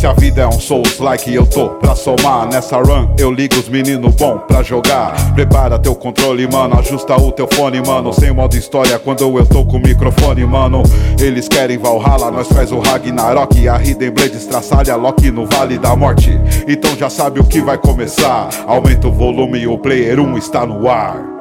Se a vida é um Souls like eu tô pra somar Nessa run eu ligo os meninos bom pra jogar. Prepara teu controle, mano, ajusta o teu fone, mano. Sem modo história quando eu tô com o microfone, mano. Eles querem Valhalla, nós faz o Ragnarok. A Hidden Blade estraçalha Loki no Vale da Morte. Então já sabe o que vai começar. Aumenta o volume, o player 1 está no ar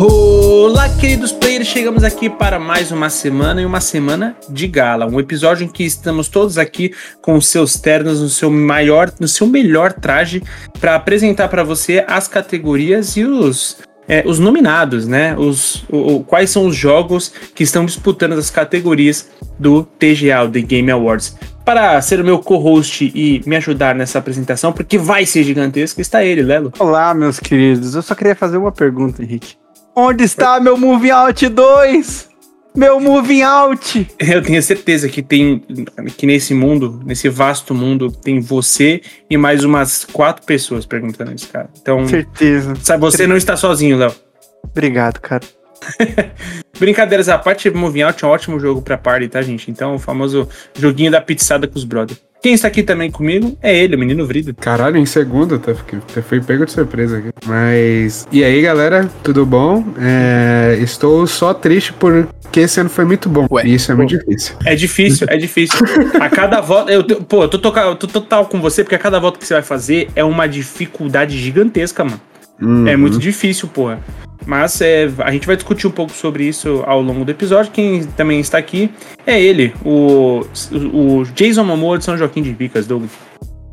Olá, queridos players, chegamos aqui para mais uma semana e uma semana de gala, um episódio em que estamos todos aqui com seus ternos no seu maior, no seu melhor traje para apresentar para você as categorias e os é, os nominados, né? Os, o, quais são os jogos que estão disputando as categorias do TGA, o The Game Awards. Para ser o meu co-host e me ajudar nessa apresentação, porque vai ser gigantesca, está ele, Lelo. Olá, meus queridos. Eu só queria fazer uma pergunta, Henrique. Onde está meu Moving Out 2? Meu Moving Out! Eu tenho certeza que tem, que nesse mundo, nesse vasto mundo, tem você e mais umas quatro pessoas perguntando isso, cara. Então. Certeza. Sabe, você não está sozinho, Léo. Obrigado, cara. Brincadeiras à parte, Moving Out é um ótimo jogo pra party, tá, gente? Então, o famoso joguinho da pizzada com os brothers. Quem está aqui também comigo é ele, o menino Vrido. Caralho, em segundo, tá? Foi pego de surpresa aqui. Mas. E aí, galera, tudo bom? É... Estou só triste porque esse ano foi muito bom. Ué, e isso é muito difícil. É difícil, é difícil. a cada volta. Eu, pô, eu tô, toca, eu tô total com você, porque a cada volta que você vai fazer é uma dificuldade gigantesca, mano. Uhum. É muito difícil, porra. Mas é, a gente vai discutir um pouco sobre isso ao longo do episódio. Quem também está aqui é ele, o, o Jason Momoa de São Joaquim de Vicas, Douglas.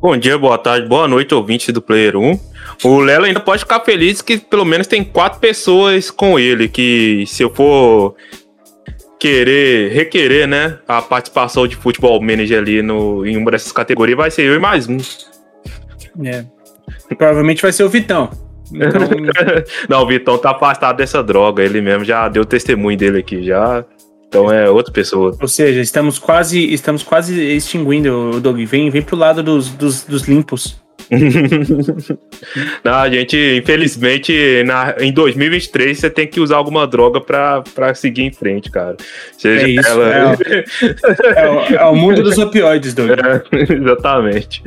Bom dia, boa tarde, boa noite, ouvinte do Player 1. O Lelo ainda pode ficar feliz que pelo menos tem quatro pessoas com ele, que se eu for querer, requerer, né, a participação de futebol manager ali no, em uma dessas categorias, vai ser eu e mais um. É. Provavelmente vai ser o Vitão. Então... não, o Vitão tá afastado dessa droga. Ele mesmo já deu testemunho dele aqui, já. Então é outra pessoa. Ou seja, estamos quase, estamos quase extinguindo o Doug. Vem, vem pro lado dos, dos, dos limpos. Não, a gente, infelizmente, na, em 2023 você tem que usar alguma droga pra, pra seguir em frente, cara. Seja é isso, ela... é, é, o, é, o, mundo dos opioides, Doug. É, exatamente.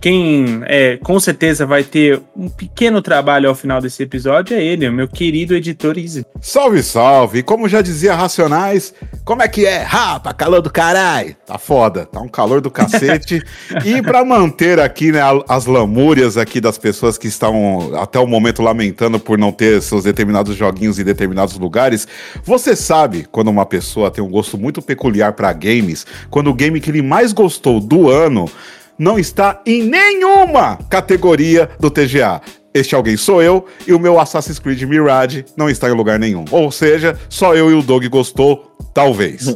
Quem é, com certeza vai ter um pequeno trabalho ao final desse episódio é ele, o meu querido editor Easy. Salve, salve! Como já dizia Racionais, como é que é? Rapa, calor do caralho! Tá foda, tá um calor do cacete. e pra manter aqui, né, as lamúrias aqui das pessoas que estão até o momento lamentando por não ter seus determinados joguinhos em determinados lugares. Você sabe quando uma pessoa tem um gosto muito peculiar para games, quando o game que ele mais gostou do ano não está em nenhuma categoria do TGA. Este alguém sou eu e o meu Assassin's Creed Mirage não está em lugar nenhum. Ou seja, só eu e o Doug gostou, talvez.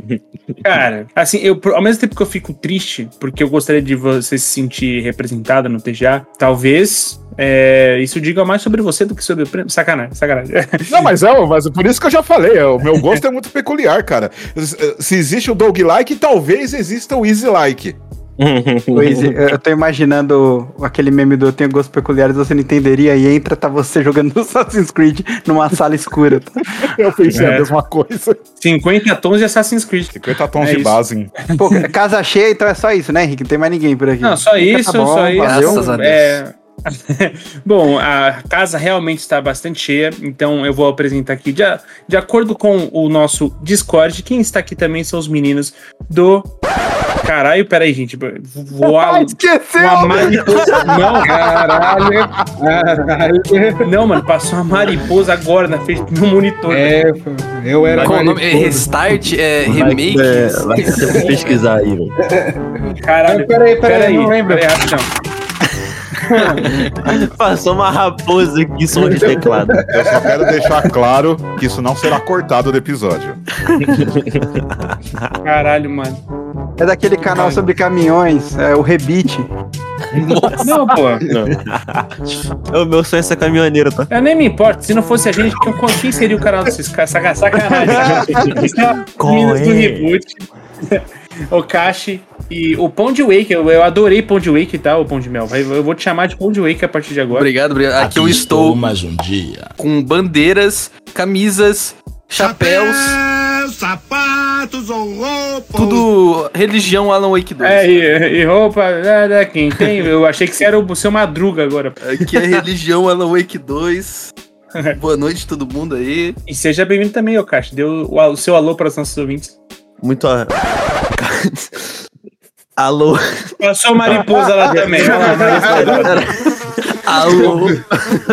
Cara, assim, eu, ao mesmo tempo que eu fico triste, porque eu gostaria de você se sentir representada no TGA, talvez é, isso diga mais sobre você do que sobre o prêmio. Sacanagem, sacanagem. Não, mas é, mas por isso que eu já falei, o meu gosto é muito peculiar, cara. Se existe o Dog Like, talvez exista o Easy Like. Pois, eu tô imaginando aquele meme do Eu tenho gostos peculiares, você não entenderia, e entra, tá você jogando Assassin's Creed numa sala escura. Eu pensei é. a mesma coisa. 50 tons de Assassin's Creed. 50 tons é de isso. base. Pô, casa cheia, então é só isso, né, Henrique? Não tem mais ninguém por aqui. Não, só isso, tá bom, só isso. Graças a Deus. É... Bom, a casa realmente está bastante cheia, então eu vou apresentar aqui, de, de acordo com o nosso Discord, quem está aqui também são os meninos do. Caralho, peraí, gente. Vou a... Esqueceu! Uma mariposa. Não, caralho. caralho. Não, mano, passou uma mariposa agora na frente do monitor. É, eu era. Qual o nome? É restart? É remake? É, vai pesquisar aí, velho. Caralho, peraí, peraí, peraí, não lembro. Peraí, rapidão. Passou uma raposa aqui, som de teclado. Eu só quero deixar claro que isso não será cortado do episódio. Caralho, mano. É daquele canal sobre caminhões, é o Rebite. Nossa. Não, pô. Não. O meu sonho é ser caminhoneiro, tá? Eu nem me importo. Se não fosse a gente, quem seria o canal desses caras? Sacanagem. Qual é? do reboot. o Kashi e o Pão de Wake. Eu, eu adorei Pão de Wake, tá? O Pão de Mel. Eu vou te chamar de Pão de Wake a partir de agora. Obrigado, obrigado. Aqui, Aqui eu estou mais um dia com bandeiras, camisas, chapéus. Chapéu, sapato sapatos ou roupa. Tudo religião Alan Wake 2. É, e, e roupa, é, né, quem tem? Eu achei que você era o seu Madruga agora. Aqui é religião Alan Wake 2. Boa noite todo mundo aí. E seja bem-vindo também, Okashi. Deu o, o seu alô para os nossos ouvintes. Muito a... Alô. Passou a mariposa lá também. Alô.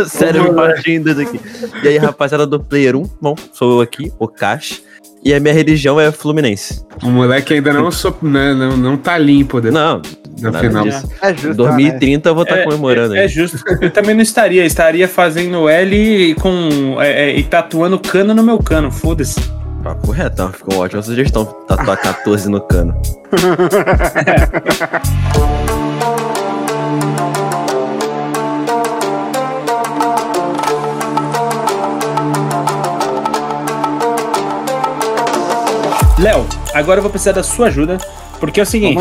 Sério, partindo daqui. E aí, rapaziada do Player 1, bom, sou eu aqui, o Cash. E a minha religião é Fluminense. O moleque ainda não, so, né, não, não tá limpo depois, Não, no final. É justo. 2030 eu vou estar É, comemorando É aí. justo. Eu também não estaria. Estaria fazendo L com, é, é, e tatuando cano no meu cano. Foda-se. Papo retão, ficou ótima sugestão. Tatuar 14 no cano. Léo, agora eu vou precisar da sua ajuda, porque é o seguinte.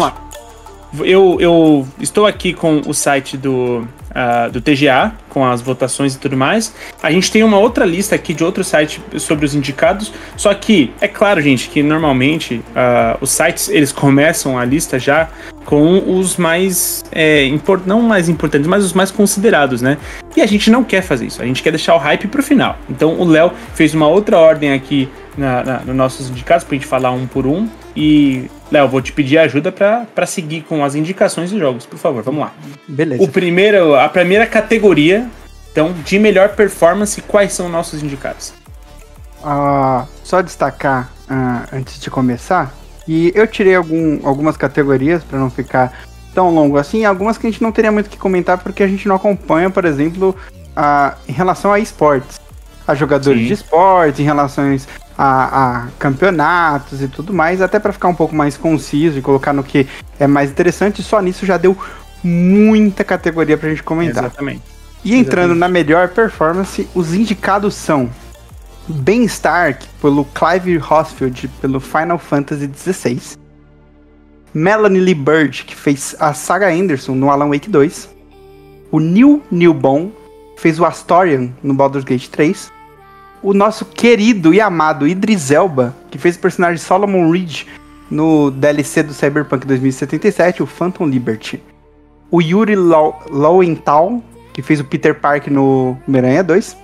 Eu, eu estou aqui com o site do, ah, do TGA, com as votações e tudo mais. A gente tem uma outra lista aqui de outro site sobre os indicados. Só que, é claro, gente, que normalmente ah, os sites eles começam a lista já com os mais. É, impor- não mais importantes, mas os mais considerados, né? E a gente não quer fazer isso. A gente quer deixar o hype pro final. Então o Léo fez uma outra ordem aqui na, na, nos nossos indicados pra gente falar um por um. E, Léo, vou te pedir ajuda pra seguir com as indicações dos jogos, por favor. Vamos lá. Beleza. O primeiro, a primeira categoria, então, de melhor performance, quais são nossos indicados? Ah, só destacar ah, antes de começar, e eu tirei algum, algumas categorias para não ficar tão longo assim, algumas que a gente não teria muito o que comentar porque a gente não acompanha, por exemplo, ah, em relação a esportes. A jogadores Sim. de esportes, em relação a, a campeonatos e tudo mais, até para ficar um pouco mais conciso e colocar no que é mais interessante, só nisso já deu muita categoria pra gente comentar. Exatamente. E entrando na melhor performance, os indicados são Ben Stark pelo Clive Hosfield pelo Final Fantasy XVI, Melanie Lee Bird, que fez a saga Anderson no Alan Wake 2, o Neil Newbon, que fez o Astorian no Baldur's Gate 3, o nosso querido e amado Idris Elba, que fez o personagem Solomon Reed no DLC do Cyberpunk 2077, o Phantom Liberty, o Yuri Low- Lowenthal, que fez o Peter Parker no Homem-Aranha 2.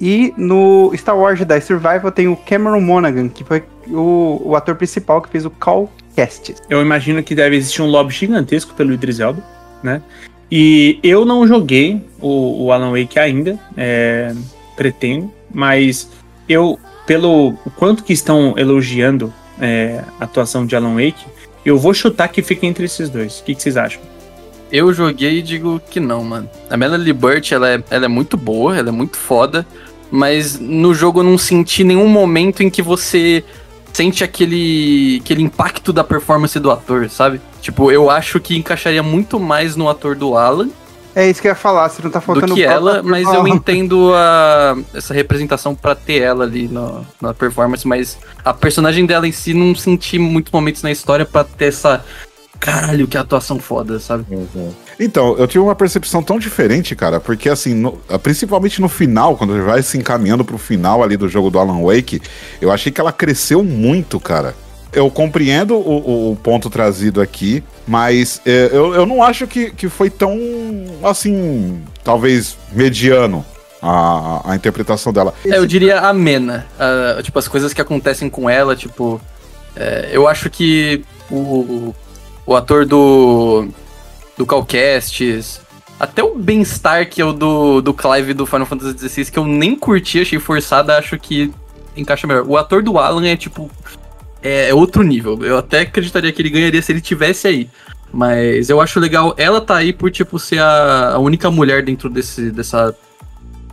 E no Star Wars Jedi Survival tem o Cameron Monaghan, que foi o, o ator principal que fez o Cal Kestis. Eu imagino que deve existir um lobby gigantesco pelo Idris Elba, né? E eu não joguei o, o Alan Wake ainda, é, pretendo, mas eu, pelo quanto que estão elogiando é, a atuação de Alan Wake, eu vou chutar que fica entre esses dois. O que, que vocês acham? Eu joguei e digo que não, mano. A Melanie Burt, ela é, ela é muito boa, ela é muito foda, mas no jogo eu não senti nenhum momento em que você sente aquele, aquele impacto da performance do ator, sabe? Tipo, eu acho que encaixaria muito mais no ator do Alan É isso que eu ia falar, se não tá faltando do que ela, mas eu entendo a, essa representação pra ter ela ali no- na performance, mas a personagem dela em si não senti muitos momentos na história pra ter essa. Caralho, que atuação foda, sabe? Então, eu tive uma percepção tão diferente, cara, porque assim, no- principalmente no final, quando vai se encaminhando pro final ali do jogo do Alan Wake, eu achei que ela cresceu muito, cara. Eu compreendo o, o ponto trazido aqui, mas é, eu, eu não acho que, que foi tão, assim, talvez mediano a, a interpretação dela. É, eu diria amena. Tipo, as coisas que acontecem com ela, tipo. é, eu acho que o, o ator do. do Calcastes. Até o Ben Stark, é o do, do Clive do Final Fantasy XVI, que eu nem curti, achei forçada, acho que encaixa melhor. O ator do Alan é tipo. É, é outro nível. Eu até acreditaria que ele ganharia se ele tivesse aí. Mas eu acho legal ela tá aí por, tipo, ser a, a única mulher dentro desse, dessa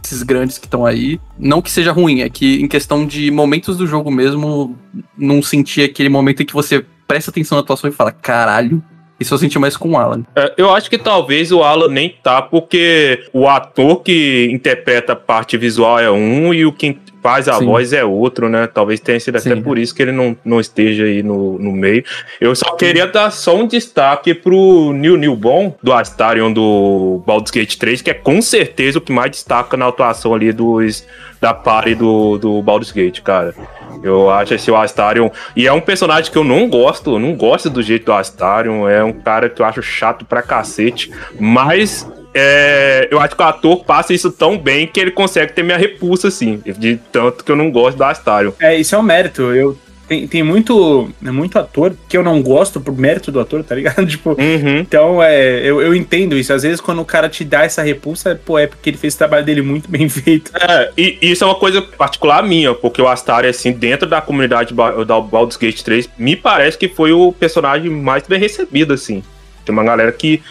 esses grandes que estão aí. Não que seja ruim, é que em questão de momentos do jogo mesmo, não senti aquele momento em que você presta atenção na atuação e fala, caralho. Isso eu senti mais com o Alan. É, Eu acho que talvez o Alan nem tá, porque o ator que interpreta a parte visual é um e o que faz a Sim. voz é outro, né? Talvez tenha sido até Sim. por isso que ele não, não esteja aí no, no meio. Eu só queria dar só um destaque pro Neil Newbon, do Astarion do Baldur's Gate 3, que é com certeza o que mais destaca na atuação ali dos, da party do, do Baldur's Gate, cara. Eu acho esse Astarion. E é um personagem que eu não gosto, eu não gosto do jeito do Astarion. É um cara que eu acho chato pra cacete. Mas é, eu acho que o ator passa isso tão bem que ele consegue ter minha repulsa, assim. De tanto que eu não gosto do Astarion. É, isso é um mérito. Eu tem, tem muito, muito ator que eu não gosto por mérito do ator, tá ligado? tipo, Uhum. então é, eu, eu entendo isso. Às vezes, quando o cara te dá essa repulsa, pô, é porque ele fez o trabalho dele muito bem feito. É, e e isso é uma coisa particular minha, porque o Astarion, assim, dentro da comunidade da Baldur's Gate 3, me parece que foi o personagem mais bem recebido, assim. Tem uma galera que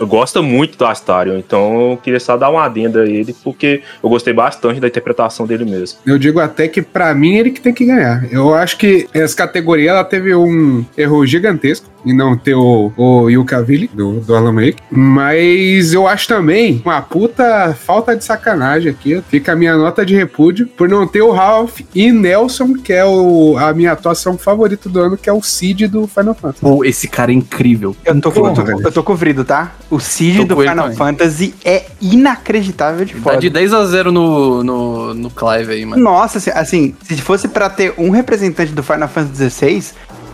gosta muito do Astarion, então eu queria só dar uma adenda a ele, porque eu gostei bastante da interpretação dele mesmo. Eu digo até que pra mim ele que tem que ganhar. Eu acho que essa categoria ela teve um erro gigantesco em não ter o, o Yukavili do, do Alan Wake. Mas eu acho também uma puta falta de sacanagem aqui. Fica a minha nota de repúdio por não ter o Ralph e Nelson, que é o, a minha atuação favorita do ano, que é o Cid do Final Fantasy. Pô, esse cara é incrível. Eu tô, Porra, eu eu tô com o Vrido, tá? O Tô do Final também. Fantasy é inacreditável de foda. de 10 a 0 no, no, no Clive aí, mano. Nossa, assim, assim, se fosse pra ter um representante do Final Fantasy XVI,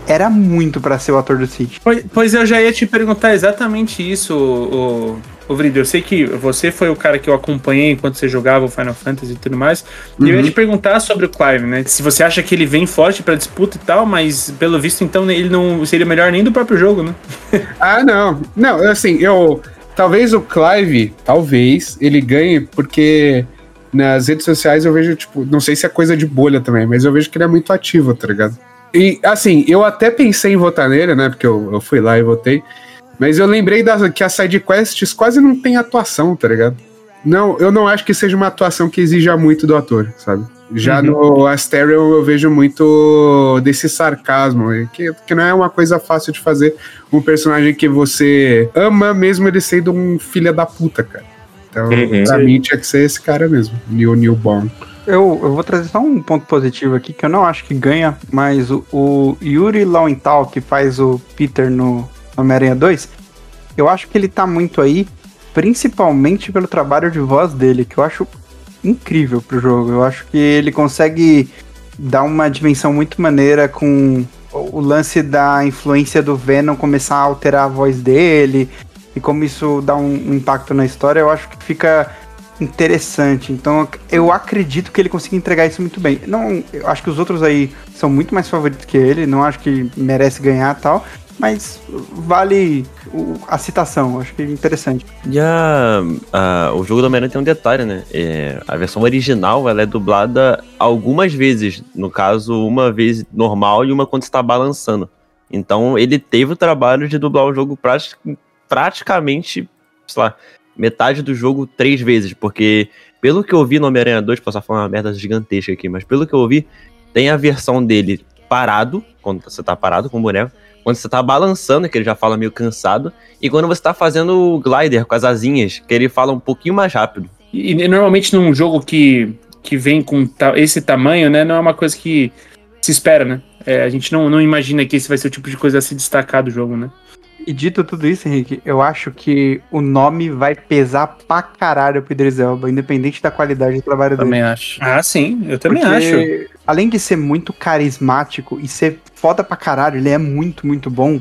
era muito pra ser o ator do Cid. Pois, pois eu já ia te perguntar exatamente isso, o, o, Vrido. Eu sei que você foi o cara que eu acompanhei enquanto você jogava o Final Fantasy e tudo mais. E eu ia te perguntar sobre o Clive, né? Se você acha que ele vem forte pra disputa e tal, mas pelo visto, então, ele não seria melhor nem do próprio jogo, né? Ah, não. Não, assim, eu. Talvez o Clive, talvez, ele ganhe, porque nas redes sociais eu vejo, tipo, não sei se é coisa de bolha também, mas eu vejo que ele é muito ativo, tá ligado? E, assim, eu até pensei em votar nele, né? Porque eu, eu fui lá e votei. Mas eu lembrei das, que as sidequests quase não tem atuação, tá ligado? Não, eu não acho que seja uma atuação que exija muito do ator, sabe? Já no Asterion eu vejo muito desse sarcasmo, que, que não é uma coisa fácil de fazer um personagem que você ama mesmo ele sendo um filho da puta, cara. Então, Uhum. pra mim tinha que ser esse cara mesmo, Neil Newborn. Eu, eu vou trazer só um ponto positivo aqui, que eu não acho que ganha, mas o, o Yuri Lowenthal, que faz o Peter no Homem-Aranha 2, eu acho que ele tá muito aí, principalmente pelo trabalho de voz dele, que eu acho incrível pro jogo. Eu acho que ele consegue dar uma dimensão muito maneira com o lance da influência do Venom começar a alterar a voz dele e como isso dá um impacto na história, eu acho que fica interessante. Então eu acredito que ele consiga entregar isso muito bem. Não, eu acho que os outros aí são muito mais favoritos que ele, não acho que merece ganhar tal, mas vale a citação, acho que é interessante. E a, a- o jogo do Homem-Aranha tem um detalhe, né? É, a versão original ela é dublada algumas vezes. No caso, uma vez normal e uma quando está balançando. Então ele teve o trabalho de dublar o jogo prati- praticamente, sei lá, metade do jogo três vezes. Porque, pelo que eu vi no Homem-Aranha 2, posso falar uma merda gigantesca aqui, mas pelo que eu vi, tem a versão dele parado, quando você tá parado com o boneco. Quando você tá balançando, que ele já fala meio cansado. E quando você tá fazendo o glider com as asinhas, que ele fala um pouquinho mais rápido. E, e normalmente num jogo que, que vem com ta- esse tamanho, né, não é uma coisa que se espera, né? É, a gente não, não imagina que esse vai ser o tipo de coisa a se destacar do jogo, né? E dito tudo isso, Henrique, eu acho que o nome vai pesar pra caralho pro Idris Elba, independente da qualidade do trabalho dele. Também acho. Ah, sim, eu também Porque, acho. Além de ser muito carismático e ser foda pra caralho, ele é muito, muito bom.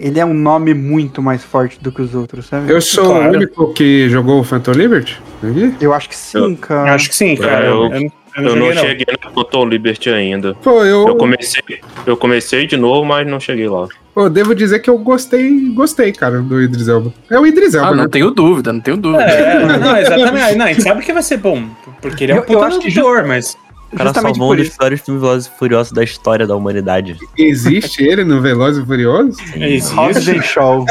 Ele é um nome muito mais forte do que os outros, sabe? Eu sou Claro. o único que jogou o Phantom Liberty? Aqui? Eu acho que sim, cara. Acho que sim, cara. É, eu- eu, não- eu não Eu não joguei, não. cheguei na Total Liberty ainda. Pô, eu, Eu comecei, eu comecei de novo, mas não cheguei lá. pô, devo dizer que eu gostei, gostei, cara, do Idris Elba. É o Idris Elba, Ah, né? não tenho dúvida, não tenho dúvida. É, não, exatamente. Não, a gente sabe que vai ser bom, porque ele é um puta ator, mas... O cara Justamente salvou um dos piores filmes Velozes e Furiosos da história da humanidade. Existe ele no Velozes e Furiosos? Hobbs Existe. and Shaw,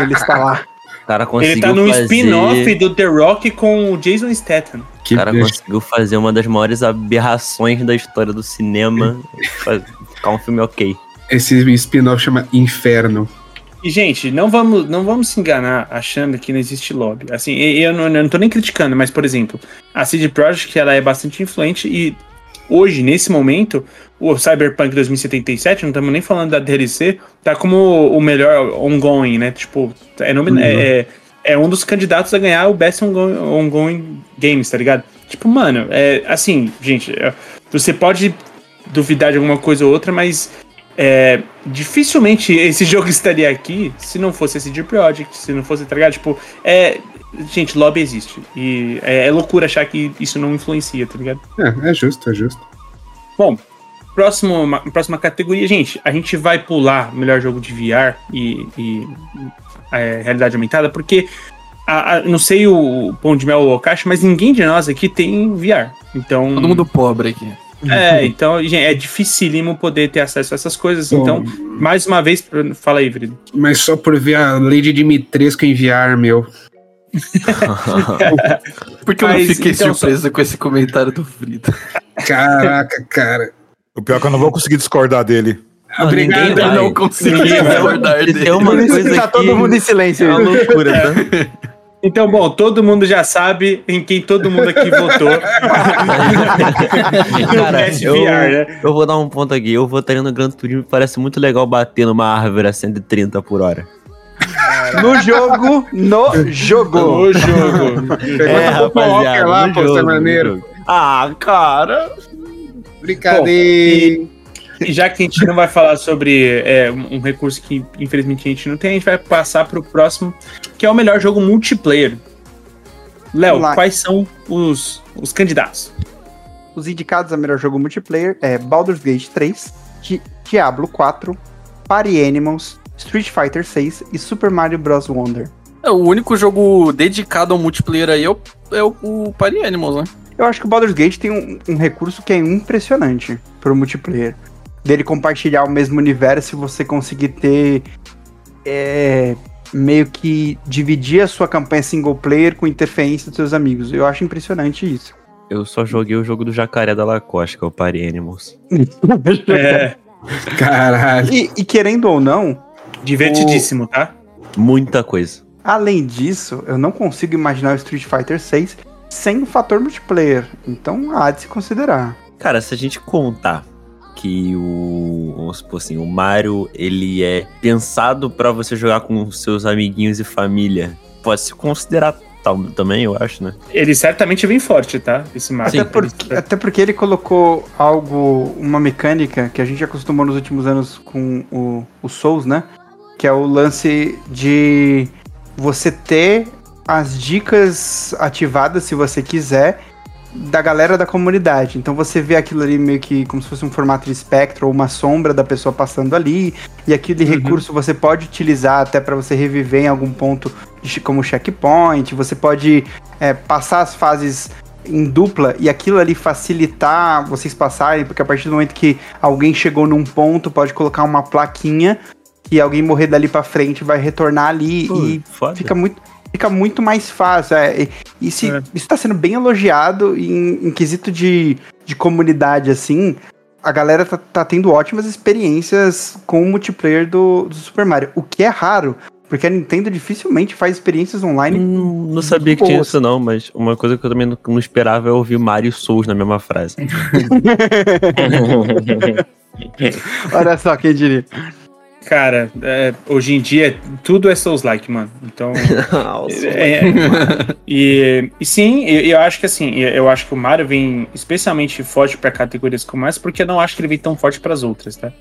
ele está lá. Cara conseguiu Ele tá num fazer... spin-off do The Rock com o Jason Statham. Que O cara conseguiu fazer uma das maiores aberrações da história do cinema. Ficar um filme ok. Esse spin-off chama Inferno. E, gente, não vamos, não vamos se enganar achando que não existe lobby. Assim, eu não, eu não tô nem criticando, mas, por exemplo, a CD Projekt, ela é bastante influente e hoje, nesse momento, o Cyberpunk 2077, não estamos nem falando da DLC, tá como o melhor ongoing, né? Tipo, é, Uhum. é, é- é um dos candidatos a ganhar o Best Ongoing, ongoing Games, tá ligado? Tipo, mano, é assim, gente, é, você pode duvidar de alguma coisa ou outra, mas é, dificilmente esse jogo estaria aqui se não fosse esse Deep Project, se não fosse, tá ligado? Tipo, é. Gente, lobby existe. E é, é loucura achar que isso não influencia, tá ligado? É, é justo, é justo. Bom, próximo, ma- próxima categoria, gente, a gente vai pular melhor jogo de VR e, e, é, realidade aumentada, porque a- a- não sei o Pão de Mel ou o Okashi, mas ninguém de nós aqui tem VR. Então, Todo mundo pobre aqui. É, então, gente, é dificílimo poder ter acesso a essas coisas. Então, mais uma vez, fala aí, Vrido. Mas só por ver a Lady Dimitrescu enviar, meu. Porque eu Mas, fiquei então, surpresa com esse comentário do Frito. Caraca, cara. O pior é que eu não vou conseguir discordar dele. Não, Obrigado, ninguém Eu vai. não consegui discordar dele. tem uma coisa que tá todo mundo em silêncio. é uma loucura, tá? Então, bom, todo mundo já sabe em quem todo mundo aqui votou. no Cara, eu, VR, né? eu vou dar um ponto aqui. Eu votaria no Gran Turismo. Parece muito legal bater numa árvore a 130 por hora. No jogo, no jogo. O jogo. É, Walker lá, no pô, é jogo, no maneiro. jogo. Ah, cara. Brincadeira. E já que a gente não vai falar sobre é, um recurso que infelizmente a gente não tem, a gente vai passar para o próximo, que é o melhor jogo multiplayer. Léo, quais são os, os candidatos? Os indicados a melhor jogo multiplayer é Baldur's Gate 3, Di- Diablo 4, Party Animals, Street Fighter 6 e Super Mario Bros. Wonder. É, o único jogo dedicado ao multiplayer aí é o, é o, o Party Animals, né? Eu acho que o Baldur's Gate tem um, um recurso que é impressionante pro multiplayer. Dele compartilhar o mesmo universo e você conseguir ter. é, meio que dividir a sua campanha single player com interferência dos seus amigos. Eu acho impressionante isso. Eu só joguei o jogo do jacaré da Lacoste, que é o Party Animals. É, Caralho. E, e querendo ou não, divertidíssimo, tá? Muita coisa. além disso, eu não consigo imaginar o Street Fighter 6 sem o fator multiplayer. Então há de se considerar. Cara, se a gente contar que o, vamos supor assim, o Mario, ele é pensado pra você jogar com seus amiguinhos e família, pode se considerar tal também, eu acho, né? Ele certamente é bem forte, tá? Esse Mario. Até porque, até porque ele colocou algo, uma mecânica que a gente acostumou nos últimos anos com o, o Souls, né? Que é o lance de você ter as dicas ativadas, se você quiser, da galera da comunidade. Então você vê aquilo ali meio que como se fosse um formato de espectro ou uma sombra da pessoa passando ali. E aquele Uhum. recurso você pode utilizar até para você reviver em algum ponto como checkpoint. Você pode é, passar as fases em dupla e aquilo ali facilitar vocês passarem, porque a partir do momento que alguém chegou num ponto, pode colocar uma plaquinha que alguém morrer dali pra frente vai retornar ali e foda. fica muito, fica muito mais fácil. É, e se, É. isso tá sendo bem elogiado em, em quesito de, de comunidade, assim. A galera tá, tá tendo ótimas experiências com o multiplayer do, do Super Mario. O que é raro, porque a Nintendo dificilmente faz experiências online. Hum, não sabia que tinha isso não, mas uma coisa que eu também não, não esperava é ouvir Mario Souls na mesma frase. Olha só quem diria. Cara, é, hoje em dia tudo é Souls-like, mano. Então. É, e, e sim, eu, eu acho que assim, eu, acho que o Mario vem especialmente forte pra categorias como essa, porque eu não acho que ele vem tão forte pras outras, tá?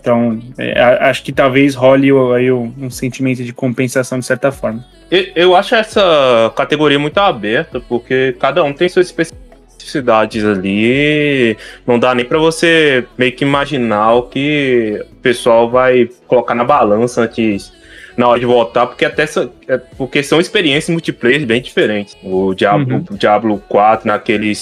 Então, é, acho que talvez role aí um, sentimento de compensação de certa forma. Eu, eu acho essa categoria muito aberta, porque cada um tem suas especificidades ali. Não dá nem pra você meio que imaginar o que o pessoal vai colocar na balança antes. Na hora de votar, porque até é, porque são experiências multiplayer bem diferentes. O Diablo, Uhum. Diablo 4 naquele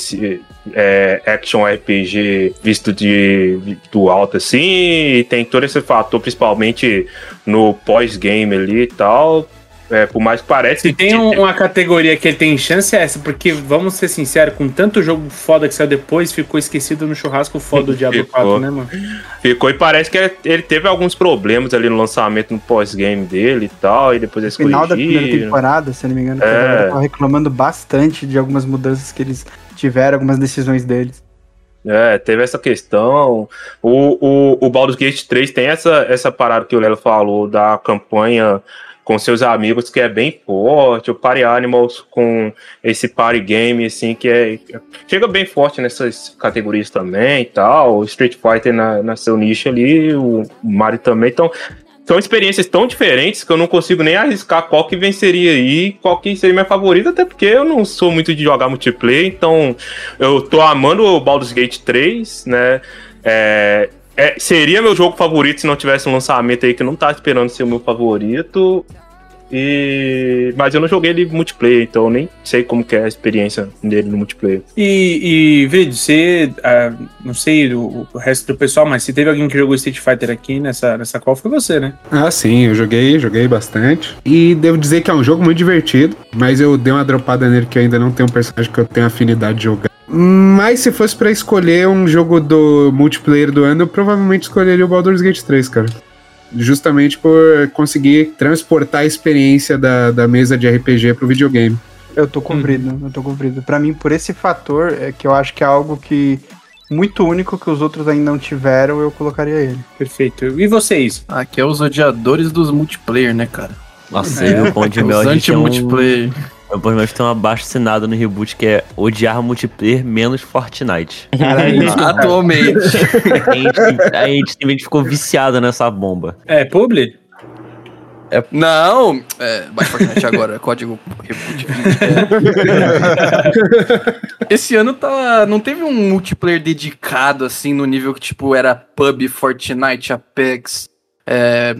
é, action RPG visto de, de- do alto assim, e tem todo esse fator, principalmente no pós-game ali e tal. É, por mais que pareça Se tem um- uma categoria que ele tem chance é essa, porque vamos ser sinceros, com tanto jogo foda que saiu depois, ficou esquecido no churrasco foda do Diablo Ficou. 4, né, mano? ficou e parece que ele teve alguns problemas ali no lançamento no pós-game dele e tal, e depois eles final da primeira corrigiram. temporada, se eu não me engano, que a É. galera tava reclamando bastante de algumas mudanças que eles tiveram, algumas decisões deles. É, teve essa questão. O, o, o Baldur's Gate 3 tem essa, essa parada que o Lelo falou da campanha com seus amigos, que é bem forte. O Party Animals com esse party game, assim, que é. Chega bem forte nessas categorias também e tal. Street Fighter na, na seu nicho ali, o Mario também. Então, são experiências tão diferentes que eu não consigo nem arriscar qual que venceria aí, qual que seria minha favorita, até porque eu não sou muito de jogar multiplayer, então eu tô amando o Baldur's Gate 3, né? É, é, seria meu jogo favorito se não tivesse um lançamento aí que não tava esperando ser o meu favorito. E... Mas eu não joguei ele multiplayer, então eu nem sei como que é a experiência dele no multiplayer. E, e Vrid, você, ah, não sei o, o resto do pessoal, mas se teve alguém que jogou Street Fighter aqui nessa, nessa call, foi você, né? Ah, sim, eu joguei, joguei bastante. E devo dizer que é um jogo muito divertido, mas eu dei uma dropada nele que eu ainda não tenho um personagem que eu tenho afinidade de jogar. Mas se fosse pra escolher um jogo do multiplayer do ano, eu provavelmente escolheria o Baldur's Gate 3, cara. Justamente por conseguir transportar a experiência da, da mesa de RPG pro videogame. Eu tô comprido, eu tô comprido. Pra mim, por esse fator, é que eu acho que é algo que muito único que os outros ainda não tiveram, eu colocaria ele. Perfeito. E vocês? Aqui é os odiadores dos multiplayer, né, cara? Nossa, aí o Pão de Mel Os a gente tem um... Pão de Mel tem um abaixo assinado no reboot que é odiar multiplayer menos Fortnite. Atualmente. a, gente, a gente simplesmente ficou viciado nessa bomba. É, Publi? Não, é, vai Fortnite agora, código reboot 20. Esse ano tá, não teve um multiplayer dedicado assim no nível que tipo era PUB, Fortnite, Apex, é,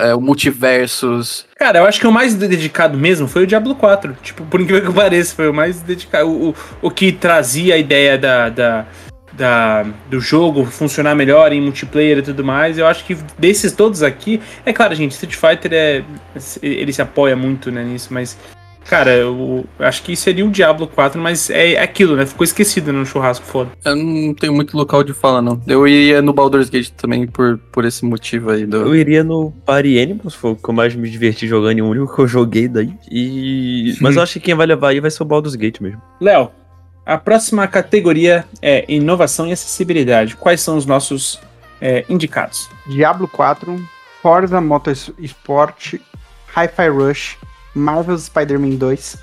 é, o Multiversus. Cara, eu acho que o mais dedicado mesmo foi o Diablo 4. Tipo, por incrível que pareça, foi o mais dedicado. O, o, o que trazia a ideia da, da, da- do jogo funcionar melhor em multiplayer e tudo mais. Eu acho que desses todos aqui. É claro, gente, Street Fighter é. Ele se apoia muito né, nisso, mas. Cara, eu acho que seria o Diablo 4, mas é aquilo, né? Ficou esquecido no churrasco foda. Eu não tenho muito local de fala, não. Eu ia no Baldur's Gate também por, por esse motivo aí. Do... Eu iria no Party Animals, foi o que eu mais me diverti jogando e o único que eu joguei daí. E... Mas eu acho que quem vai levar aí vai ser o Baldur's Gate mesmo. Léo, a próxima categoria é inovação e acessibilidade. Quais são os nossos é, indicados? Diablo 4, Forza Motorsport, Hi-Fi Rush, Marvel's Spider-Man 2,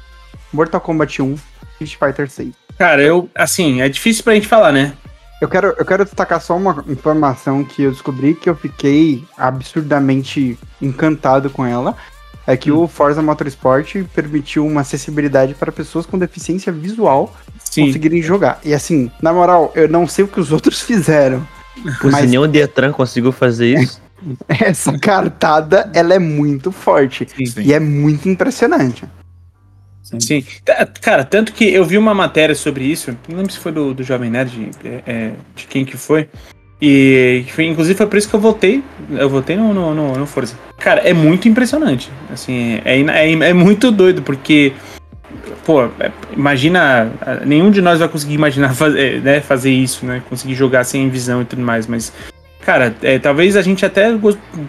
Mortal Kombat 1, Street Fighter 6. Cara, eu, assim, é difícil pra gente falar, né? Eu quero, eu quero destacar só uma informação que eu descobri que eu fiquei absurdamente encantado com ela. É que o Forza Motorsport permitiu uma acessibilidade para pessoas com deficiência visual Sim. conseguirem jogar. E assim, na moral, eu não sei o que os outros fizeram. Mas- Se nem o Detran conseguiu fazer isso. Essa cartada, ela é muito forte. Sim. E é muito impressionante. Sim. Cara, tanto que eu vi uma matéria sobre isso, não lembro se foi do, do Jovem Nerd, é, é, de quem que foi. E foi- inclusive foi por isso que eu votei. Eu votei no, no, no, no Forza. Cara, é muito impressionante. Assim, é, é, é muito doido, porque. Pô, é, imagina. Nenhum de nós vai conseguir imaginar fazer, né, fazer isso, né? Conseguir jogar sem visão e tudo mais, mas. Cara, é, talvez a gente até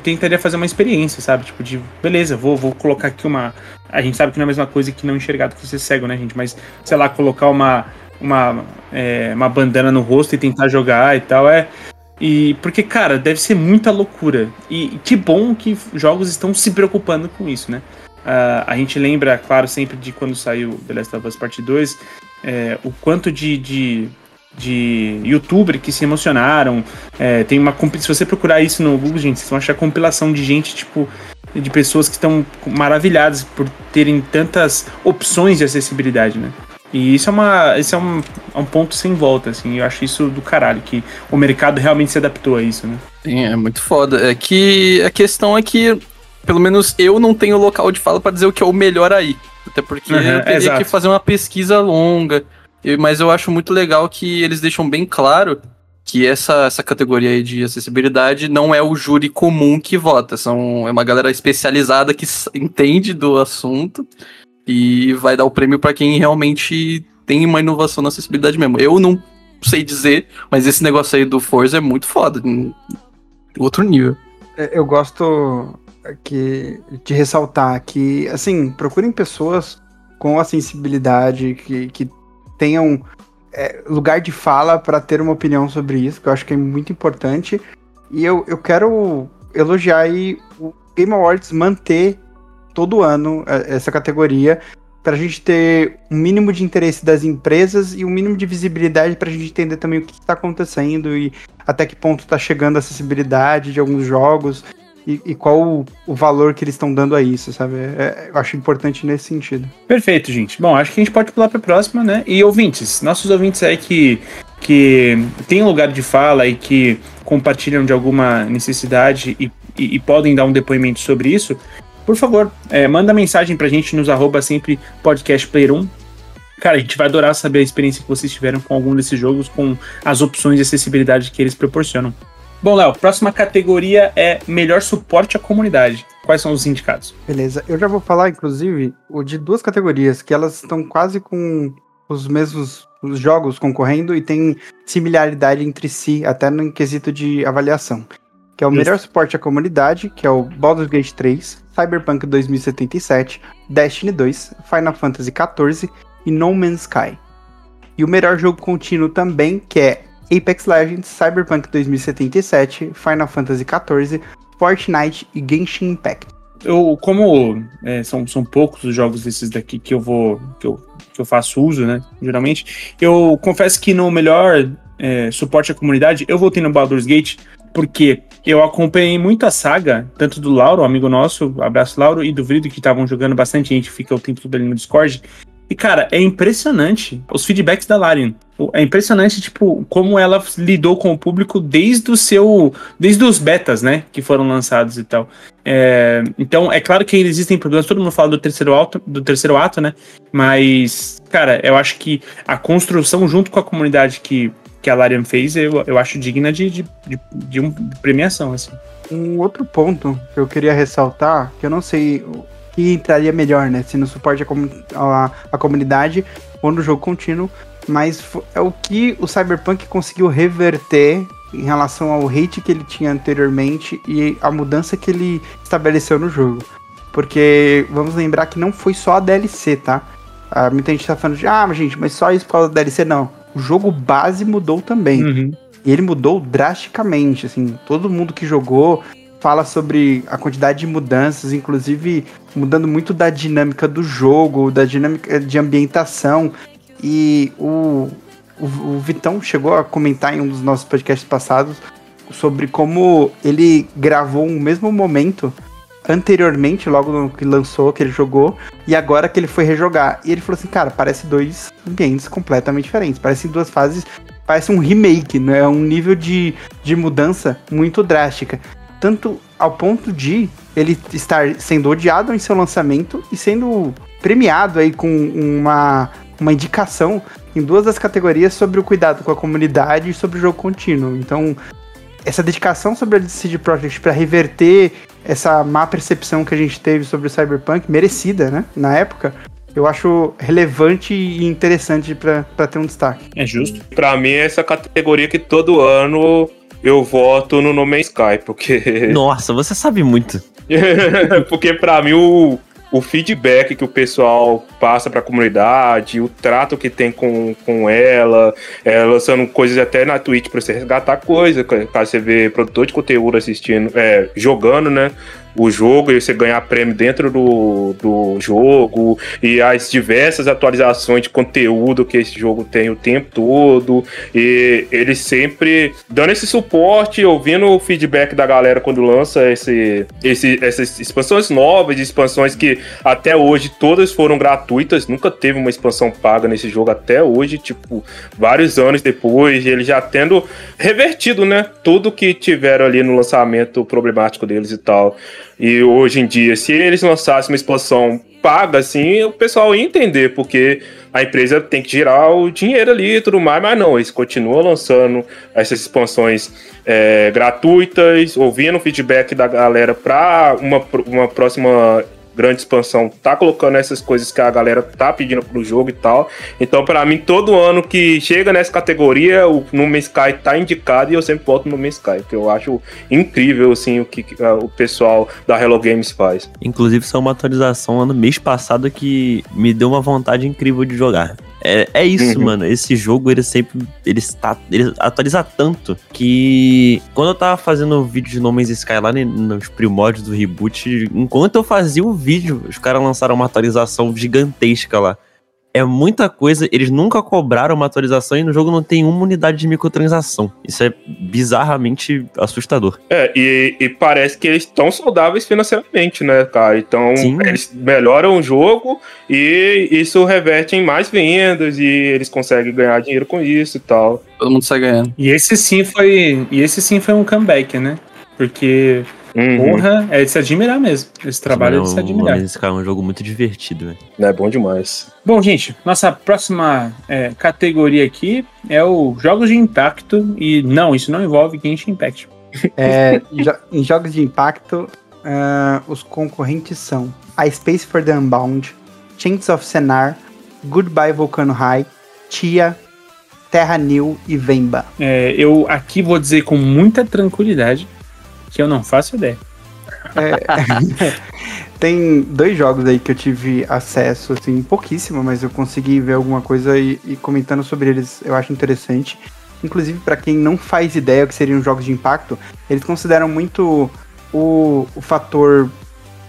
tentaria fazer uma experiência, sabe? Tipo, de beleza, vou, vou colocar aqui uma. A gente sabe que não é a mesma coisa que não enxergar do que ser cego, né, gente? Mas, sei lá, colocar uma, uma, é, uma bandana no rosto e tentar jogar e tal, é. E porque, cara, deve ser muita loucura. E que bom que jogos estão se preocupando com isso, né? Ah, a gente lembra, claro, sempre de quando saiu The Last of Us Part 2, é, o quanto de, de, de youtuber que se emocionaram. É, tem uma Se você procurar isso no Google, gente, vocês vão achar compilação de gente, tipo, de pessoas que estão maravilhadas por terem tantas opções de acessibilidade, né? E isso é, uma, isso é um, é um ponto sem volta, assim. Eu acho isso do caralho, que o mercado realmente se adaptou a isso, né? Sim, é muito foda. É que a questão é que, pelo menos eu não tenho local de fala pra dizer o que é o melhor aí. Até porque Uhum, eu teria exato. que fazer uma pesquisa longa. Mas eu acho muito legal que eles deixam bem claro que essa, essa categoria de acessibilidade não é o júri comum que vota. São, é uma galera especializada que entende do assunto e vai dar o prêmio pra quem realmente tem uma inovação na acessibilidade mesmo. Eu não sei dizer, mas esse negócio aí do Forza é muito foda. Outro nível. É, Eu gosto que, de ressaltar que, assim, procurem pessoas com a sensibilidade, que, que tenham é, lugar de fala para ter uma opinião sobre isso, que eu acho que é muito importante. E eu, eu quero elogiar aí o Game Awards manter todo ano é, essa categoria para a gente ter um mínimo de interesse das empresas e um mínimo de visibilidade para a gente entender também o que está acontecendo e até que ponto está chegando a acessibilidade de alguns jogos e, e qual o, o, valor que eles estão dando a isso, sabe? É, eu acho importante nesse sentido. Perfeito, gente. Bom, acho que a gente pode pular para a próxima, né? E ouvintes, nossos ouvintes aí que, que têm lugar de fala e que compartilham de alguma necessidade e, e, e podem dar um depoimento sobre isso, por favor, é, manda mensagem pra gente nos arroba sempre podcastplayer1. Cara, a gente vai adorar saber a experiência que vocês tiveram com algum desses jogos, com as opções de acessibilidade que eles proporcionam. Bom, Léo, próxima categoria é melhor suporte à comunidade. Quais são os indicados? Beleza, eu já vou falar, inclusive, de duas categorias, que elas estão quase com os mesmos os jogos concorrendo e tem similaridade entre si, até no quesito de avaliação. Que é o Isso. melhor suporte à comunidade, que é o Baldur's Gate 3, Cyberpunk 2077, Destiny 2, Final Fantasy XIV e No Man's Sky. E o melhor jogo contínuo também, que é Apex Legends, Cyberpunk 2077, Final Fantasy XIV, Fortnite e Genshin Impact. Eu, como é, são, são poucos os jogos desses daqui que eu vou que eu, que eu faço uso, né? Geralmente, eu confesso que no melhor é, suporte à comunidade eu voltei no Baldur's Gate porque eu acompanhei muito a saga, tanto do Lauro, amigo nosso, abraço Lauro, e do Vrido, que estavam jogando bastante, gente fica o tempo todo ali no Discord. E, cara, é impressionante os feedbacks da Larian. É impressionante, tipo, como ela lidou com o público desde o seu. Desde os betas, né? Que foram lançados e tal. É, então, é claro que existem problemas, todo mundo fala do terceiro, ato, do terceiro ato, né? Mas, cara, eu acho que a construção junto com a comunidade que que a Larian fez, eu, eu acho digna de, de, de, de premiação, assim. Um outro ponto que eu queria ressaltar, que eu não sei que entraria melhor, né? Se no suporte a, a, a comunidade ou no jogo contínuo, mas é o que o Cyberpunk conseguiu reverter em relação ao hate que ele tinha anteriormente e a mudança que ele estabeleceu no jogo. Porque vamos lembrar que não foi só a DLC, tá? Ah, muita gente tá falando de, ah, gente, mas só isso por causa da DLC. Não o jogo base mudou também. Uhum. E ele mudou drasticamente, assim, todo mundo que jogou fala sobre a quantidade de mudanças, inclusive mudando muito da dinâmica do jogo, da dinâmica de ambientação. E o, o, o Vitão chegou a comentar em um dos nossos podcasts passados sobre como ele gravou um mesmo momento anteriormente, logo no que lançou, que ele jogou, e agora que ele foi rejogar. E ele falou assim, cara, parece dois ambientes completamente diferentes. Parece duas fases, parece um remake, né? É um nível de, de mudança muito drástica. Tanto ao ponto de ele estar sendo odiado em seu lançamento e sendo premiado aí com uma, uma indicação em duas das categorias sobre o cuidado com a comunidade e sobre o jogo contínuo. Então, essa dedicação sobre a CD Projekt para reverter essa má percepção que a gente teve sobre o Cyberpunk, merecida, né, na época, eu acho relevante e interessante para ter um destaque. É justo. Para mim, essa categoria que todo ano eu voto no No Man's Sky, porque. Nossa, você sabe muito. porque para mim o, o feedback que o pessoal passa para a comunidade, o trato que tem com, com ela, é, lançando coisas até na Twitch para você resgatar coisa, caso você vê produtor de conteúdo assistindo, é, jogando, né? o jogo e você ganhar prêmio dentro do, do jogo e as diversas atualizações de conteúdo que esse jogo tem o tempo todo e ele sempre dando esse suporte, ouvindo o feedback da galera quando lança esse, esse, essas expansões novas, expansões que até hoje todas foram gratuitas, nunca teve uma expansão paga nesse jogo até hoje, tipo, vários anos depois, ele já tendo revertido, né, tudo que tiveram ali no lançamento problemático deles e tal. E hoje em dia, se eles lançassem uma expansão paga, assim, o pessoal ia entender, porque a empresa tem que girar o dinheiro ali e tudo mais, mas não, eles continuam lançando essas expansões é, gratuitas, ouvindo o feedback da galera para uma, uma próxima grande expansão tá colocando essas coisas que a galera tá pedindo pro jogo e tal. Então, para mim, todo ano que chega nessa categoria, o No Sky tá indicado e eu sempre voto no No Sky, porque eu acho incrível, assim, o que uh, o pessoal da Hello Games faz. Inclusive, isso é uma atualização ano mês passado que me deu uma vontade incrível de jogar. É, é isso, Uhum. mano. Esse jogo, ele sempre. Ele, está, ele atualiza tanto que. Quando eu tava fazendo o vídeo de No Man's Sky lá ne- nos primórdios do reboot, enquanto eu fazia o vídeo, os caras lançaram uma atualização gigantesca lá. É muita coisa, eles nunca cobraram uma atualização e no jogo não tem uma unidade de microtransação. Isso é bizarramente assustador. É, e, e parece que eles estão saudáveis financeiramente, né, cara? Então, Sim. eles melhoram o jogo e isso reverte em mais vendas e eles conseguem ganhar dinheiro com isso e tal. Todo mundo sai ganhando. E esse sim foi. E esse sim foi um comeback, né? Porque, Uhum. porra, é de se admirar mesmo. Esse trabalho é de se admirar. Man's Sky é um jogo muito divertido, velho. É bom demais. Bom, gente, nossa próxima é, categoria aqui é o jogos de impacto. E não, isso não envolve Genshin Impact. É, jo- em jogos de impacto, ah, os concorrentes são A Space for the Unbound, Chains of Senar, Goodbye Volcano High, Tia, Terra New e Vemba. É, eu aqui vou dizer com muita tranquilidade que eu não faço ideia. É, tem dois jogos aí que eu tive acesso, assim, pouquíssimo, mas eu consegui ver alguma coisa e, e comentando sobre eles eu acho interessante. Inclusive, para quem não faz ideia que seriam jogos de impacto, eles consideram muito o, o fator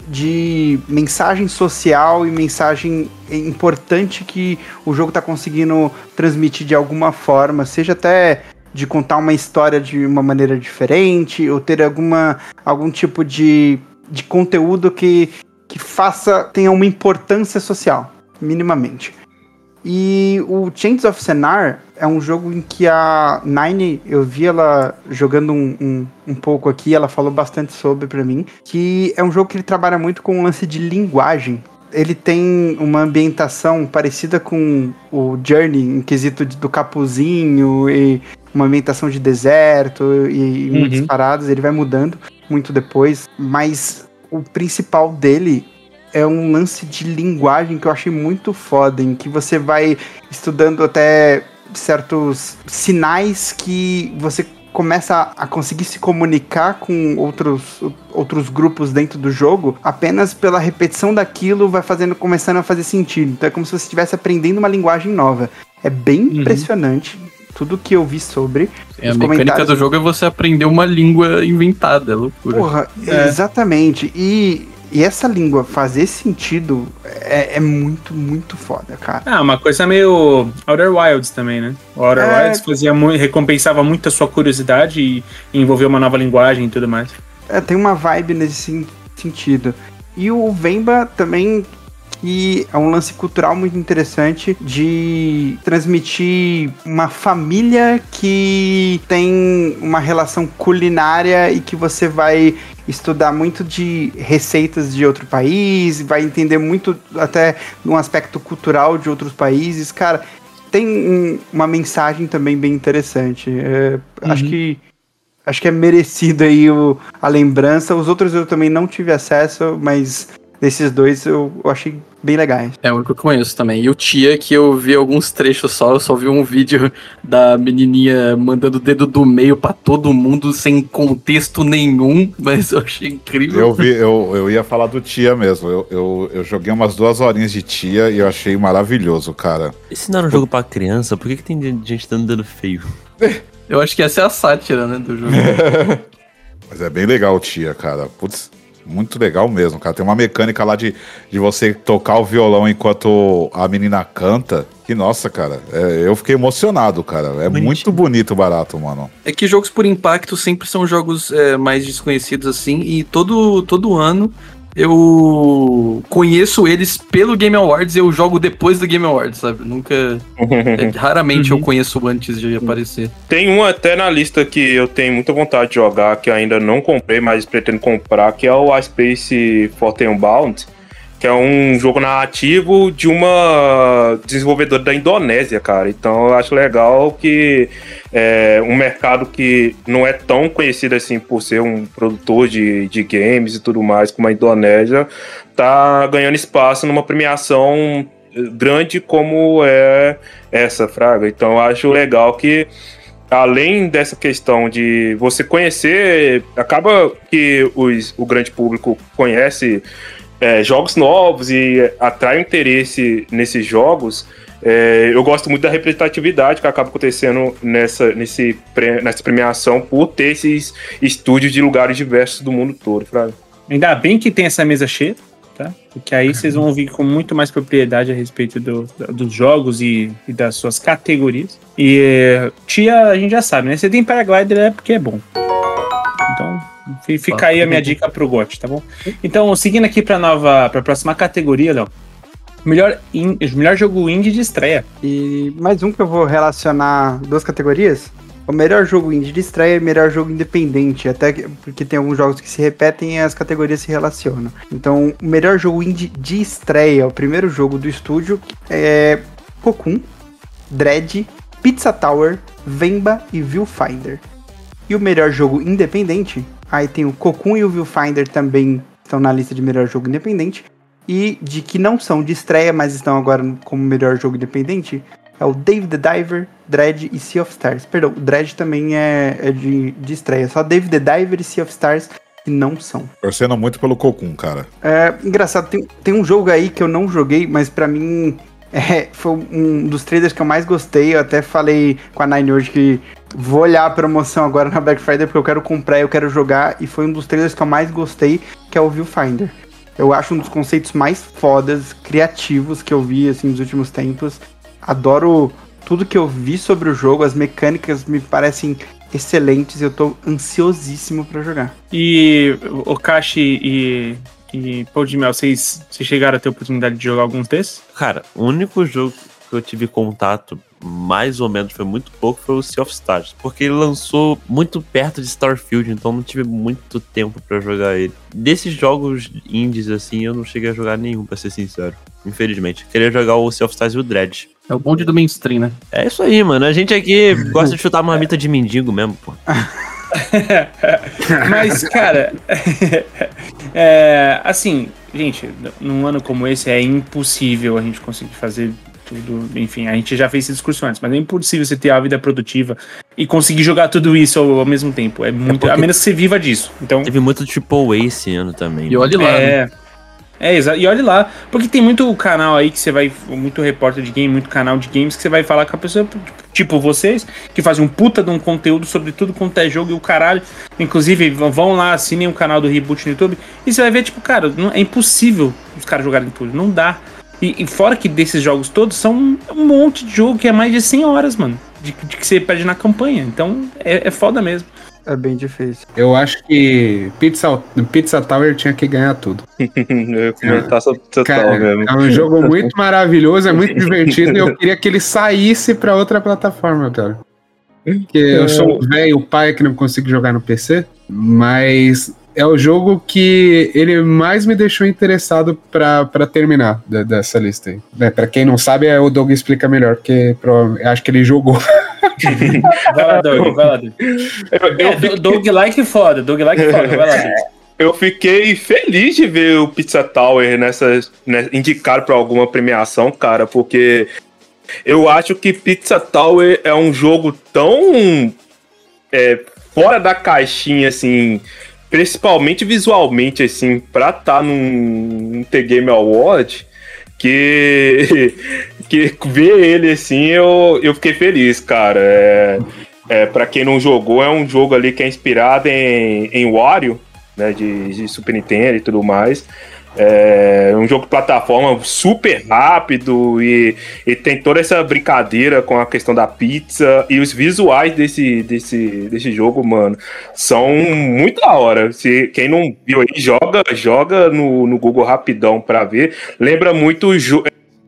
de mensagem social e mensagem importante que o jogo está conseguindo transmitir de alguma forma, seja até de contar uma história de uma maneira diferente ou ter alguma algum tipo de, de conteúdo que, que faça tenha uma importância social, minimamente. E o Chains of Senar é um jogo em que a Nine, eu vi ela jogando um, um, um pouco aqui, ela falou bastante sobre pra mim, que é um jogo que ele trabalha muito com o lance de linguagem. Ele tem uma ambientação parecida com o Journey, em quesito do capuzinho e uma ambientação de deserto e, e Uhum. muitas paradas. Ele vai mudando muito depois, mas o principal dele é um lance de linguagem que eu achei muito foda, em que você vai estudando até certos sinais que você começa a conseguir se comunicar com outros, outros grupos dentro do jogo, apenas pela repetição daquilo vai fazendo começando a fazer sentido. Então é como se você estivesse aprendendo uma linguagem nova. É bem Uhum. impressionante tudo que eu vi sobre. É, a mecânica comentários- do jogo é você aprender uma língua inventada, é loucura. Porra, É. exatamente. E, e essa língua fazer sentido é, é muito, muito foda, cara. Ah, uma coisa meio Outer Wilds também, né? O Outer É. Wilds fazia muito, recompensava muito a sua curiosidade e envolveu uma nova linguagem e tudo mais. É, tem uma vibe nesse sen- sentido. E o Vemba também, que é um lance cultural muito interessante de transmitir uma família que tem uma relação culinária e que você vai estudar muito de receitas de outro país, vai entender muito até um aspecto cultural de outros países. Cara, tem um- uma mensagem também bem interessante. É, Acho que acho que é merecido aí o, a lembrança. Os outros eu também não tive acesso, mas desses dois eu, eu achei bem legais. É o único que eu conheço também. E o Tia, que eu vi alguns trechos só, eu só vi um vídeo da menininha mandando o dedo do meio pra todo mundo sem contexto nenhum, mas eu achei incrível. Eu vi, eu, eu ia falar do Tia mesmo. Eu, eu, eu joguei umas duas horinhas de Tia e eu achei maravilhoso, cara. Esse não era um jogo pra criança, por que, que tem gente dando dedo feio? Eu acho que essa é a sátira, né, do jogo. Mas é bem legal o Tia, cara. Putz, muito legal mesmo, cara. Tem uma mecânica lá de, de você tocar o violão enquanto a menina canta. Que nossa, cara. é, eu fiquei emocionado, cara. É Bonitinho. muito bonito o barato, mano. É que jogos por impacto sempre são jogos é, mais desconhecidos assim, e todo, todo ano eu conheço eles pelo Game Awards e eu jogo depois do Game Awards, sabe? Nunca. é, raramente eu conheço antes de aparecer. Tem um até na lista que eu tenho muita vontade de jogar, que ainda não comprei, mas pretendo comprar, que é o iSpace Fortune Bound, que é um jogo narrativo de uma desenvolvedora da Indonésia, cara. Então eu acho legal que é um mercado que não é tão conhecido assim por ser um produtor de, de games e tudo mais, como a Indonésia, tá ganhando espaço numa premiação grande como é essa, Fraga. Então eu acho legal que além dessa questão de você conhecer, acaba que os, o grande público conhece é, jogos novos e atrai interesse nesses jogos. É, eu gosto muito da representatividade que acaba acontecendo nessa, nesse, nessa premiação por ter esses estúdios de lugares diversos do mundo todo, Fraga. Ainda bem que tem essa mesa cheia, tá? Porque aí vocês vão ouvir com muito mais propriedade a respeito do- dos jogos e, e das suas categorias. E eh, tia, a gente já sabe, né? Você tem paraglider é porque é bom. Fi- fica aí a minha dica pro GOT, tá bom? Então, seguindo aqui pra nova, pra próxima categoria, Léo. Melhor, melhor jogo indie de estreia. E mais um que eu vou relacionar duas categorias. O melhor jogo indie de estreia e melhor jogo independente. Até que- porque tem alguns jogos que se repetem e as categorias se relacionam. Então, o melhor jogo indie de estreia, o primeiro jogo do estúdio, é Cocoon, Dread, Pizza Tower, Vemba e Viewfinder. E o melhor jogo independente, aí tem o Cocoon e o Viewfinder também estão na lista de melhor jogo independente. E de que não são de estreia, mas estão agora como melhor jogo independente, é o Dave the Diver, Dread e Sea of Stars. Perdão, o Dread também é, é de, de estreia. Só Dave the Diver e Sea of Stars que não são. Torcendo muito pelo Cocum, cara. É, engraçado, tem, tem um jogo aí que eu não joguei, mas pra mim é, foi um dos trailers que eu mais gostei. Eu até falei com a Nine hoje que vou olhar a promoção agora na Black Friday porque eu quero comprar, eu quero jogar. E foi um dos trailers que eu mais gostei, que é o Viewfinder. Eu acho um dos conceitos mais fodas, criativos que eu vi assim nos últimos tempos. Adoro tudo que eu vi sobre o jogo, as mecânicas me parecem excelentes eu tô ansiosíssimo pra jogar. E o Kashi e, e de Mel, vocês, vocês chegaram a ter a oportunidade de jogar alguns desses? Cara, o único jogo que eu tive contato, mais ou menos, foi muito pouco, foi o Sea of Stars. Porque ele lançou muito perto de Starfield, então não tive muito tempo pra jogar ele. Desses jogos indies, assim, eu não cheguei a jogar nenhum, pra ser sincero. Infelizmente. Queria jogar o Sea of Stars e o Dread. É o bonde do mainstream, né? É isso aí, mano. A gente aqui gosta de chutar marmita de mendigo mesmo, pô. Mas, cara, é, assim, gente, num ano como esse é impossível a gente conseguir fazer tudo. Enfim, a gente já fez esse discurso antes, mas é impossível você ter a vida produtiva e conseguir jogar tudo isso ao, ao mesmo tempo. É muito. porque- A menos que você viva disso. Então. Teve muito A esse ano também. E olhe lá. né? É. Exato. E olha lá, porque tem muito canal aí que você vai, muito repórter de game, muito canal de games que você vai falar com a pessoa, tipo vocês, que fazem um puta de um conteúdo sobre tudo quanto é jogo e o caralho. Inclusive, vão- vão lá, assinem o canal do Reboot no YouTube, e você vai ver, tipo, cara, não, é impossível os caras jogarem tudo, não dá. E, e fora que desses jogos todos, são um, um monte de jogo que é mais de 100 horas, mano, de, de que você perde na campanha. Então, é, é foda mesmo. É bem difícil. Eu acho que Pizza, Pizza Tower tinha que ganhar tudo. Eu ia comentar sobre total Cara, mesmo. é um jogo muito maravilhoso, é muito divertido e eu queria que ele saísse pra outra plataforma, cara. Porque eu sou um velho pai que não consigo jogar no PC, mas é o jogo que ele mais me deixou interessado pra, pra terminar da- dessa lista aí. É, pra quem não sabe, é o Doug explica melhor, porque acho que ele jogou. Vai lá, Doug, vai lá, Doug. Eu É, fiquei- Doug like foda, Doug like foda, vai lá, Doug. Eu fiquei feliz de ver o Pizza Tower nessa, né, indicado para alguma premiação, cara, porque eu acho que Pizza Tower é um jogo tão é, fora da caixinha, assim, principalmente visualmente, assim, pra estar num, num The Game Award, que, que ver ele assim, eu, eu fiquei feliz, cara. É, é, para quem não jogou, é um jogo ali que é inspirado em, em Wario, né, de, de Super Nintendo e tudo mais. É um jogo de plataforma super rápido e, e tem toda essa brincadeira com a questão da pizza e os visuais desse, desse, desse jogo, mano, são muito da hora. Se quem não viu aí, joga, joga no, no Google rapidão pra ver. Lembra muito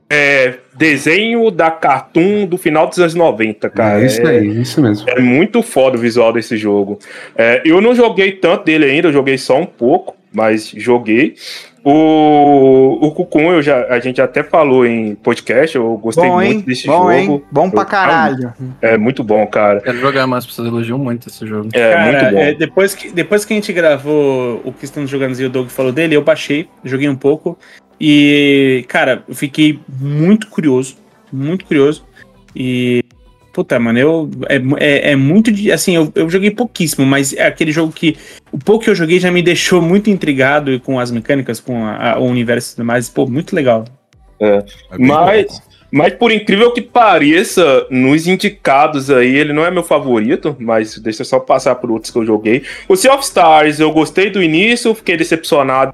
é, desenho da Cartoon do final dos anos 90, cara. é isso aí, isso mesmo. É muito foda o visual desse jogo. É, eu não joguei tanto dele ainda, eu joguei só um pouco, mas joguei. O, o Cucum, eu já, a gente até falou em podcast, eu gostei Bom, muito hein? desse Bom, jogo. hein? Bom pra caralho. É muito bom, cara. Quero jogar mais, vocês elogiam muito esse jogo. É Cara, muito bom. é, depois, que, depois que a gente gravou o que estamos jogando e o Doug falou dele, eu baixei, joguei um pouco. E, cara, eu fiquei muito curioso. Muito curioso. E. Puta, mano, eu. É, é, é muito. de- Assim, eu, eu joguei pouquíssimo, mas é aquele jogo que. O pouco que eu joguei já me deixou muito intrigado com as mecânicas, com a- a- o universo e tudo mais. Pô, muito legal. É bem Mas, Mas por incrível que pareça, nos indicados aí, ele não é meu favorito, mas deixa eu só passar por outros que eu joguei. O Sea of Stars, eu gostei do início, fiquei decepcionado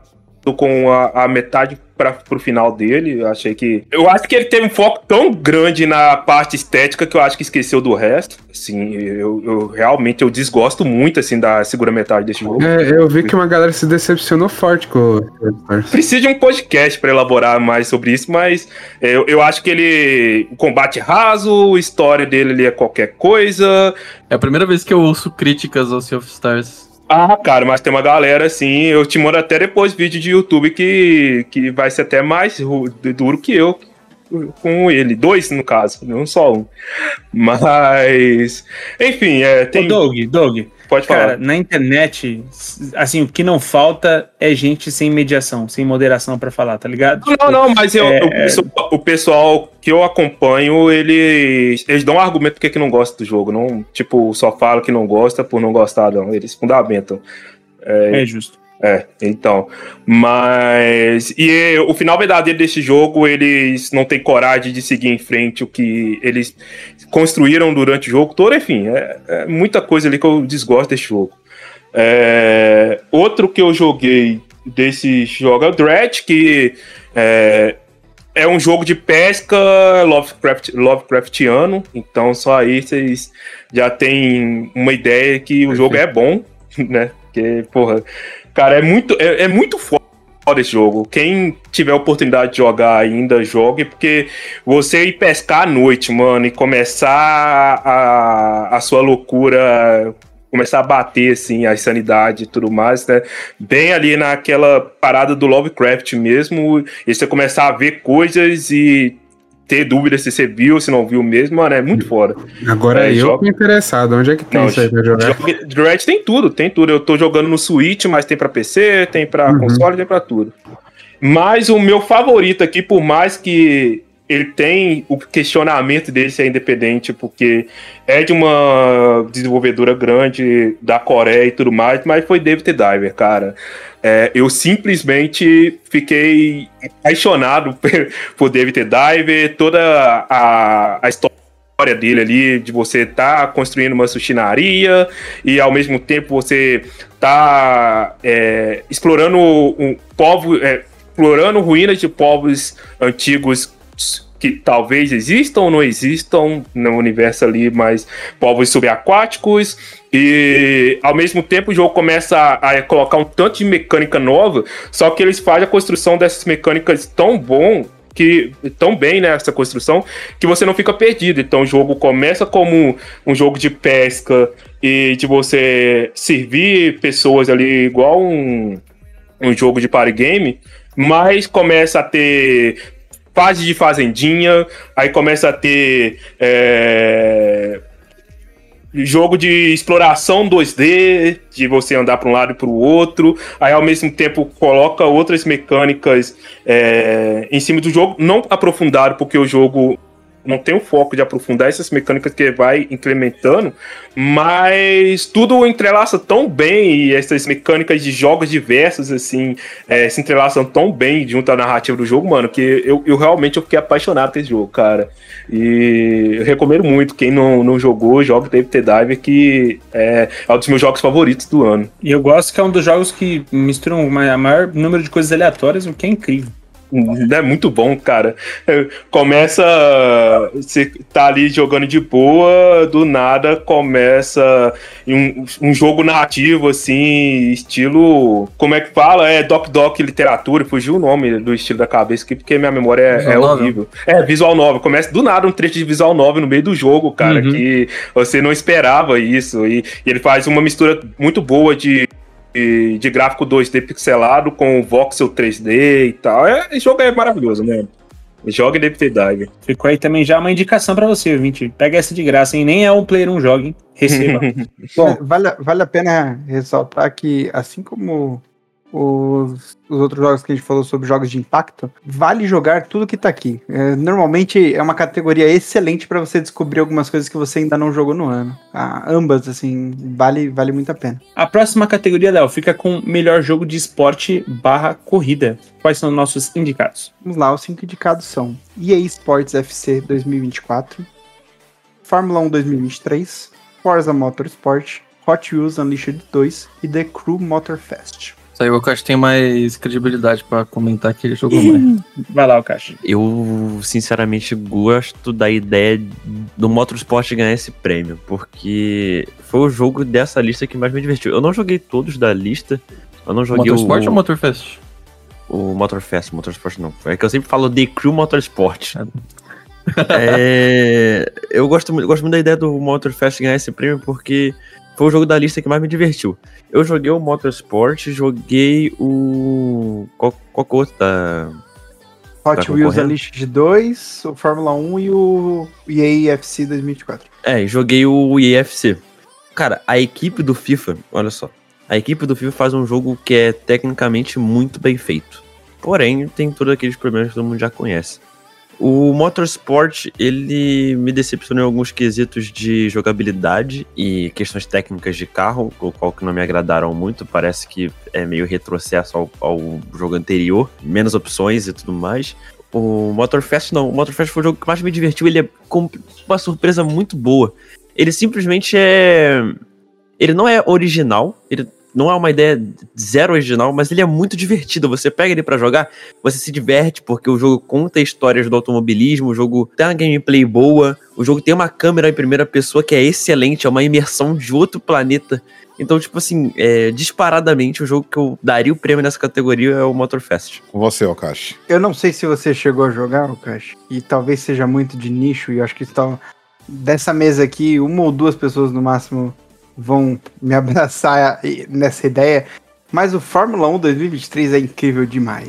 com a, a metade para pro final dele. Eu achei que. Eu acho que ele teve um foco tão grande na parte estética que eu acho que esqueceu do resto. Assim, eu, eu realmente eu desgosto muito assim da segunda metade desse jogo. É, eu vi que uma galera se decepcionou forte com o Precisa de um podcast para elaborar mais sobre isso, mas eu, eu acho que ele. O combate raso, a história dele é qualquer coisa. É a primeira vez que eu ouço críticas ao Sea of Stars. Ah, cara, mas tem uma galera assim, eu te mando até depois vídeo de YouTube que, que vai ser até mais duro que eu com ele. Dois, no caso, não só um. Mas, enfim, é, Ô, tem. Doug, Doug, pode falar. cara, na internet, assim, o que não falta é gente sem mediação, sem moderação pra falar, tá ligado? Não, não, mas eu, É, o, pessoal, que eu acompanho, eles, eles dão um argumento porque que não gosta do jogo. Não, tipo, só fala que não gosta por não gostar, não. Eles fundamentam. É justo. É, então. Mas. E o final verdadeiro desse jogo, eles não têm coragem de seguir em frente o que eles construíram durante o jogo todo. Enfim, é, é muita coisa ali que eu desgosto desse jogo. É, outro que eu joguei desse jogo é o Dread, que é, é um jogo de pesca Lovecraft, Lovecraftiano. Então, só aí vocês já têm uma ideia que o jogo é bom, né? Porque, porra, cara, é muito, é, é muito foda esse jogo. Quem tiver oportunidade de jogar ainda, jogue, porque você ir pescar à noite, mano, e começar a, a sua loucura começar a bater, assim, a sanidade e tudo mais, né? Bem ali naquela parada do Lovecraft mesmo, e você começar a ver coisas e ter dúvidas se você viu, se não viu mesmo, mano, é muito foda. Agora É, eu joga- tô interessado. Onde é que tem Não, isso aí pra jogar? Joga- Dread tem tudo, tem tudo. Eu tô jogando no Switch, mas tem pra PC, tem pra Uhum. console, tem pra tudo. Mas o meu favorito aqui, por mais que ele tem o questionamento dele se é independente, porque é de uma desenvolvedora grande da Coreia e tudo mais, mas foi David Diver, cara. É, eu simplesmente fiquei apaixonado por- David Diver, toda a, a história história dele ali, de você estar construindo uma sushinaria e ao mesmo tempo você tá é, explorando um povo, é, explorando ruínas de povos antigos que talvez existam ou não existam no universo ali, mas povos subaquáticos e ao mesmo tempo o jogo começa a, a colocar um tanto de mecânica nova, só que eles fazem a construção dessas mecânicas tão bom que tão bem nessa construção que você não fica perdido. Então o jogo começa como um jogo de pesca e de você servir pessoas ali igual um, um jogo de party game, mas começa a ter fase de fazendinha, aí começa a ter é, jogo de exploração 2D, de você andar para um lado e para o outro, aí ao mesmo tempo coloca outras mecânicas é, em cima do jogo, não aprofundado, porque o jogo não tem o foco de aprofundar essas mecânicas que vai implementando, mas tudo entrelaça tão bem e essas mecânicas de jogos diversos, assim, é, se entrelaçam tão bem junto à narrativa do jogo, mano, que eu, eu realmente eu fiquei apaixonado por esse jogo, cara. E eu recomendo muito, quem não, não jogou, joga David T. Diver, que é, é um dos meus jogos favoritos do ano. E eu gosto que é um dos jogos que misturam o maior número de coisas aleatórias, o que é incrível. É muito bom, cara. Começa. Você tá ali jogando de boa, do nada começa um, um jogo narrativo, assim, estilo. Como é que fala? É Doc Doc Literatura, fugiu o nome do estilo da cabeça aqui, porque minha memória é, é horrível. É, visual novel. Começa do nada um trecho de visual novel no meio do jogo, cara, Uhum. que você não esperava isso. E, e ele faz uma mistura muito boa de de, de gráfico 2D pixelado com voxel 3D e tal. É, esse jogo é maravilhoso, né? Joga em Deep Dive. Ficou aí também já uma indicação pra você, ouvinte. Pega essa de graça, hein? Nem é um player um jogo, hein? Receba. Bom, vale, vale a pena ressaltar que, assim como os, os outros jogos que a gente falou sobre jogos de impacto, vale jogar tudo que tá aqui. É, normalmente é uma categoria excelente para você descobrir algumas coisas que você ainda não jogou no ano. Ah, ambas, assim, vale, vale muito a pena. A próxima categoria, Léo, fica com melhor jogo de esporte barra corrida. Quais são os nossos indicados? Vamos lá, os cinco indicados são EA Sports FC 2024, Fórmula 1 2023, Forza Motorsport, Hot Wheels Unleashed 2 e The Crew Motorfest. Aí o Okashi tem mais credibilidade pra comentar que ele jogou mais. Vai lá, Okashi. Eu, sinceramente, gosto da ideia do Motorsport ganhar esse prêmio, porque foi o jogo dessa lista que mais me divertiu. Eu não joguei todos da lista, eu não joguei Motorsport o, ou Motorfest? o Motorfest, Motorsport não. É que eu sempre falo The Crew Motorsport. É, eu gosto, muito- gosto muito da ideia do Motorfest ganhar esse prêmio porque foi o jogo da lista que mais me divertiu. Eu joguei o Motorsport, joguei o. Qual, qual que é outro da. Hot Tá Wheels? Unleashed 2, o Fórmula 1 e o EA FC 2024. É, joguei o EFC. Cara, a equipe do FIFA, olha só. A equipe do FIFA faz um jogo que é tecnicamente muito bem feito. Porém, tem todos aqueles problemas que todo mundo já conhece. O Motorsport, ele me decepcionou em alguns quesitos de jogabilidade e questões técnicas de carro, o qual que não me agradaram muito. Parece que é meio retrocesso ao, ao jogo anterior, menos opções e tudo mais. O Motorfest não, o Motorfest foi o jogo que mais me divertiu, ele é uma surpresa muito boa. Ele simplesmente é. Ele não é original, ele não é uma ideia zero original, mas ele é muito divertido. Você pega ele pra jogar, você se diverte, porque o jogo conta histórias do automobilismo, o jogo tem uma gameplay boa, o jogo tem uma câmera em primeira pessoa que é excelente, é uma imersão de outro planeta. Então, tipo assim, é, disparadamente, o jogo que eu daria o prêmio nessa categoria é o Motorfest. Com você, Okashi. Eu não sei se você chegou a jogar, Cash, e talvez seja muito de nicho, e eu acho que está dessa mesa aqui, uma ou duas pessoas no máximo vão me abraçar nessa ideia. Mas o Fórmula 1 2023 é incrível demais.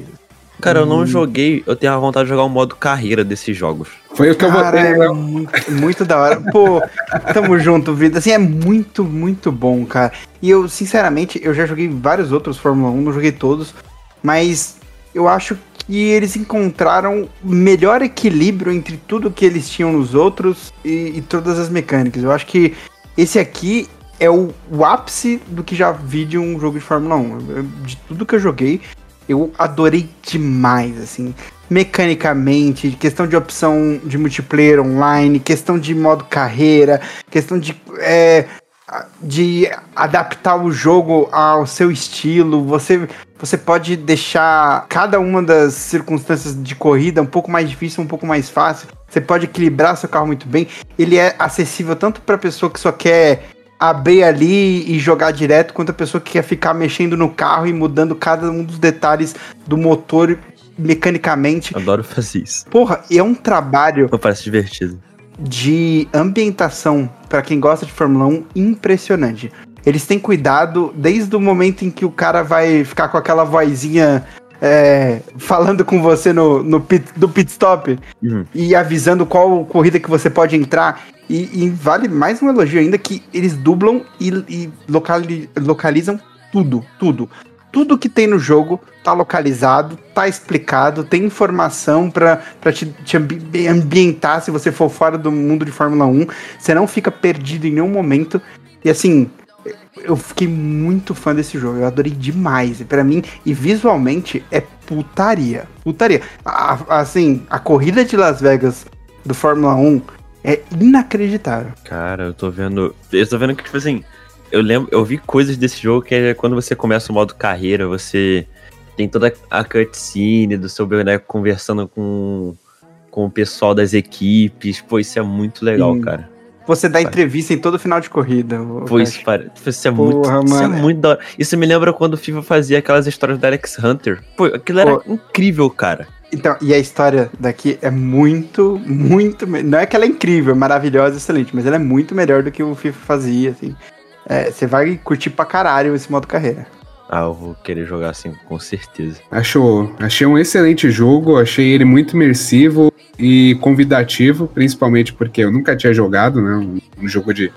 Cara, eu não Hum. joguei, eu tenho a vontade de jogar o modo carreira desses jogos. Foi o que eu Cara, botei. é muito, muito da hora. Pô, tamo junto, vida. Assim, é muito, muito bom, cara. E eu, sinceramente, eu já joguei vários outros Fórmula 1, não joguei todos, mas eu acho que eles encontraram o melhor equilíbrio entre tudo que eles tinham nos outros e, e todas as mecânicas. Eu acho que esse aqui é o, o ápice do que já vi de um jogo de Fórmula 1. Eu- De tudo que eu joguei, eu adorei demais, assim mecanicamente, questão de opção de multiplayer online, questão de modo carreira, questão de, é, de adaptar o jogo ao seu estilo. Você, você pode deixar cada uma das circunstâncias de corrida um pouco mais difícil, um pouco mais fácil. Você pode equilibrar seu carro muito bem. Ele é acessível tanto para pessoa que só quer abrir ali e jogar direto, quanto a pessoa que quer ficar mexendo no carro e mudando cada um dos detalhes do motor mecanicamente. Adoro fazer isso. Porra, é um trabalho Pô, Parece divertido. de ambientação para quem gosta de Fórmula 1 impressionante. Eles têm cuidado desde o momento em que o cara vai ficar com aquela vozinha é, falando com você no, no pit, do pit stop Uhum. e avisando qual corrida que você pode entrar. E, e vale mais um elogio ainda que eles dublam e, e locali- localizam tudo, tudo. Tudo que tem no jogo tá localizado, tá explicado, tem informação pra te, te ambi- ambientar se você for fora do mundo de Fórmula 1. Você não fica perdido em nenhum momento. E assim, eu fiquei muito fã desse jogo. Eu adorei demais. E pra mim, e visualmente, é putaria. Putaria. A- assim, a corrida de Las Vegas do Fórmula 1 é inacreditável. Cara, eu tô vendo. Eu tô vendo que, tipo assim, eu lembro, eu vi coisas desse jogo que é quando você começa o modo carreira, você tem toda a cutscene do seu boneco conversando com, com o pessoal das equipes. Pô, isso é muito legal, Sim. cara. Você dá entrevista em todo final de corrida. o- Pô, isso, para, isso é Porra, muito. Isso é mano. muito da hora. Isso me lembra quando o FIFA fazia aquelas histórias do Alex Hunter. Pô, aquilo era Pô. incrível, cara. Então, e a história daqui é muito, muito. me- Não é que ela é incrível, maravilhosa, excelente, mas ela é muito melhor do que o FIFA fazia, assim. É, Você vai curtir pra caralho esse modo carreira. Ah, eu vou querer jogar assim, com certeza. Acho, achei um excelente jogo, achei ele muito imersivo e convidativo, principalmente porque eu nunca tinha jogado, né, um, um jogo de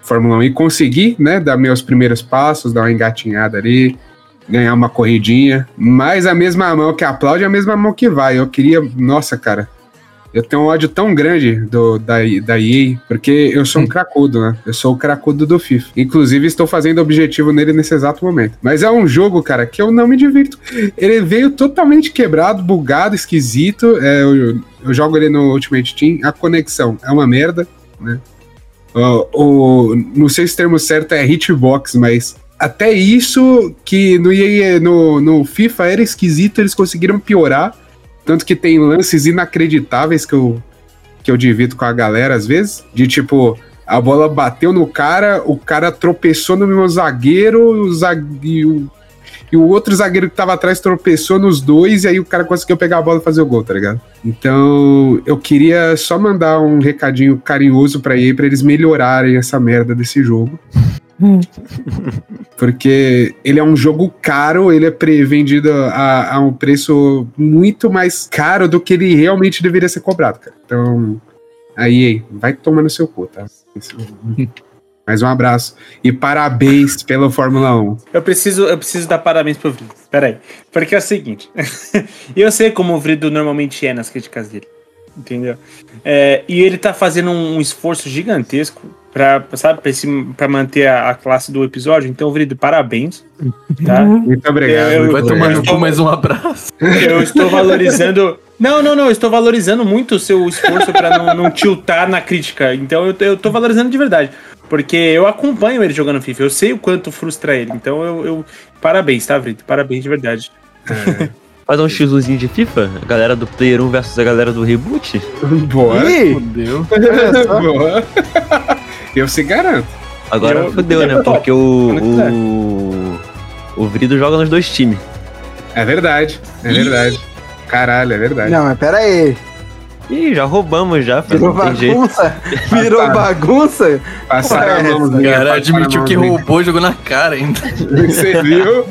Fórmula 1 e consegui, né, dar meus primeiros passos, dar uma engatinhada ali, ganhar uma corridinha. Mas a mesma mão que aplaude é a mesma mão que vai. Eu queria. Nossa, cara. Eu tenho um ódio tão grande do, da, da EA, porque eu sou um cracudo, né? Eu sou o cracudo do FIFA. Inclusive, estou fazendo objetivo nele nesse exato momento. Mas é um jogo, cara, que eu não me divirto. Ele veio totalmente quebrado, bugado, esquisito. É, eu, eu jogo ele no Ultimate Team. A conexão é uma merda, né? O, o, não sei se o termo certo é hitbox, mas até isso que no, EA, no, no FIFA era esquisito, eles conseguiram piorar. Tanto que tem lances inacreditáveis que eu, que eu divido com a galera às vezes. De tipo, a bola bateu no cara, o cara tropeçou no meu zagueiro, o zague, o, e o outro zagueiro que tava atrás tropeçou nos dois, e aí o cara conseguiu pegar a bola e fazer o gol, tá ligado? Então, eu queria só mandar um recadinho carinhoso pra EA pra eles melhorarem essa merda desse jogo. Porque ele é um jogo caro, ele é vendido a, a, um preço muito mais caro do que ele realmente deveria ser cobrado, cara. Então, aí, vai tomar no seu cu, tá? Mais um abraço. E parabéns pela Fórmula 1. Eu preciso, eu preciso dar parabéns pro Vrido. Peraí. Porque é o seguinte. eu sei como o Vrido normalmente é nas críticas dele. Entendeu? É, e ele tá fazendo um esforço gigantesco pra, sabe, pra, esse, pra manter a, a, classe do episódio. Então, Vrido, parabéns. Tá? Muito obrigado. Eu, Vai tomar no cu mais um abraço. Eu estou valorizando. Não, não, não. Eu estou valorizando muito o seu esforço para não, não tiltar na crítica. Então, eu, eu tô valorizando de verdade. Porque eu acompanho ele jogando FIFA. Eu sei o quanto frustra ele. Então, eu. eu... Parabéns, tá, Vrido? Parabéns de verdade. É. Fazer um X1zinho de FIFA? A galera do Player 1 versus a galera do Reboot? Boa. Fudeu. Boa. Eu se garanto. Agora eu, fudeu, né? Porque o, o. O Vrido joga nos dois times. É verdade, é verdade. Caralho, é verdade. Não, mas pera aí. Ih, já roubamos já. Virou bagunça? Virou bagunça? Passaram a mão. Cara, admitiu que roubou, jogou na cara ainda. Você viu?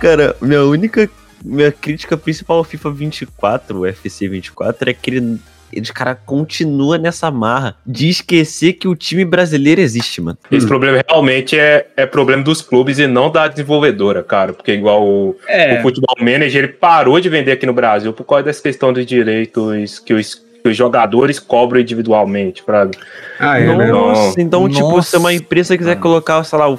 Cara, minha única minha crítica principal ao FIFA 24, o FC 24, é que ele, ele cara, continua nessa marra de esquecer que o time brasileiro existe, mano. Esse hum. problema realmente é, é problema dos clubes e não da desenvolvedora, cara. Porque igual o, é. o Futebol Manager, ele parou de vender aqui no Brasil por causa dessa questão dos direitos que os que os jogadores cobram individualmente. Pra... Ah, é, né? Nossa, então, Nossa. tipo, se uma empresa quiser colocar, sei lá, o,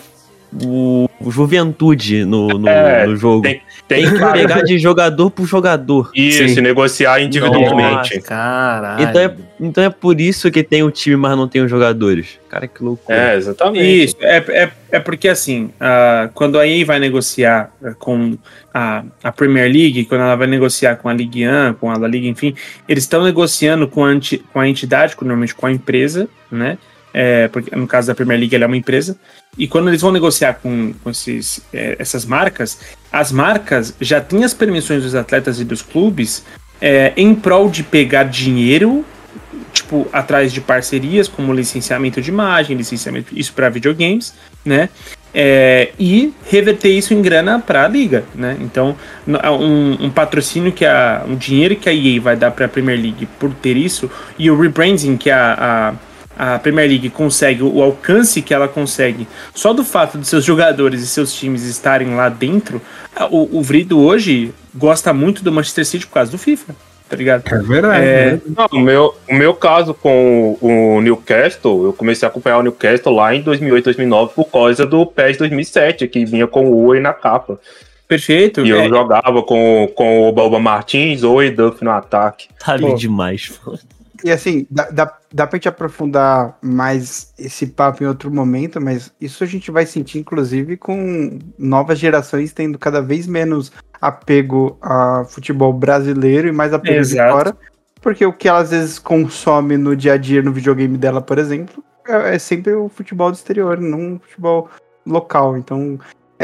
o Juventude no, no, é, no jogo. Tem, tem que pegar de jogador por jogador. Isso, Sim. negociar individualmente. Nossa, caralho. Então é, então é por isso que tem o time, mas não tem os jogadores. Cara, que loucura. É, exatamente. Isso, é, é, é porque assim, uh, quando a EA vai negociar uh, com a, a Premier League, quando ela vai negociar com a Ligue 1, com a La Liga, enfim, eles estão negociando com a, com a entidade, normalmente com a empresa, né? É, porque no caso da Premier League ela é uma empresa, e quando eles vão negociar com, com esses, é, essas marcas, as marcas já têm as permissões dos atletas e dos clubes é, em prol de pegar dinheiro, tipo, atrás de parcerias, como licenciamento de imagem, licenciamento, isso para videogames, né? É, e reverter isso em grana para a liga, né? Então, um, um, patrocínio que a, um dinheiro que a EA vai dar para a Premier League por ter isso e o rebranding que a, a a Premier League consegue, o alcance que ela consegue, só do fato de seus jogadores e seus times estarem lá dentro, o, o Vrido hoje gosta muito do Manchester City por causa do FIFA. Tá ligado? É verdade. É... Né? Não, o, meu, o meu caso com o Newcastle, eu comecei a acompanhar o Newcastle lá em 2008, 2009 por causa do PES 2007, que vinha com o Oi na capa. Perfeito. E é... eu jogava com, com o Balba Martins, Oi Duff no ataque. Tá ali demais, pô. E assim, dá, dá, dá pra gente aprofundar mais esse papo em outro momento, mas isso a gente vai sentir, inclusive, com novas gerações tendo cada vez menos apego a futebol brasileiro e mais apego Exato. de fora. Porque o que ela às vezes consome no dia a dia no videogame dela, por exemplo, é, é sempre o futebol do exterior, não o futebol local. Então,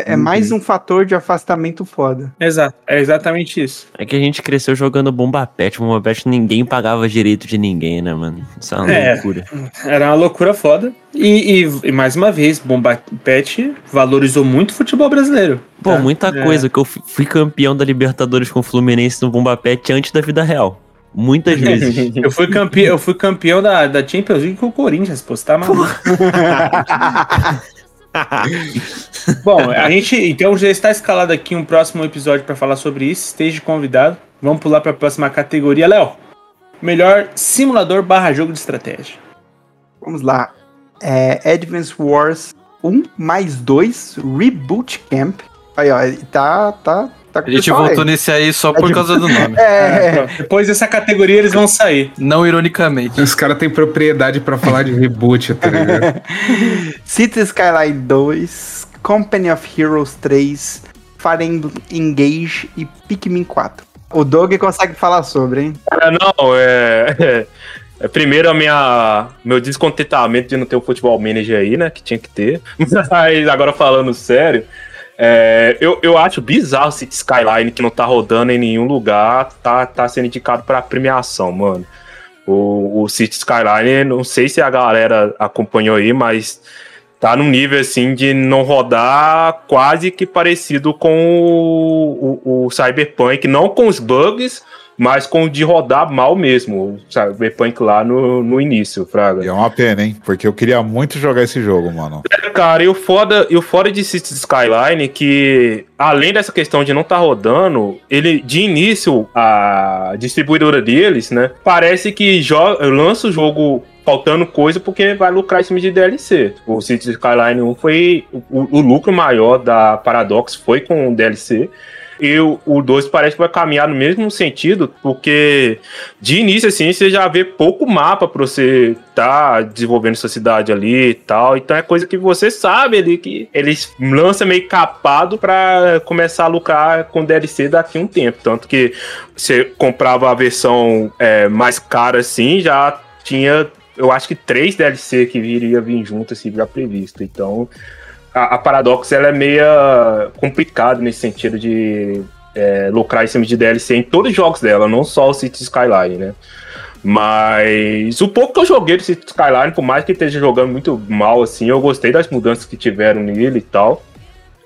é, é mais um fator de afastamento foda. Exato, é exatamente isso. É que a gente cresceu jogando Bomba Pet. Bomba Pet ninguém pagava direito de ninguém, né, mano? Isso é uma é, loucura. Era uma loucura foda. E, e, e, mais uma vez, Bomba Pet valorizou muito o futebol brasileiro. Pô, tá? muita é. coisa. Que eu fui campeão da Libertadores com o Fluminense no Bomba Pet antes da vida real. Muitas vezes. eu fui campeão, eu fui campeão da, da Champions League com o Corinthians, pô, você tá maluco. Bom, a gente então já está escalado aqui um próximo episódio para falar sobre isso. Esteja convidado. Vamos pular para a próxima categoria. Léo, melhor simulador barra jogo de estratégia. Vamos lá. É Advance Wars 1 mais 2 Reboot Camp. Aí, ó, tá, tá, tá A gente voltou aí. nesse aí só por causa do nome. É, Depois dessa categoria eles vão sair. Não ironicamente. Os caras têm propriedade pra falar de reboot, tá ligado? City Skyline 2, Company of Heroes 3, Fire Emblem Engage e Pikmin 4. O Doug consegue falar sobre, hein? Não, é, é- Primeiro, a minha, meu descontentamento de não ter o futebol manager aí, né? Que tinha que ter. Mas agora falando sério, é, eu, eu acho bizarro City Skyline que não tá rodando em nenhum lugar, tá, tá sendo indicado pra premiação, mano. O, o City Skyline, não sei se a galera acompanhou aí, mas tá num nível assim de não rodar quase que parecido com o, o, o Cyberpunk, não com os bugs, mas com o de rodar mal mesmo, o Cyberpunk lá no, no início, Fraga. E é uma pena, hein? Porque eu queria muito jogar esse jogo, mano. Cara, e o foda, e o foda de Cities Skyline é que, além dessa questão de não estar rodando, ele, de início, a distribuidora deles, né, parece que lança o jogo faltando coisa porque vai lucrar em cima de DLC. O Cities Skyline 1 foi o, o lucro maior da Paradox foi com o DLC. E o, o 2 parece que vai caminhar no mesmo sentido, porque de início, assim, você já vê pouco mapa pra você tá desenvolvendo sua cidade ali e tal. Então é coisa que você sabe ali que eles lançam meio capado pra começar a lucrar com DLC daqui a um tempo. Tanto que você comprava a versão é, mais cara assim, já tinha, eu acho que três DLC que viria vir junto, assim, já previsto. Então a, a Paradox ela é meia complicada nesse sentido de é, lucrar em cima de DLC em todos os jogos dela, não só o City Skyline, né? Mas o pouco que eu joguei do City Skyline, por mais que esteja jogando muito mal, assim, eu gostei das mudanças que tiveram nele e tal.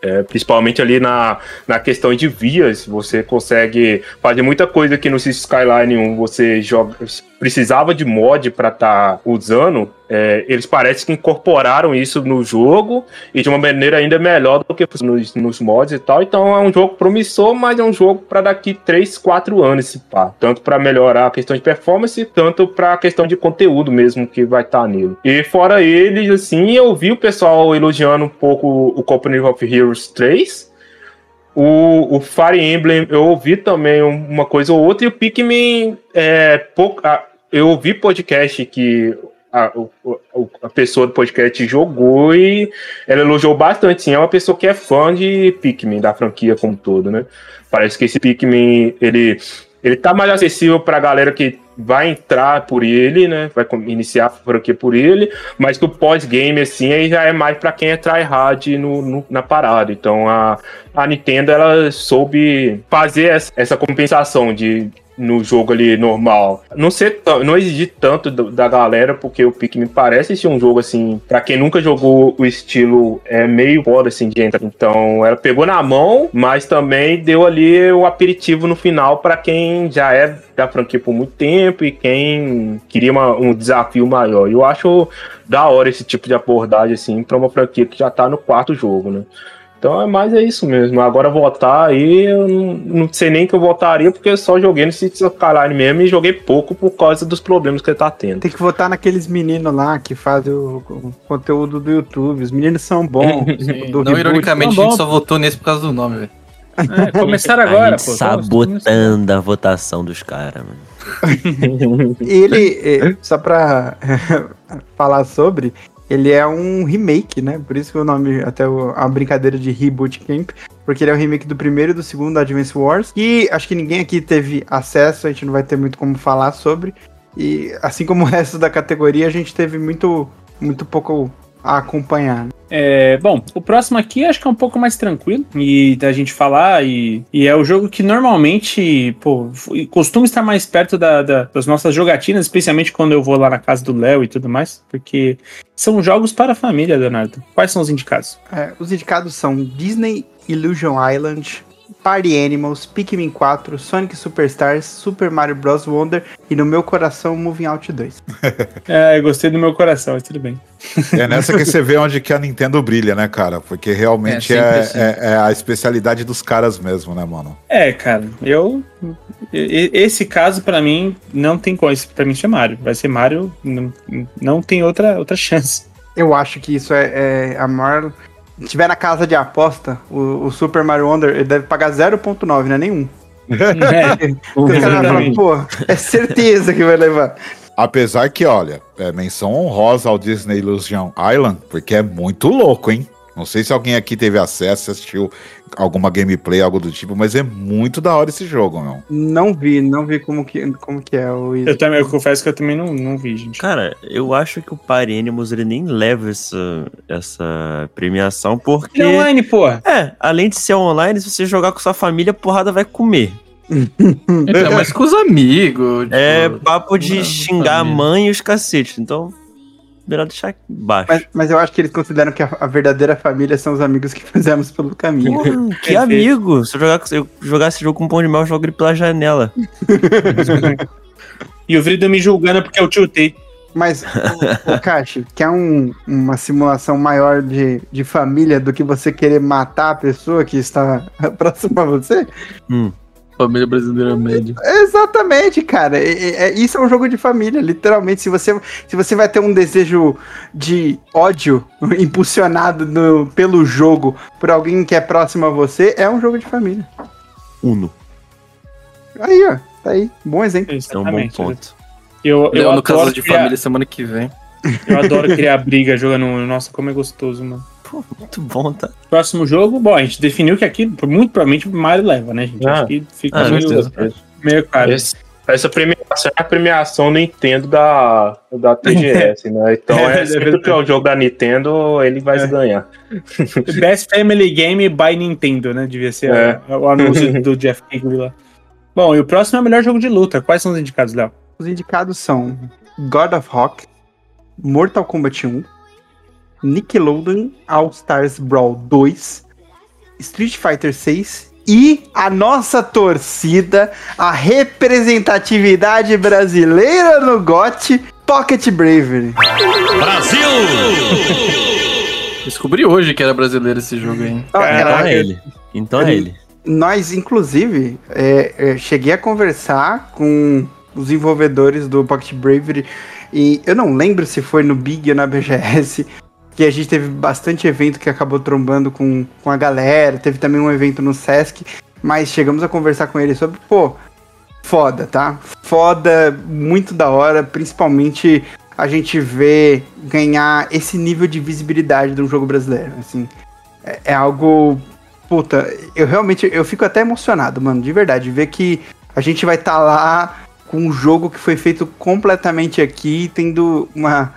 É, principalmente ali na, na questão de vias, você consegue fazer muita coisa que no City Skyline 1 você joga, precisava de mod para estar usando. É, eles parecem que incorporaram isso no jogo e de uma maneira ainda melhor do que nos, nos mods e tal. Então é um jogo promissor, mas é um jogo para daqui 3, 4 anos, se pá. Tanto para melhorar a questão de performance, tanto para a questão de conteúdo mesmo que vai estar nele. E fora eles, assim, eu vi o pessoal elogiando um pouco o Company of Heroes 3. O, o Fire Emblem, eu ouvi também uma coisa ou outra, e o Pikmin, é, pouco, ah, eu ouvi podcast que a, o- a pessoa do podcast jogou e ela elogiou bastante, sim. É uma pessoa que é fã de Pikmin, da franquia como todo, né? Parece que esse Pikmin, ele, ele tá mais acessível pra galera que vai entrar por ele, né? Vai iniciar a franquia por ele, mas que o pós-game, assim, aí já é mais pra quem é tryhard no, no- na parada. Então a, a Nintendo, ela soube fazer essa, essa compensação de no jogo ali normal. Não ser não exigir tanto da galera, porque o Pikmin parece ser um jogo assim, pra quem nunca jogou o estilo é meio foda assim de entrar. Então, ela pegou na mão, mas também deu ali o aperitivo no final pra quem já é da franquia por muito tempo e quem queria uma- um desafio maior. Eu acho da hora esse tipo de abordagem assim pra uma franquia que já tá no quarto jogo, né? Então é mais é isso mesmo. Agora votar aí, eu não, não sei nem que eu votaria, porque eu só joguei no Cities Skyline mesmo e joguei pouco por causa dos problemas que ele tá tendo. Tem que votar naqueles meninos lá que fazem o, o conteúdo do YouTube. Os meninos são bons. Sim. Não reboot. ironicamente, Tá a bom. gente só votou nesse por causa do nome, velho. É, começaram a agora, gente pô. sabotando a votação dos caras, mano. Ele, só pra falar sobre, ele é um remake, né? Por isso que o nome, até o- a brincadeira de Reboot Camp, porque ele é um remake do primeiro e do segundo Advance Wars, e acho que ninguém aqui teve acesso, a gente não vai ter muito como falar sobre, e assim como o resto da categoria, a gente teve muito, muito pouco a acompanhar. né? É, bom, o próximo aqui acho que é um pouco mais tranquilo e da gente falar e, e é o jogo que normalmente, pô, costuma estar mais perto da- da- das nossas jogatinas, especialmente quando eu vou lá na casa do Léo e tudo mais, porque são jogos para a família, Leonardo. Quais são os indicados? É, os indicados são Disney Illusion Island, Party Animals, Pikmin 4, Sonic Superstars, Super Mario Bros. Wonder e no meu coração Moving Out 2. É, eu gostei do meu coração, mas tudo bem. É nessa que você vê onde que a Nintendo brilha, né, cara? Porque realmente É, é, sempre é- é a especialidade dos caras mesmo, né, mano? É, cara, eu. Esse caso, pra mim, não tem como. Esse, pra mim, isso é Mario. Vai ser Mario, não, não tem outra, outra chance. Eu acho que isso é, é a maior. Se tiver na casa de aposta, o, o Super Mario Wonder ele deve pagar 0.9, não é nenhum. É, Os caras falam, exatamente. pô, é certeza que vai levar. Apesar que, olha, é menção honrosa ao Disney Illusion Island, porque é muito louco, hein? Não sei se alguém aqui teve acesso, assistiu alguma gameplay, algo do tipo, mas é muito da hora esse jogo, meu. Não vi, não vi como que, como que é o Eu, também, eu confesso que eu também não, não vi, gente. Cara, eu acho que o Party Animals ele nem leva essa, essa premiação, porque. Ele é online, porra. É, além de ser online, se você jogar com sua família, a porrada vai comer. Então, mas com os amigos. É tipo, papo de não, xingar a mãe e os cacetes. Então, melhor deixar baixo. Mas, mas eu acho que eles consideram que a, a verdadeira família são os amigos que fizemos pelo caminho. Porra, que amigo! Se eu, jogar, se eu jogar esse jogo com pão de mel, eu jogo ele pela janela. E o Vrido me julgando porque eu tiltei. Mas, o, o Kashi, quer um, uma simulação maior de, de família do que você querer matar a pessoa que está próxima a você? Família brasileira média. Exatamente, cara. É- é- isso é um jogo de família, literalmente. Se você, se você vai ter um desejo de ódio impulsionado no- pelo jogo por alguém que é próximo a você, é um jogo de família. Uno. Aí, ó. Tá aí. Bom exemplo. É um bom ponto. Eu, eu, Eu, no caso de família semana que vem. eu adoro criar briga jogando. Nossa, como é gostoso, mano. Pô, muito bom, tá? Próximo jogo, bom, a gente definiu que aqui, muito provavelmente, o Mario leva, né, gente? Ah. Acho que fica Ah, meio, meio claro. Esse- essa premiação é a premiação Nintendo da, da TGS, né? Então É, é, é sempre que é o jogo da Nintendo, ele vai É. ganhar. Best Family Game by Nintendo, né? Devia ser É. o, o anúncio do Jeff Kigley lá. Bom, e o próximo é o melhor jogo de luta. Quais são os indicados, Léo? Os indicados são God of Rock, Mortal Kombat 1, Nickelodeon All Stars Brawl 2, Street Fighter 6 e a nossa torcida, a representatividade brasileira no GOT, Pocket Bravery. Descobri hoje que era brasileiro esse jogo aí. Ó, Caraca. Então é ele. Então é ele. Nós, inclusive, é, é, cheguei a conversar com os desenvolvedores do Pocket Bravery e eu não lembro se foi no Big ou na BGS, que a gente teve bastante evento que acabou trombando com, com a galera, teve também um evento no Sesc, mas chegamos a conversar com eles sobre, pô, foda, tá? Foda, muito da hora, principalmente a gente vê ganhar esse nível de visibilidade de um jogo brasileiro, assim. É, é algo Puta, eu realmente eu fico até emocionado, mano, de verdade, ver que a gente vai estar lá com um jogo que foi feito completamente aqui, tendo uma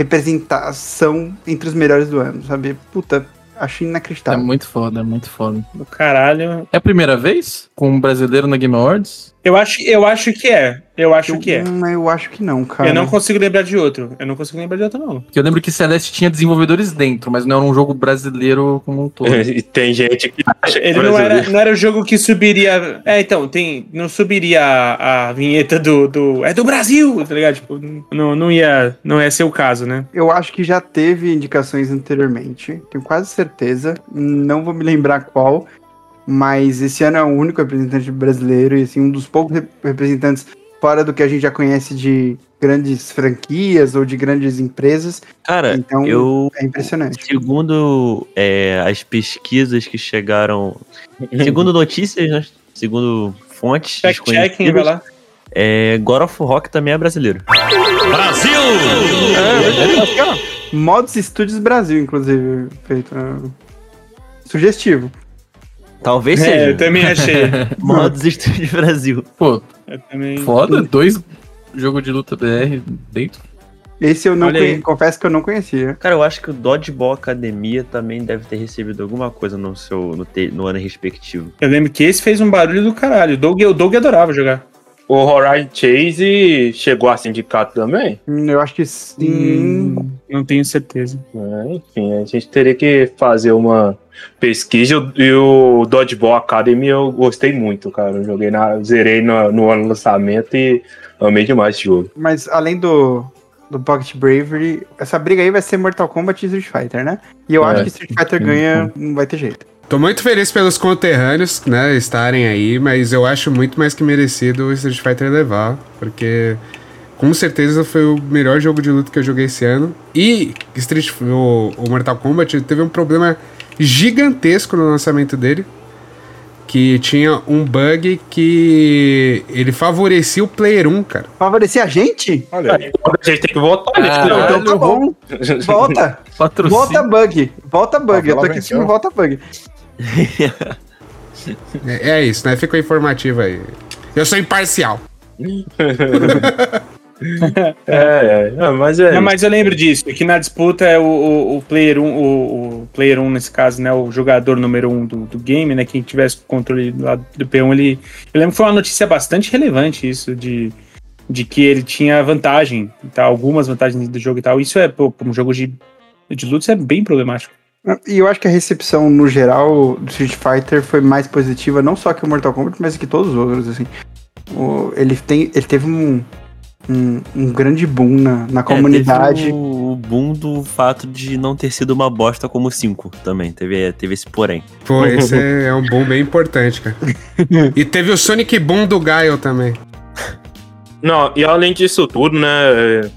representação entre os melhores do ano, sabe? Puta, acho É inacreditável. muito foda, é muito foda. Do caralho. É a primeira vez com um brasileiro na Game Awards? Eu acho, eu acho que é. Eu acho que é. Hum, eu acho que não, cara. Eu não consigo lembrar de outro. Eu não consigo lembrar de outro, não. Porque eu lembro que Celeste tinha desenvolvedores dentro, mas não era um jogo brasileiro como um todo. E tem gente que acha que Ele é não era, não era o jogo que subiria. É, então, tem. Não subiria a, a vinheta do, do. É do Brasil, tá ligado? Tipo, não, não, ia, não ia ser o caso, né? Eu acho que já teve indicações anteriormente, tenho quase certeza, não vou me lembrar qual, mas esse ano é o único representante brasileiro e assim, um dos poucos rep- representantes fora do que a gente já conhece de grandes franquias ou de grandes empresas, Cara, Então, eu. é impressionante. Segundo é, as pesquisas que chegaram. Segundo notícias, né? Segundo fontes. Fact-checking, vai desconhecidas, lá. É, God of Rock também é brasileiro. É, aqui, ó, Mods Studios Brasil, inclusive, feito. é, Sugestivo. Talvez É, seja. eu também achei. Modos Studio Brasil. Pô, Eu também. foda, dois jogos de luta BR dentro. Esse eu não conhe- confesso que eu não conhecia. Cara, eu acho que o Dodgeball Academia também deve ter recebido alguma coisa no seu no, te- no ano respectivo. Eu lembro que esse fez um barulho do caralho. O Doug, o Doug adorava jogar. O Horizon Chase chegou a sindicato também? Hum, Eu acho que sim. Hum, não tenho certeza. É, enfim, a gente teria que fazer uma pesquisa e o Dodgeball Academy eu gostei muito, cara. Eu joguei na. Zerei no, no ano do lançamento e amei demais esse jogo. Mas além do, do Pocket Bravery, essa briga aí vai ser Mortal Kombat e Street Fighter, né? E eu É. acho que Street Fighter ganha, não vai ter jeito. Tô muito feliz pelos conterrâneos, né, estarem aí, mas eu acho muito mais que merecido o Street Fighter levar, porque com certeza foi o melhor jogo de luta que eu joguei esse ano. E Street, o, o Mortal Kombat teve um problema gigantesco no lançamento dele, que tinha um bug que ele favorecia o Player 1, cara. Favorecer a gente? Olha aí. A gente tem que nesse Caralho. jogo. Então tá bom. Volta. Patrocínio. Volta bug. Volta bug. Eu tô aqui em venceu. cima, volta bug. É, é isso, né? Ficou informativo aí. Eu sou imparcial. É, é, é, mas é. Não, mas eu lembro disso, que na disputa é o, o, o player 1, o, o player 1 nesse caso, né, o jogador número 1 do, do game, né, quem tivesse o controle lá do P1, ele... Eu lembro que foi uma notícia bastante relevante isso, de, de que ele tinha vantagem, tá, algumas vantagens do jogo e tal. Isso é, pô, um jogo de, de luta, isso é bem problemático. E eu acho que a recepção, no geral, do Street Fighter foi mais positiva, não só que o Mortal Kombat, mas que todos os outros, assim. O- ele, tem, ele teve um, um, um grande boom na, na É, comunidade. teve o, o boom do fato de não ter sido uma bosta como o 5 também. Teve, teve esse porém. Pô, esse é um boom bem importante, cara. E teve o Sonic Boom do Gaio também. Não, e além disso tudo, né?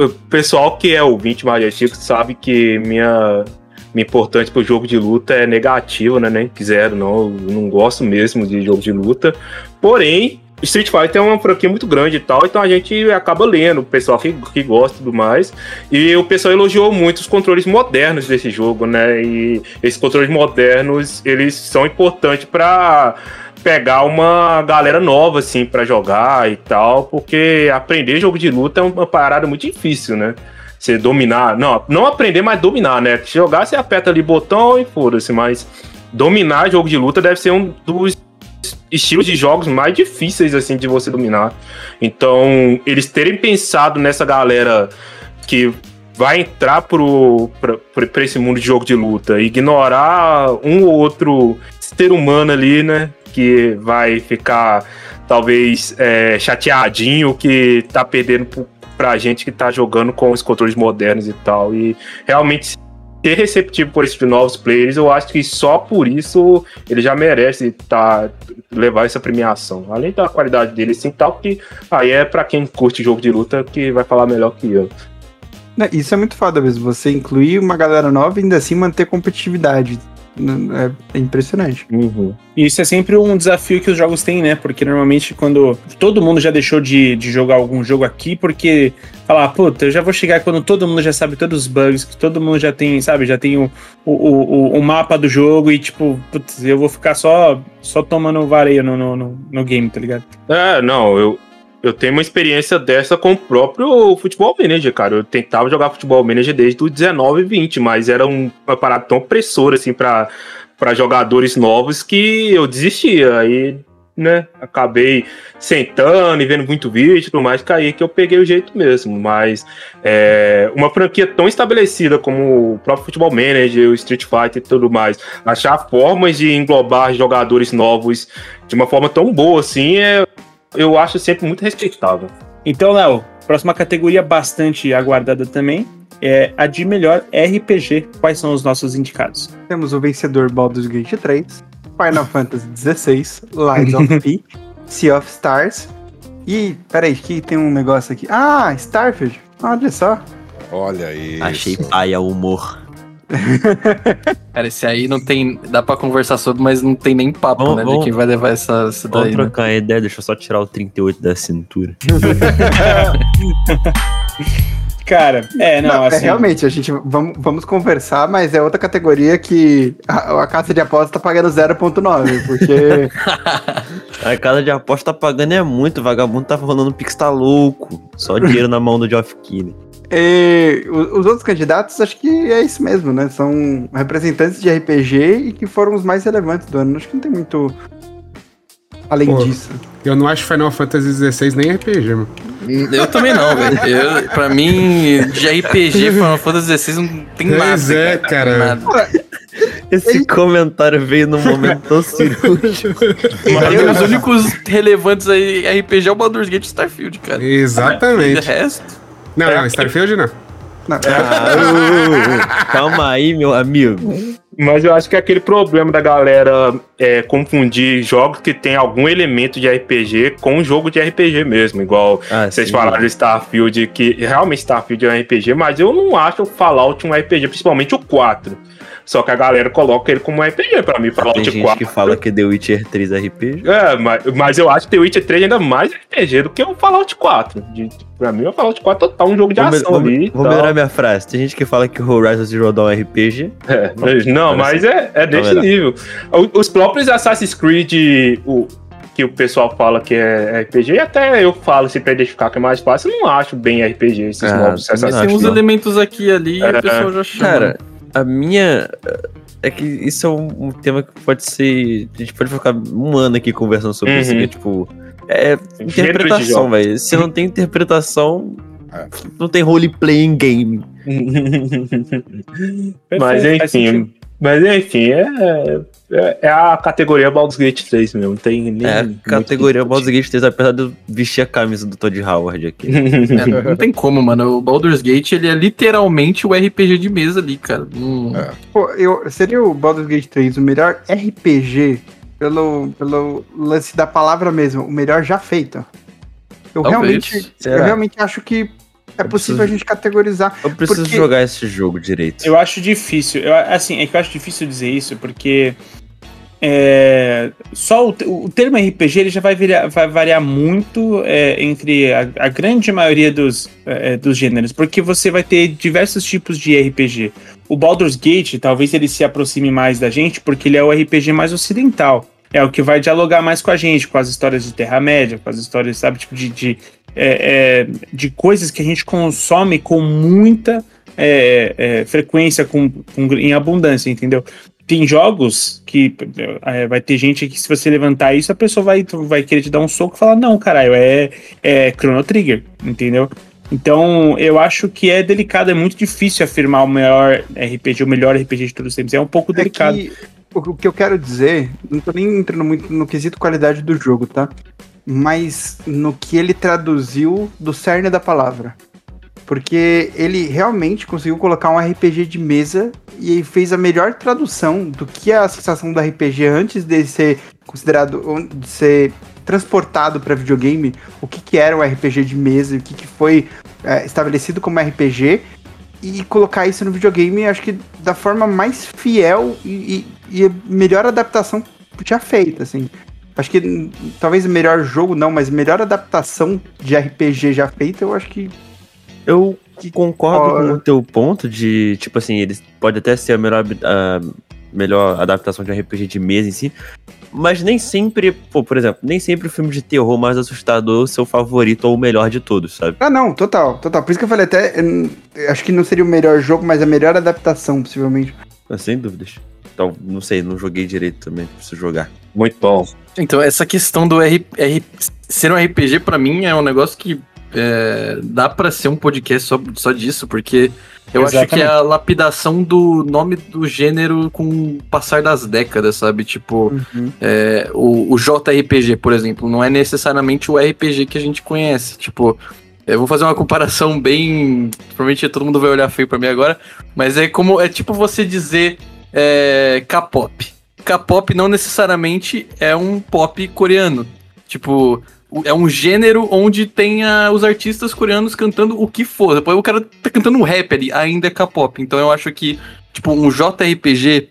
O pessoal que é ouvinte mais antigo sabe que minha, minha importância pro jogo de luta é negativa, né? Nem quiser, não. Eu não gosto mesmo de jogo de luta. Porém, Street Fighter é uma franquia muito grande e tal, então a gente acaba lendo, o pessoal que, que gosta e tudo mais. E o pessoal elogiou muito os controles modernos desse jogo, né? E esses controles modernos, eles são importantes para pegar uma galera nova, assim, pra jogar e tal, porque aprender jogo de luta é uma parada muito difícil, né? Você dominar, não, não aprender, mas dominar, né? Jogar, você aperta ali botão e foda-se, mas dominar jogo de luta deve ser um dos estilos de jogos mais difíceis, assim, de você dominar. Então, eles terem pensado nessa galera que vai entrar pro, pra, pra- esse mundo de jogo de luta, ignorar um ou outro ser humano ali, né? Que vai ficar talvez é, chateadinho que tá perdendo pro- pra gente que tá jogando com os controles modernos e tal. E realmente ser receptivo por esses novos players, eu acho que só por isso ele já merece tá, levar essa premiação. Além da qualidade dele, assim, tal, que aí é pra quem curte jogo de luta que vai falar melhor que eu. Né, Isso é muito foda mesmo. Você incluir uma galera nova e ainda assim manter competitividade. N- É impressionante. E isso é sempre um desafio que os jogos têm, né? Porque normalmente quando todo mundo já deixou de, de jogar algum jogo aqui, porque falar, puta, eu já vou chegar quando todo mundo já sabe todos os bugs, que todo mundo já tem, sabe, já tem o, o, o, o mapa do jogo e tipo, putz, eu vou ficar só, só tomando vareio no, no, no, no game, tá ligado? É, não, eu, eu tenho uma experiência dessa com o próprio Futebol Manager, cara. Eu tentava jogar Futebol Manager desde o 19 e 20, mas era um- uma parada tão opressora, assim, pra, jogadores novos que eu desistia. Aí, né, acabei sentando e vendo muito vídeo e tudo mais, que aí que eu peguei o jeito mesmo. Mas é, uma franquia tão estabelecida como o próprio Futebol Manager, o Street Fighter e tudo mais, achar formas de englobar jogadores novos de uma forma tão boa assim é eu acho sempre muito respeitável. Então, Léo, próxima categoria bastante aguardada também é a de melhor RPG. Quais são os nossos indicados? Temos o vencedor Baldur's Gate 3, Final Fantasy XVI, Lies of P, Sea of Stars. E, peraí, que tem um negócio aqui. Ah, Starfield. Olha só. Olha isso. Achei paia o humor. Cara, esse aí não tem. Dá pra conversar sobre, mas não tem nem papo, Vamos- né? vamos- De quem vai levar essa, essa Vamos daí. Né? trocar a ideia, deixa eu só tirar o 38 da cintura. Cara, é, não, Não, é, assim. realmente, a gente vamos, vamos conversar, mas é outra categoria que a, a casa de aposta tá pagando 0.9, porque A casa de aposta tá pagando é muito, o vagabundo tá rolando pix tá louco. Só dinheiro na mão do Geoff Keighley. E, o- os outros candidatos acho que é isso mesmo, né? São representantes de RPG e que foram os mais relevantes do ano. Acho que não tem muito além Pô. disso. Eu não acho Final Fantasy XVI nem RPG, mano. Eu também não, velho. Pra mim, de RPG, Final Fantasy XVI não tem nada. Pois é, cara. Nada. Esse comentário veio num momento tão cirúrgico. Os únicos relevantes aí RPG é o Baldur's Gate e Starfield, cara. De Exatamente. resto, Não, não, Starfield não. Não, Ah, ô, calma aí, meu amigo. Mas eu acho que é aquele problema da galera é, confundir jogos que tem algum elemento de RPG com um jogo de RPG mesmo. Igual Ah, vocês sim. falaram de Starfield, que realmente Starfield é um RPG, mas eu não acho o Fallout um RPG, principalmente o 4. Só que a galera coloca ele como um RPG pra mim, Fallout Tem gente 4. que fala que The Witcher 3 é RPG. É, mas, mas eu acho que The Witcher 3 é ainda mais RPG do que o Fallout 4. De, pra mim, o Fallout 4 é total um jogo de Vou, me- ação vou, ali. e vou tal. melhorar minha frase. Tem gente que fala que o Horizon Zero Dawn é RPG. É, mas- não, mas é, é desse melhor. nível. O- Os próprios Assassin's Creed, o, que o pessoal fala que é RPG, e até eu falo se pra identificar que é mais fácil, eu não acho bem RPG esses Ah, novos Assassin's não tem uns não. elementos aqui e ali e É. o pessoal já chama. Cara, a minha. É que isso é um, um tema que pode ser. A gente pode ficar um ano aqui conversando sobre isso, Uhum. que é tipo. É interpretação, velho. Se não tem interpretação, É. não tem roleplay em game. mas enfim. Mas enfim, é, é, é a categoria Baldur's Gate 3 mesmo, não tem nem. É, muito categoria Baldur's Gate 3, apesar de eu vestir a camisa do Todd Howard aqui. É, não tem como, mano. O Baldur's Gate, ele é literalmente o RPG de mesa ali, cara. Hum, É. Pô, eu, seria o Baldur's Gate 3 o melhor RPG pelo, pelo lance da palavra mesmo, o melhor já feito? Eu Talvez. realmente, eu realmente acho que é possível preciso- a gente categorizar. Eu preciso Porque- jogar esse jogo direito. Eu acho difícil. Eu, assim, é que eu acho difícil dizer isso, porque é, só o, o termo RPG ele já vai, virar- vai variar muito é, entre a, a grande maioria dos, é, dos gêneros, porque você vai ter diversos tipos de RPG. O Baldur's Gate, talvez ele se aproxime mais da gente, porque ele é o RPG mais ocidental. É o que vai dialogar mais com a gente, com as histórias de Terra-média, com as histórias, sabe, tipo, de, de, é, é, de coisas que a gente consome com muita é, é, frequência, com, com- em abundância, entendeu? Tem jogos que é, vai ter gente que, se você levantar isso, a pessoa vai, vai querer te dar um soco e falar: Não, caralho, é, é Chrono Trigger, entendeu? Então, eu acho que é delicado, é muito difícil afirmar o melhor RPG, o melhor RPG de todos os tempos. É um pouco É delicado. que o, o que eu quero dizer, não tô nem entrando muito no quesito qualidade do jogo, tá? Mas no que ele traduziu do cerne da palavra. Porque ele realmente conseguiu colocar um RPG de mesa e fez a melhor tradução do que a sensação do RPG antes de ser considerado, de ser transportado para videogame, o que, que era o RPG de mesa, o que, que foi é, estabelecido como RPG e colocar isso no videogame, acho que da forma mais fiel e, e, e melhor adaptação já feita, assim. Acho que talvez o melhor jogo não, mas melhor adaptação de RPG já feita, eu acho que Eu concordo Ora. com o teu ponto de, tipo assim, eles pode até ser a melhor, a melhor adaptação de um RPG de mesa em si, mas nem sempre, pô, por exemplo, nem sempre o filme de terror mais assustador é o seu favorito ou o melhor de todos, sabe? Ah, não, total, total. Por isso que eu falei até. acho que não seria o melhor jogo, mas a melhor adaptação, possivelmente. Mas Sem dúvidas. Então, não sei, não joguei direito também, preciso jogar. Muito bom. Então, essa questão do R, R- ser um RPG, pra mim, é um negócio que é, dá pra ser um podcast só, só disso, porque eu acho que é a lapidação do nome do gênero com o passar das décadas, sabe? Tipo, é, o, o JRPG, por exemplo, não é necessariamente o RPG que a gente conhece. Tipo, eu vou fazer uma comparação bem. Provavelmente todo mundo vai olhar feio pra mim agora, mas é como. É tipo você dizer é, K-pop. K-pop não necessariamente é um pop coreano. Tipo, é um gênero onde tem os artistas coreanos cantando o que for. Depois o cara tá cantando um rap ali, ainda é K-pop. Então eu acho que, tipo, um JRPG,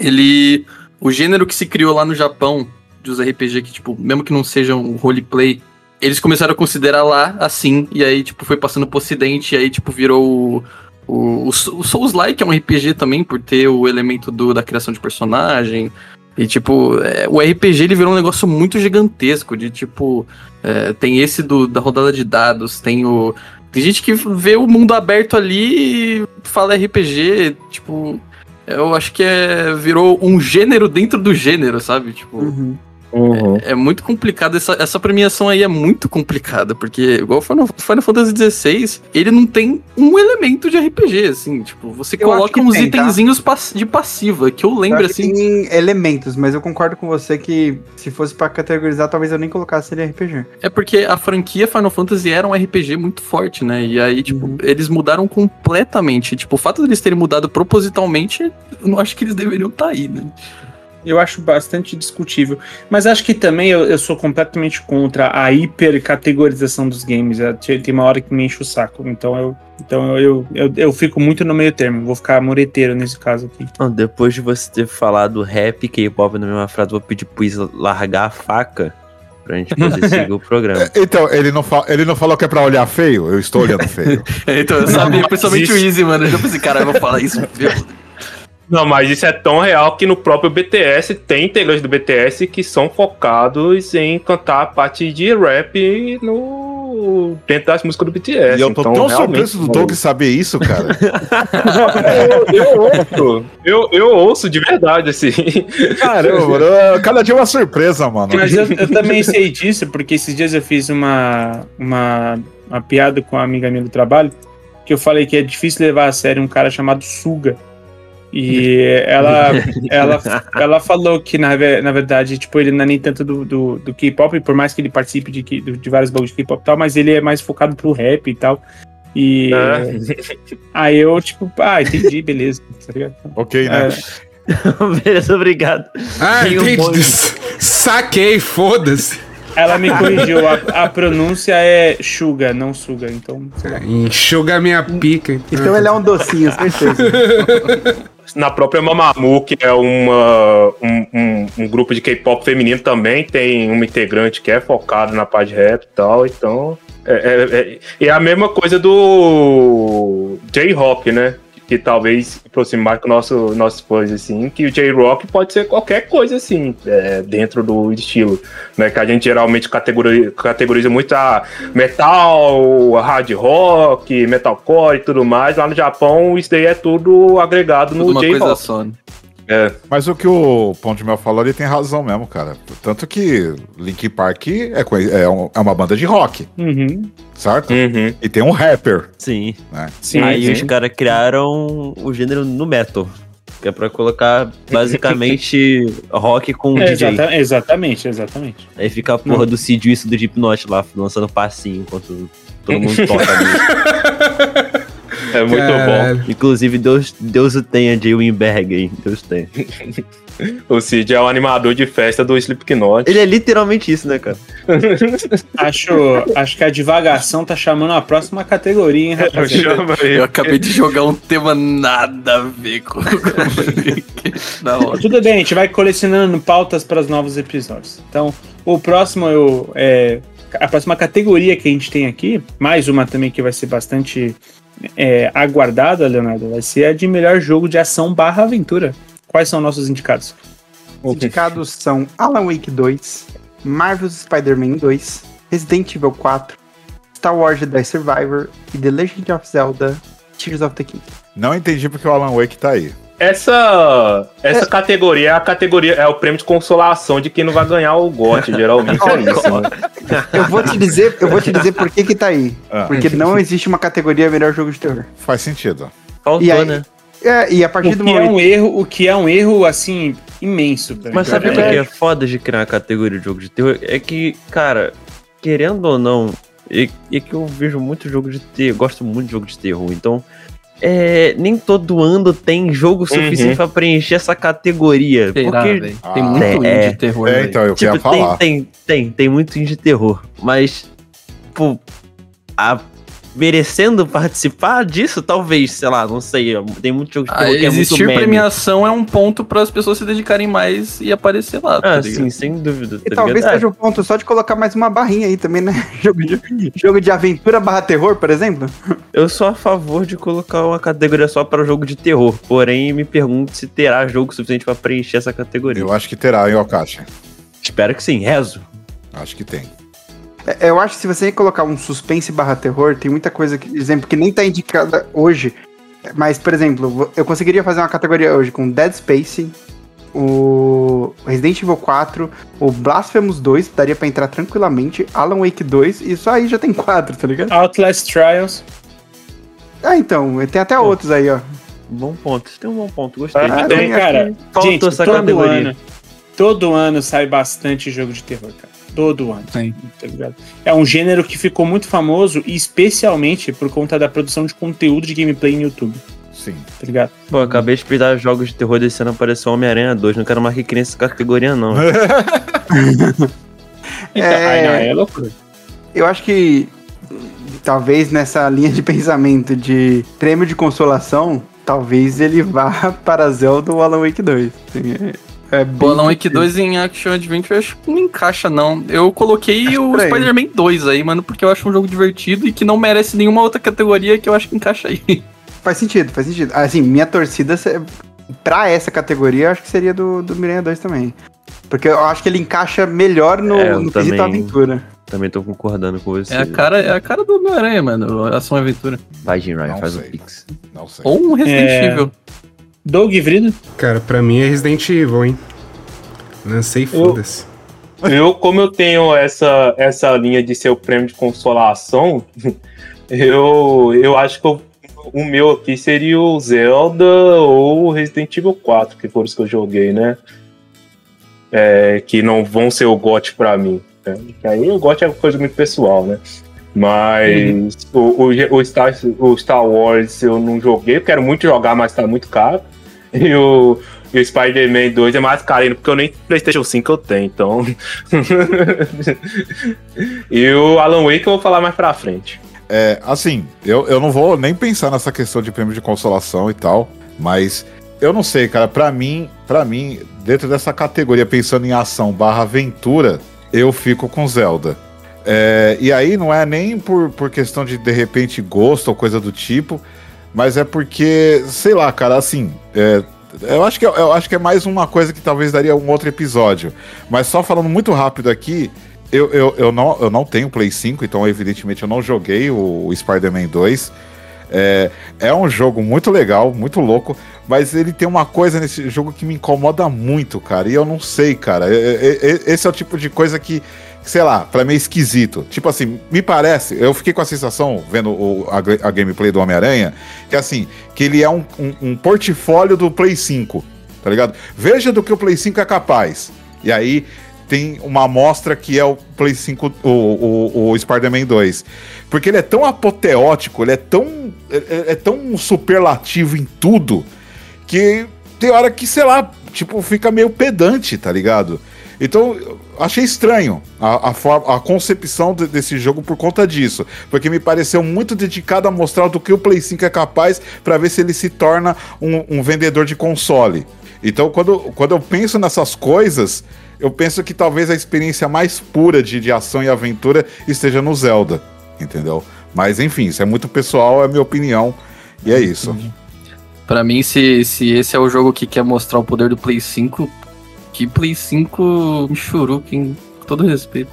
ele. O gênero que se criou lá no Japão, dos RPG, que, tipo, mesmo que não sejam um roleplay, eles começaram a considerar lá assim, e aí, tipo, foi passando pro ocidente, e aí, tipo, virou o. O, Souls-like é um RPG também, por ter o elemento do, da criação de personagem. E, tipo, é, o RPG ele virou um negócio muito gigantesco. De tipo, é, tem esse do, da rodada de dados, tem o. Tem gente que vê o mundo aberto ali e fala RPG, tipo. Eu acho que é, virou um gênero dentro do gênero, sabe? Tipo, Uhum. Uhum. É muito complicado, essa, essa premiação aí é muito complicada, porque, igual Final, Final Fantasy XVI, ele não tem um elemento de RPG, assim, tipo, você Eu coloca uns tem, tá? itenzinhos pass- de passiva, que eu Eu lembro, que assim, Tem elementos, mas eu concordo com você que se fosse pra categorizar, talvez eu nem colocasse ele RPG. é porque a franquia Final Fantasy era um RPG muito forte, né, e aí, tipo, Uhum. eles mudaram completamente, tipo, o fato deles terem mudado propositalmente, eu não acho que eles deveriam estar aí, né. Eu acho bastante discutível. Mas acho que também eu, eu sou completamente contra a hipercategorização dos games. É, Tem uma hora que me enche o saco. Então eu, então eu, eu, eu fico muito no meio termo. Vou ficar mureteiro nesse caso aqui. Não, depois de você ter falado rap e K-pop na mesma frase, vou pedir pro Isa largar a faca pra gente poder seguir o programa. Então, ele não, ele não falou que é pra olhar feio? Eu estou olhando feio. então, eu sabia, mas principalmente o Easy, mano, eu já pensei, cara, eu vou falar isso, meu Não, mas isso é tão real que no próprio BTS tem integrantes do BTS que são focados em cantar a parte de rap no dentro das músicas do BTS. e eu tô então, tão surpreso do Doug saber isso, cara. eu, eu ouço, eu, eu ouço de verdade, assim. Caramba, eu- cada dia é uma surpresa, mano. Mas eu, eu também sei disso, porque esses dias eu fiz uma, uma, uma piada com uma amiga minha do trabalho, que eu falei que é difícil levar a sério um cara chamado Suga. E ela, ela, ela falou que, na, na verdade, tipo, ele não é nem tanto do, do, do K-pop, por mais que ele participe de, K- de vários bagulhos de K-pop e tal, mas ele é mais focado pro rap e tal. E É. aí eu, tipo, ah, entendi, beleza. Tá ok, né? É, Beleza, obrigado. Ah, Tem um entendi. Saquei, foda-se. ela me corrigiu, a, a pronúncia é Suga, não Suga, então. Enxuga minha pica. Então ele é um docinho, certeza. Na própria Mamamoo, que é uma, um, um, um grupo de K-pop feminino também, tem uma integrante que é focada na parte rap e tal, então. É, é, é, é a mesma coisa do J-Rock, né? Que talvez aproxime mais com nosso, nossos fãs, assim, que o J-Rock pode ser qualquer coisa, assim, é, dentro do estilo, né? Que a gente geralmente categoriza, categoriza muito a metal, hard rock, metalcore e tudo mais. Lá no Japão, isso daí é tudo agregado Tudo no J-Rock. É. Mas o que o Pão de Mel falou, ele tem razão mesmo, cara. Tanto que Linkin Park é, é, um- é uma banda de rock, Uhum. certo? Uhum. E tem um rapper, Sim. né? Sim, Aí sim. os caras criaram o gênero no metal. Que é pra colocar basicamente rock com É, DJ. exata- exatamente, exatamente. Aí fica a porra do Cid isso do Deepnote lá, lançando passinho enquanto todo mundo toca. É muito Caralho. Inclusive, Deus, Deus o tenha, Jay Winberg aí. Deus tenha. bom. O Cid é o animador de festa do Slipknot. Ele é literalmente isso, né, cara? Acho, acho que a divagação tá chamando a próxima categoria, hein, rapaziada? Chama Eu ele. acabei de jogar um tema nada a ver com. hora. Tudo bem, a gente vai colecionando pautas para os novos episódios. Então, o próximo eu, é a próxima categoria que a gente tem aqui, mais uma também que vai ser bastante é, aguardada, Leonardo, vai ser a de melhor jogo de ação barra aventura. Quais são nossos indicados? Os indicados são Alan Wake 2, Marvel's Spider-Man 2, Resident Evil 4, Star Wars Jedi Survivor e The Legend of Zelda Tears of the Kingdom. Não entendi porque o Alan Wake tá aí. Essa, essa categoria é a categoria, é o prêmio de consolação de quem não vai ganhar o GOT, geralmente é isso. né? Eu vou te dizer, eu vou te dizer por que que tá aí. Ah. Porque não existe uma categoria melhor jogo de terror. Faz sentido. Faltou, E aí- né? É, e a O partir do que é momento. um erro, o que é um erro assim imenso. pra mim. Mas sabe o que Verdade. é foda de criar uma categoria de jogo de terror? É que, cara, querendo ou não, é, é que eu vejo muito jogo de terror, gosto muito de jogo de terror, então. É, nem todo ano tem jogo suficiente Uhum. pra preencher essa categoria. Será, porque? Ah, Tem muito é, indie é. de terror, É, então, eu queria Tipo, tem, falar. tem, tem, tem muito indie de terror. Mas, pô, a- merecendo participar disso, talvez, sei lá, não sei. Tem muito jogo de Ah, terror que é muito existir premiação é um ponto para as pessoas se dedicarem mais e aparecer lá. tá Ah, ligado? sim, sem dúvida. E tá talvez ligado? seja o ponto só de colocar mais uma barrinha aí também, né? Jogo de, jogo de aventura barra terror, por exemplo. Eu sou a favor de colocar uma categoria só para jogo de terror, porém me pergunto se terá jogo suficiente para preencher essa categoria. Eu acho que terá, hein, Okashi? Espero que sim, rezo. Acho que tem. É, Eu acho que se você colocar um suspense barra terror, tem muita coisa, que, exemplo, que nem tá indicada hoje. Mas, por exemplo, eu conseguiria fazer uma categoria hoje com Dead Space, o Resident Evil 4, o Blasphemous 2, daria pra entrar tranquilamente, Alan Wake 2, e só aí já tem quatro, tá ligado? Outlast Trials. Ah, então, tem até outros aí, ó. Bom ponto. Tem um bom ponto. Gostei. Ah, Então, tem, cara, Faltou gente, essa todo categoria. ano, todo ano sai bastante jogo de terror, cara. Todo ano. Sim. Tá ligado? É um gênero que ficou muito famoso, e especialmente por conta da produção de conteúdo de gameplay no YouTube, Sim. tá ligado? Pô, acabei de pedir jogos de terror desse ano, apareceu Homem-Aranha 2. Não quero mais que crie essa categoria, não. Então, É. aí não, é loucura. Eu acho que talvez nessa linha de pensamento de prêmio de consolação, talvez ele vá para Zelda ou Alan Wake 2. É, é bem O Alan Wake difícil. 2 em Action Adventure eu acho que não encaixa, não. Eu coloquei o. Spider-Man 2 aí, mano, porque eu acho um jogo divertido e que não merece nenhuma outra categoria que eu acho que encaixa aí. Faz sentido, faz sentido. Assim, minha torcida pra essa categoria, eu acho que seria do, do Miranha 2 também. Porque eu acho que ele encaixa melhor no, É, no quesito também- aventura. Também tô concordando com você. É a cara, é a cara do Homem-Aranha, mano. Ação e aventura. Vai, Jim Ryan, Não faz o sei. Pix. Não sei. Ou um Resident É. Doug Vrido, Cara, pra mim é Resident Evil, hein? Lancei foda-se. Eu, como eu tenho essa, essa linha de ser o prêmio de consolação, eu, eu acho que eu- o meu aqui seria o Zelda ou o Resident Evil 4, que foram os que eu joguei, né? É, que não vão ser o GOT pra mim. né? Aí o GOT é uma coisa muito pessoal, né? Mas o, o, o Star, o Star Wars eu não joguei, eu quero muito jogar, mas tá muito caro. E o, e o Spider-Man 2 é mais caro ainda, porque eu nem PlayStation 5 eu tenho, então. e o Alan Wake eu vou falar mais pra frente. É, assim, eu, eu não vou nem pensar nessa questão de prêmio de consolação e tal, mas eu não sei, cara, pra mim, para mim, dentro dessa categoria, pensando em ação barra aventura, eu fico com Zelda. É, e aí não é nem por, por questão de, de repente, gosto ou coisa do tipo, mas é porque, sei lá, cara, assim, é, eu, acho que, é- eu acho que é mais uma coisa que talvez daria um outro episódio. Mas só falando muito rápido aqui, eu, eu, eu, não, eu não tenho Play 5, então evidentemente eu não joguei o, o Spider-Man 2. É, é um jogo muito legal, muito louco, mas ele tem uma coisa nesse jogo que me incomoda muito, cara. E eu não sei, cara. É- é- Esse é o tipo de coisa que, sei lá, pra mim é esquisito. Tipo assim, me parece, eu fiquei com a sensação, vendo o- a, a gameplay do Homem-Aranha, que assim, que ele é um, um, um portfólio do Play 5, tá ligado? Veja do que o Play 5 é capaz. E aí tem uma amostra que é o Play 5, o, o, o Spider-Man 2. Porque ele é tão apoteótico, ele é tão, é, é tão superlativo em tudo, que tem hora que, sei lá, tipo, fica meio pedante, tá ligado? Então, achei estranho a, a, forma, a concepção de- desse jogo por conta disso. Porque me pareceu muito dedicado a mostrar do que o Play 5 é capaz pra ver se ele se torna um, um vendedor de console. Então, quando, quando eu penso nessas coisas, eu penso que talvez a experiência mais pura de, de ação e aventura esteja no Zelda. Entendeu? Mas enfim, isso é muito pessoal, é minha opinião. E é isso. Pra mim, se, se esse é o jogo que quer mostrar o poder do Play 5, que Play 5 Michuruca, hein? Com todo respeito.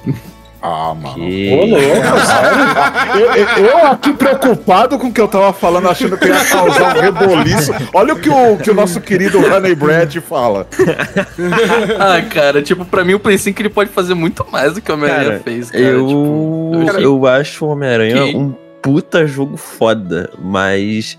Ah, mano. Que- Ô, louco, sério? Eu, eu- eu aqui preocupado com o que eu tava falando, achando que ia causar um reboliço. Olha o que o, que o nosso querido Honey Brad fala. ah, cara, tipo, pra mim o Play 5 ele pode fazer muito mais do que o Homem-Aranha Cara, fez, cara. Eu, Tipo, eu, achei- acho o Homem-Aranha Ok. um puta jogo foda, mas.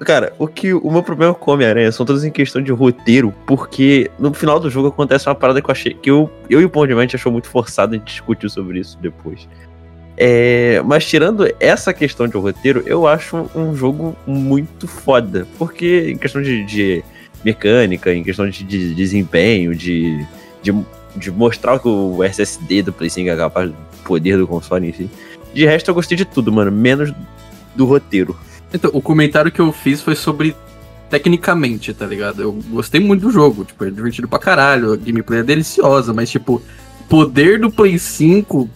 Cara, o que o meu problema com Homem-Aranha são todas em questão de roteiro, porque no final do jogo acontece uma parada que eu achei. que eu, eu e o Pão de Mente achou muito forçado, a gente discutiu sobre isso depois. É, mas tirando essa questão de roteiro, eu acho um jogo muito foda. Porque em questão de, de mecânica, em questão de, de desempenho, de, de, de mostrar que o SSD do Play 5 é capaz do poder do console, enfim. De resto, eu gostei de tudo, mano, menos do roteiro. Então, o comentário que eu fiz foi sobre tecnicamente, tá ligado? Eu gostei muito do jogo, tipo, é divertido pra caralho, a gameplay é deliciosa, mas, tipo, poder do Play 5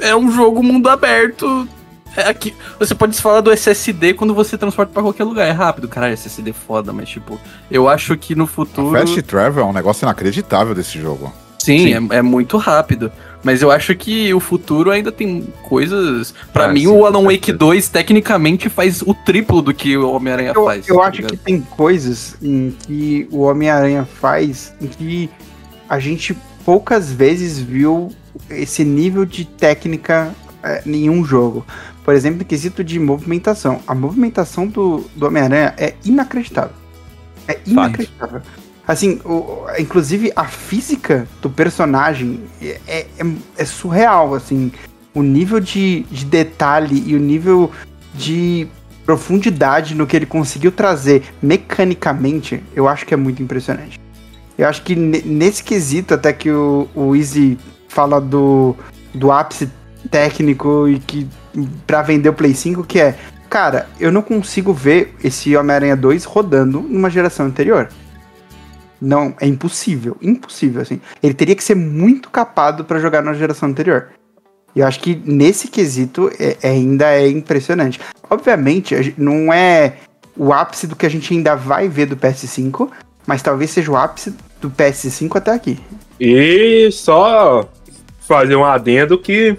é um jogo mundo aberto. É aqui, você pode falar do SSD quando você transporta pra qualquer lugar, é rápido, caralho, SSD é foda, mas, tipo, eu acho que no A futuro. Fast Travel é um negócio inacreditável desse jogo. Sim, É, é muito rápido. Mas eu acho que o futuro ainda tem coisas. Pra Ah, mim, sim, o Alan Wake certeza. 2 tecnicamente faz o triplo do que o Homem-Aranha Eu, faz. eu tá acho que tem coisas em que o Homem-Aranha faz em que a gente poucas vezes viu esse nível de técnica é, em um jogo. Por exemplo, em quesito de movimentação. A movimentação do, do Homem-Aranha é inacreditável. É inacreditável. Assim, o- inclusive a física do personagem é, é- é surreal, assim. O nível de, de detalhe e o nível de profundidade no que ele conseguiu trazer mecanicamente, eu acho que é muito impressionante. Eu acho que ne- nesse quesito, até que o, o Easy fala do, do ápice técnico e que pra vender o Play 5, que é, cara, eu não consigo ver esse Homem-Aranha 2 rodando numa geração anterior. Não, é impossível, impossível, assim. Ele teria que ser muito capado pra jogar na geração anterior. E eu acho que nesse quesito é- é- ainda é impressionante. Obviamente, não é o ápice do que a gente ainda vai ver do PS5, mas talvez seja o ápice do PS5 até aqui. E só fazer um adendo que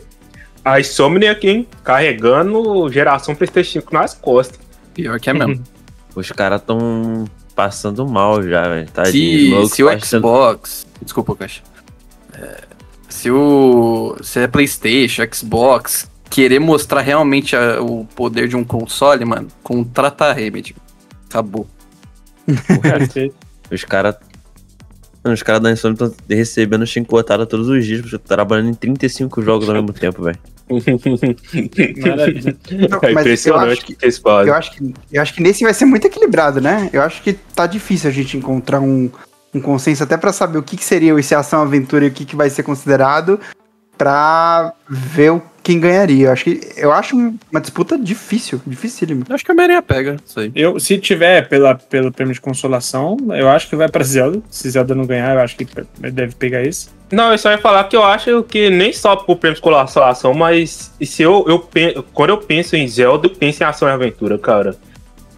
a Insomniac, hein, carregando geração PlayStation 5 nas costas. Pior que é mesmo. Os caras tão passando mal já, velho. Tadinho. se, se o Xbox. Desculpa, Caixa. É, se o. Se é PlayStation, Xbox, querer mostrar realmente a- o poder de um console, mano, contrata a Remedy. Acabou. Os caras. Os caras da Insomnia estão recebendo chicotada todos os dias, porque trabalhando em 35 jogos ao mesmo tempo, velho. Maravilha. Não, É impressionante que que eles fazem. Eu acho, que, eu acho que nesse vai ser muito equilibrado, né? Eu acho que tá difícil a gente encontrar um, um consenso até pra saber o que, que seria esse ação-aventura e o que, que vai ser considerado pra ver o- quem ganharia. Eu acho que eu acho uma disputa difícil, dificílima. Eu acho que a Homem-Aranha pega, isso aí. Eu, se tiver pela, pelo prêmio de consolação, eu acho que vai pra Zelda. Se Zelda não ganhar, eu acho que deve pegar esse. Não, eu só ia falar que eu acho que nem só por prêmio de consolação, mas se eu, eu quando eu penso em Zelda, eu penso em ação e aventura, cara.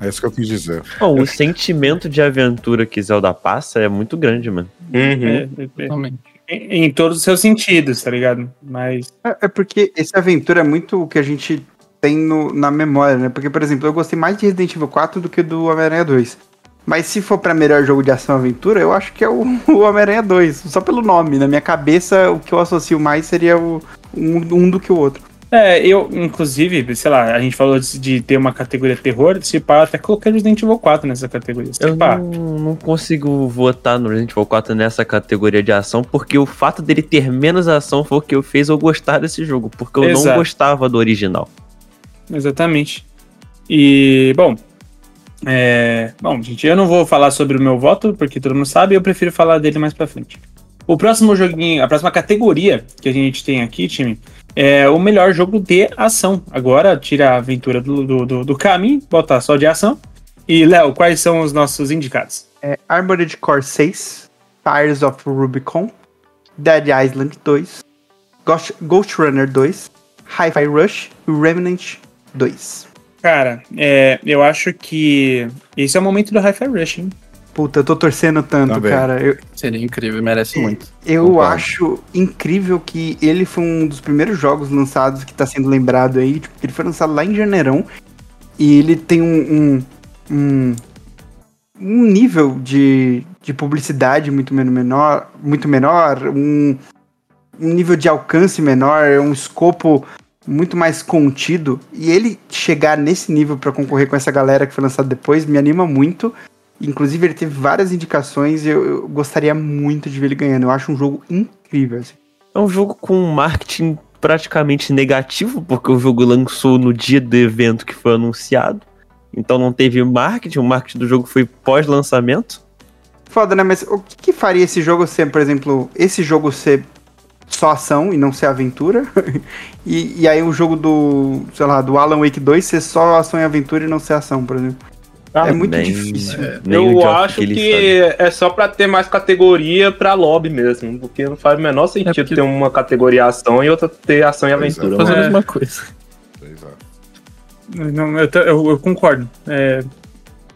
É isso que eu quis dizer. Bom, o sentimento de aventura que Zelda passa é muito grande, mano. Uhum. É, é, é, Totalmente. Em, em todos os seus sentidos, tá ligado? Mas. É, é porque esse aventura é muito o que a gente tem no- na memória, né? Porque, por exemplo, eu gostei mais de Resident Evil 4 do que do Homem-Aranha 2. Mas se for pra melhor jogo de ação-aventura, eu acho que é o, o Homem-Aranha 2. Só pelo nome. Na minha cabeça, o que eu associo mais seria o, um, um do que o outro. É, eu, inclusive, sei lá, a gente falou de, de ter uma categoria terror, se pá, até coloquei Resident Evil 4 nessa categoria. Se Eu pá, não, não consigo votar no Resident Evil 4 nessa categoria de ação, porque o fato dele ter menos ação foi o que eu fez eu gostar desse jogo, porque eu não Exato. gostava do original. Exatamente. E, bom. É, bom, gente, eu não vou falar sobre o meu voto, porque todo mundo sabe, eu prefiro falar dele mais pra frente. O próximo joguinho, a próxima categoria que a gente tem aqui, time, é o melhor jogo de ação. Agora, tira a aventura do, do, do, caminho, bota só de ação. E, Léo, quais são os nossos indicados? É Armored Core 6, Fires of Rubicon, Dead Island 2, Ghost, Ghost Runner 2, Hi-Fi Rush e Remnant 2. Cara, é, eu acho que esse é o momento do Hi-Fi Rush, hein? Puta, eu tô torcendo tanto, Também. cara. Eu, Seria incrível, merece muito. eu Concordo. acho incrível que ele foi um dos primeiros jogos lançados que tá sendo lembrado aí. Tipo, ele foi lançado lá em janeirão. E ele tem um, um, um, um nível de, de publicidade muito men- menor, muito menor, um, um nível de alcance menor, um escopo muito mais contido. E ele chegar nesse nível pra concorrer com essa galera que foi lançado depois me anima muito. Inclusive, ele teve várias indicações e eu, eu gostaria muito de ver ele ganhando. Eu acho um jogo incrível. assim. É um jogo com marketing praticamente negativo, porque o jogo lançou no dia do evento que foi anunciado. Então não teve marketing, o marketing do jogo foi pós-lançamento. Foda, né? Mas o que, que faria esse jogo ser, por exemplo, esse jogo ser só ação e não ser aventura? e, e aí o jogo do, sei lá, do Alan Wake 2 ser só ação e aventura e não ser ação, por exemplo. É muito nem- difícil. o eu acho que sabe. é só pra ter mais categoria pra lobby mesmo, porque não faz o menor sentido porque- ter uma categoria ação e outra ter ação e Pois é. aventura. Fazer a É. mesma coisa. Pois é. Não, eu, eu- eu concordo. É,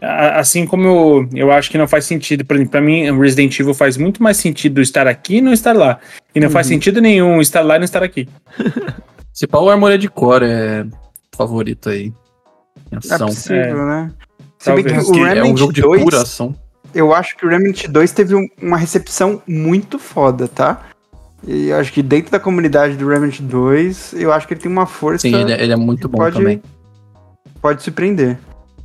assim como eu, eu acho que não faz sentido, por exemplo, pra mim, Resident Evil faz muito mais sentido estar aqui e não estar lá. E não faz Uhum. sentido nenhum estar lá e não estar aqui. Se pau, o Armored Core é favorito aí. Em É ação. possível, né? Se bem que o Que é um Remnant jogo de 2, pura ação. eu acho que o Remnant 2 teve um- uma recepção muito foda, tá? E eu acho que dentro da comunidade do Remnant 2, eu acho que ele tem uma força Sim, ele, é- ele é muito bom pode, também. pode surpreender.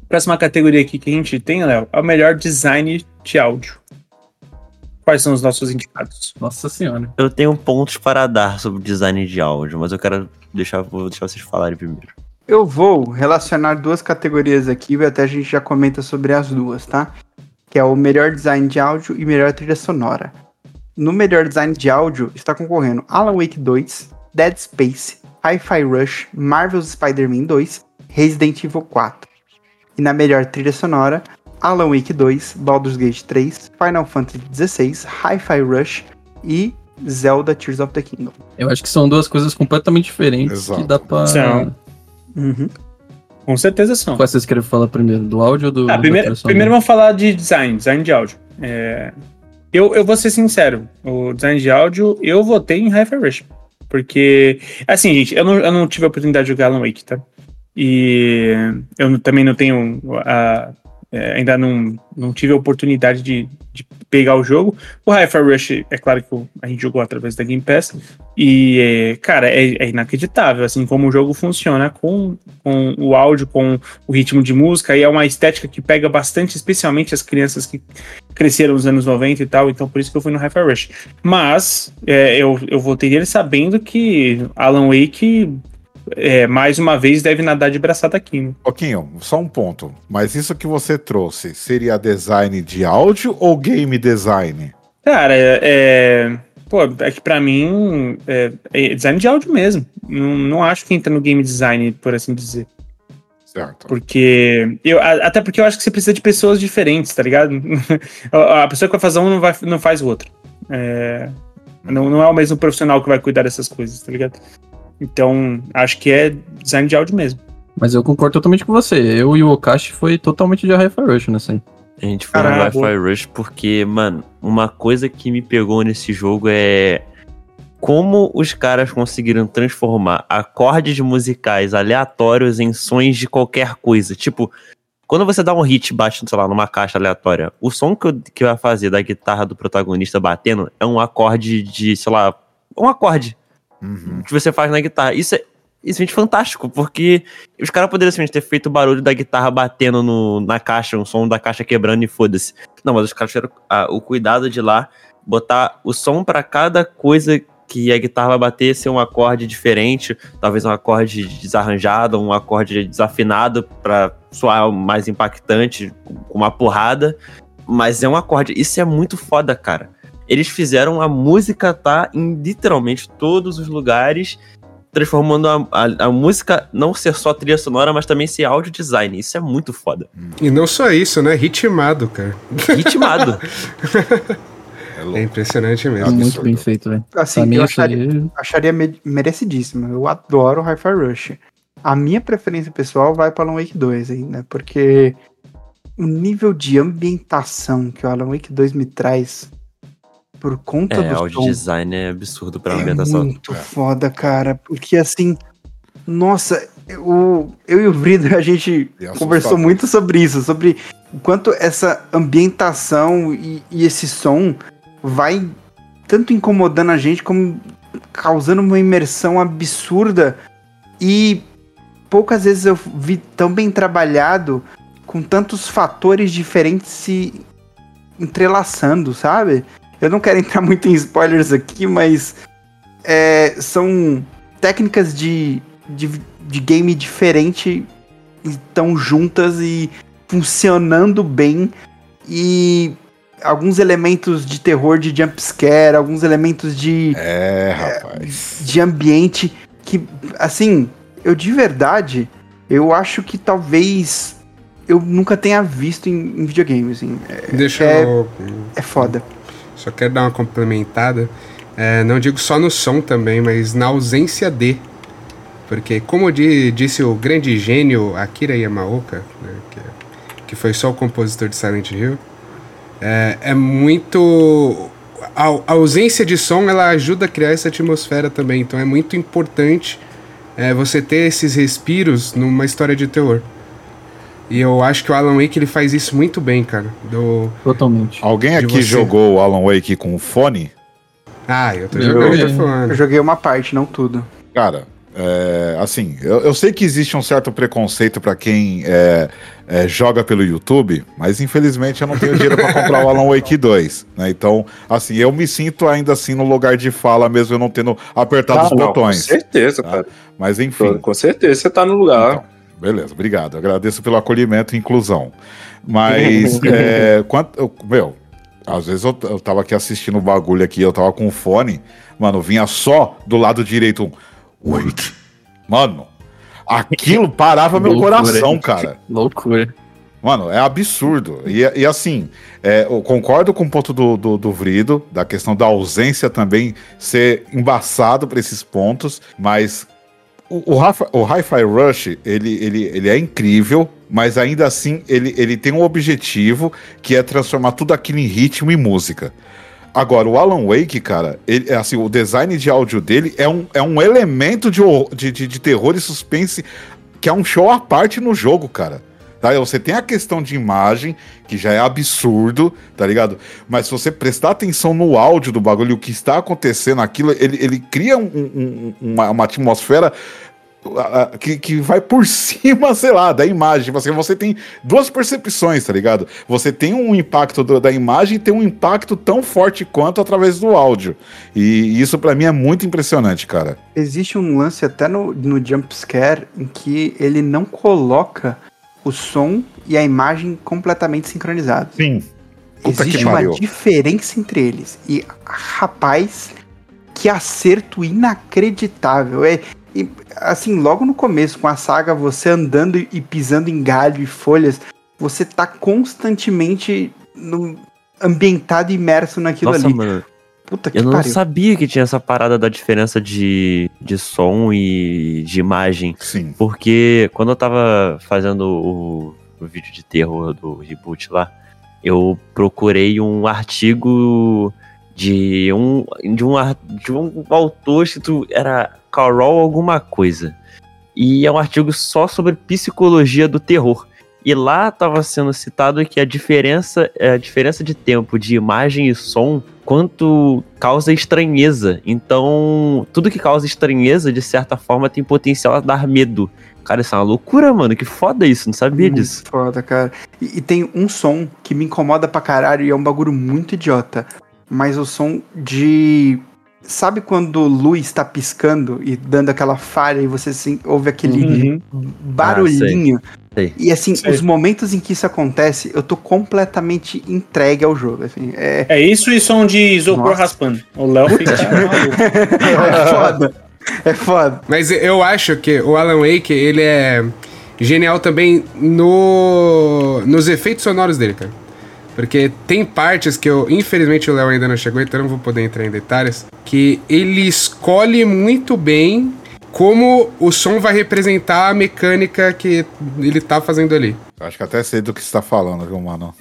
Próxima categoria aqui que a gente tem, Léo, é o melhor design de áudio. Quais são os nossos indicados? Nossa senhora. Eu tenho pontos para dar sobre design de áudio, mas eu quero deixar, vou deixar vocês falarem primeiro. Eu vou relacionar duas categorias aqui e até a gente já comenta sobre as duas, tá? Que é o melhor design de áudio e melhor trilha sonora. No melhor design de áudio está concorrendo Alan Wake 2, Dead Space, Hi-Fi Rush, Marvel's Spider-Man 2, Resident Evil 4. E na melhor trilha sonora, Alan Wake 2, Baldur's Gate 3, Final Fantasy XVI, Hi-Fi Rush e Zelda Tears of the Kingdom. Eu acho que são duas coisas completamente diferentes Exato. que dá pra. São. Uhum. Com certeza são. Qual vocês querem falar primeiro? Do áudio ou do. Ah, primeiro, primeiro vamos falar de design, design de áudio. É, eu, eu vou ser sincero, o design de áudio, eu votei em Hi-Fi Rush. Porque, assim, gente, eu não, eu não tive a oportunidade de jogar Alan Wake, tá? E eu também não tenho a. é, ainda não, não tive a oportunidade de, de pegar o jogo. O Hi-Fi Rush, é claro que a gente jogou através da Game Pass. E, é, cara, é, é inacreditável, assim, como o jogo funciona com, com o áudio, com o ritmo de música, e é uma estética que pega bastante, especialmente as crianças que cresceram nos anos 90 e tal, então por isso que eu fui no Hi-Fi Rush. Mas é, eu, eu votei nele sabendo que Alan Wake, é, mais uma vez, deve nadar de braçada aqui. Né? Só um ponto. Mas isso que você trouxe seria design de áudio ou game design? Cara, é, é, pô, é que pra mim é, é design de áudio mesmo. Não, não acho que entra no game design, por assim dizer. Certo. Porque. Eu, até porque eu acho que você precisa de pessoas diferentes, tá ligado? a a pessoa que vai fazer um não, vai, não faz o outro. É, não, não é o mesmo profissional que vai cuidar dessas coisas, tá ligado? Então, acho que é design de áudio mesmo. Mas eu concordo totalmente com você. Eu e o Okashi foi totalmente de Hi-Fi Rush nessa aí. A gente foi no Caraca. Wi-Fi Rush porque, mano, uma coisa que me pegou nesse jogo é como os caras conseguiram transformar acordes musicais aleatórios em sons de qualquer coisa. Tipo, quando você dá um hit bate, sei lá, numa caixa aleatória, o som que, eu- que vai fazer da guitarra do protagonista batendo é um acorde de, sei lá, um acorde Uhum. que você faz na guitarra. Isso é isso é fantástico, porque os caras poderiam simplesmente ter feito o barulho da guitarra batendo no, na caixa, um som da caixa quebrando e foda-se. Não, mas os caras tiveram ah, o cuidado de lá botar o som pra cada coisa que a guitarra vai bater ser um acorde diferente, talvez um acorde desarranjado, um acorde desafinado pra soar mais impactante, com uma porrada, mas é um acorde. Isso é muito foda, cara. Eles fizeram a música tá em literalmente todos os lugares, transformando a, a, a música não ser só trilha sonora, mas também ser áudio design. Isso é muito foda. E não só isso, né? Ritmado, cara. Ritmado. É. É impressionante É mesmo. absurdo. Muito bem feito, velho. Assim, eu acharia, aí- acharia me- merecidíssimo. Eu adoro o Hi-Fi Rush. A minha preferência pessoal vai para Alan Wake 2 ainda, porque o nível de ambientação que o Alan Wake 2 me traz por conta É, do áudio som design é absurdo pra é ambientação. muito foda, cara. Porque assim, nossa, eu, eu e o Vrido, a gente assustador. conversou muito sobre isso, sobre o quanto essa ambientação e, e esse som vai tanto incomodando a gente como causando uma imersão absurda e poucas vezes eu vi tão bem trabalhado com tantos fatores diferentes se entrelaçando, sabe? Eu não quero entrar muito em spoilers aqui, mas é, são técnicas de, de, de game diferente estão juntas e funcionando bem e alguns elementos de terror de jump scare, alguns elementos de, É, rapaz. de ambiente que assim, eu de verdade, eu acho que talvez eu nunca tenha visto em, em videogame, assim. É, Deixa é, eu. é foda. Só quero dar uma complementada. É, não digo só no som também, mas na ausência de. Porque, como di- disse o grande gênio Akira Yamaoka, né, que que foi só o compositor de Silent Hill, é, é muito. A, a ausência de som ela ajuda a criar essa atmosfera também, então é muito importante é, você ter esses respiros numa história de terror. E eu acho que o Alan Wake ele faz isso muito bem, cara. Do... Totalmente. Alguém aqui você. jogou o Alan Wake com fone? Ah, eu tô Eu jogando, joguei. tô falando. Eu joguei uma parte, não tudo. Cara, é, assim, eu, eu sei que existe um certo preconceito pra quem é, é, joga pelo YouTube, mas infelizmente eu não tenho dinheiro pra comprar o Alan Wake 2, né? Então, assim, eu me sinto ainda assim no lugar de fala, mesmo eu não tendo apertado os Ah, não, botões. Com certeza, Tá. cara. Mas enfim. Com certeza você tá no lugar. Então, beleza, obrigado. Agradeço pelo acolhimento e inclusão. Mas, é, quanto, eu- meu, às vezes eu, eu tava aqui assistindo o bagulho aqui, eu tava com fone, mano, vinha só do lado direito um wait. Mano, aquilo parava meu Loucura. coração, cara. Loucura. Mano, é absurdo. E, e assim, é, eu concordo com o ponto do, do, do Vrido, da questão da ausência também ser embaçado para esses pontos, mas o, o, Hi-Fi Rush, ele, ele, ele é incrível, mas ainda assim ele, ele tem um objetivo que é transformar tudo aquilo em ritmo e música. Agora, o Alan Wake, cara, ele, assim, o design de áudio dele é um, é um elemento de, de, de, de terror e suspense que é um show à parte no jogo, cara. Tá? Você tem a questão de imagem, que já é absurdo, tá ligado? Mas se você prestar atenção no áudio do bagulho, o que está acontecendo, aquilo, ele, ele cria um- um- um- uma, uma atmosfera que, que vai por cima, sei lá, da imagem. Você, você tem duas percepções, tá ligado? Você tem um impacto do- da imagem e tem um impacto tão forte quanto através do áudio. E isso pra mim é muito impressionante, cara. Existe um lance até no, no jump scare em que ele não coloca o som e a imagem completamente sincronizados. Sim. Puta Existe uma pariu. diferença entre eles. E, rapaz, que acerto inacreditável. É, e, assim, logo no começo, com a saga, você andando e pisando em galho e folhas, você tá constantemente no, ambientado e imerso naquilo Nossa, ali. mano, Puta que eu não pariu. sabia que tinha essa parada da diferença de, de som e de imagem. Sim. Porque quando eu tava fazendo o, o vídeo de terror do reboot lá, eu procurei um artigo de um, de um, de um autor escrito, era Carol alguma coisa. E é um artigo só sobre psicologia do terror. E lá estava sendo citado que a diferença, a diferença de tempo de imagem e som quanto causa estranheza. Então, tudo que causa estranheza, de certa forma, tem potencial a dar medo. Cara, isso é uma loucura, mano. Que foda isso, não sabia Muito disso. foda, cara. E, e tem um som que me incomoda pra caralho e é um bagulho muito idiota. Mas o som de. Sabe quando luz está piscando e dando aquela falha e você assim, ouve aquele Uhum. barulhinho? Sei. E assim, Sei. os momentos em que isso acontece, eu tô completamente entregue ao jogo. Assim, é, É isso e som de isopor Nossa. raspando. O Léo fica maluco. é foda. É foda. Mas eu acho que o Alan Wake, ele é genial também no, nos efeitos sonoros dele, cara. Porque tem partes que eu, infelizmente o Léo ainda não chegou, então eu não vou poder entrar em detalhes, que ele escolhe muito bem como o som vai representar a mecânica que ele tá fazendo ali. Acho que até sei do que você tá falando, viu, mano?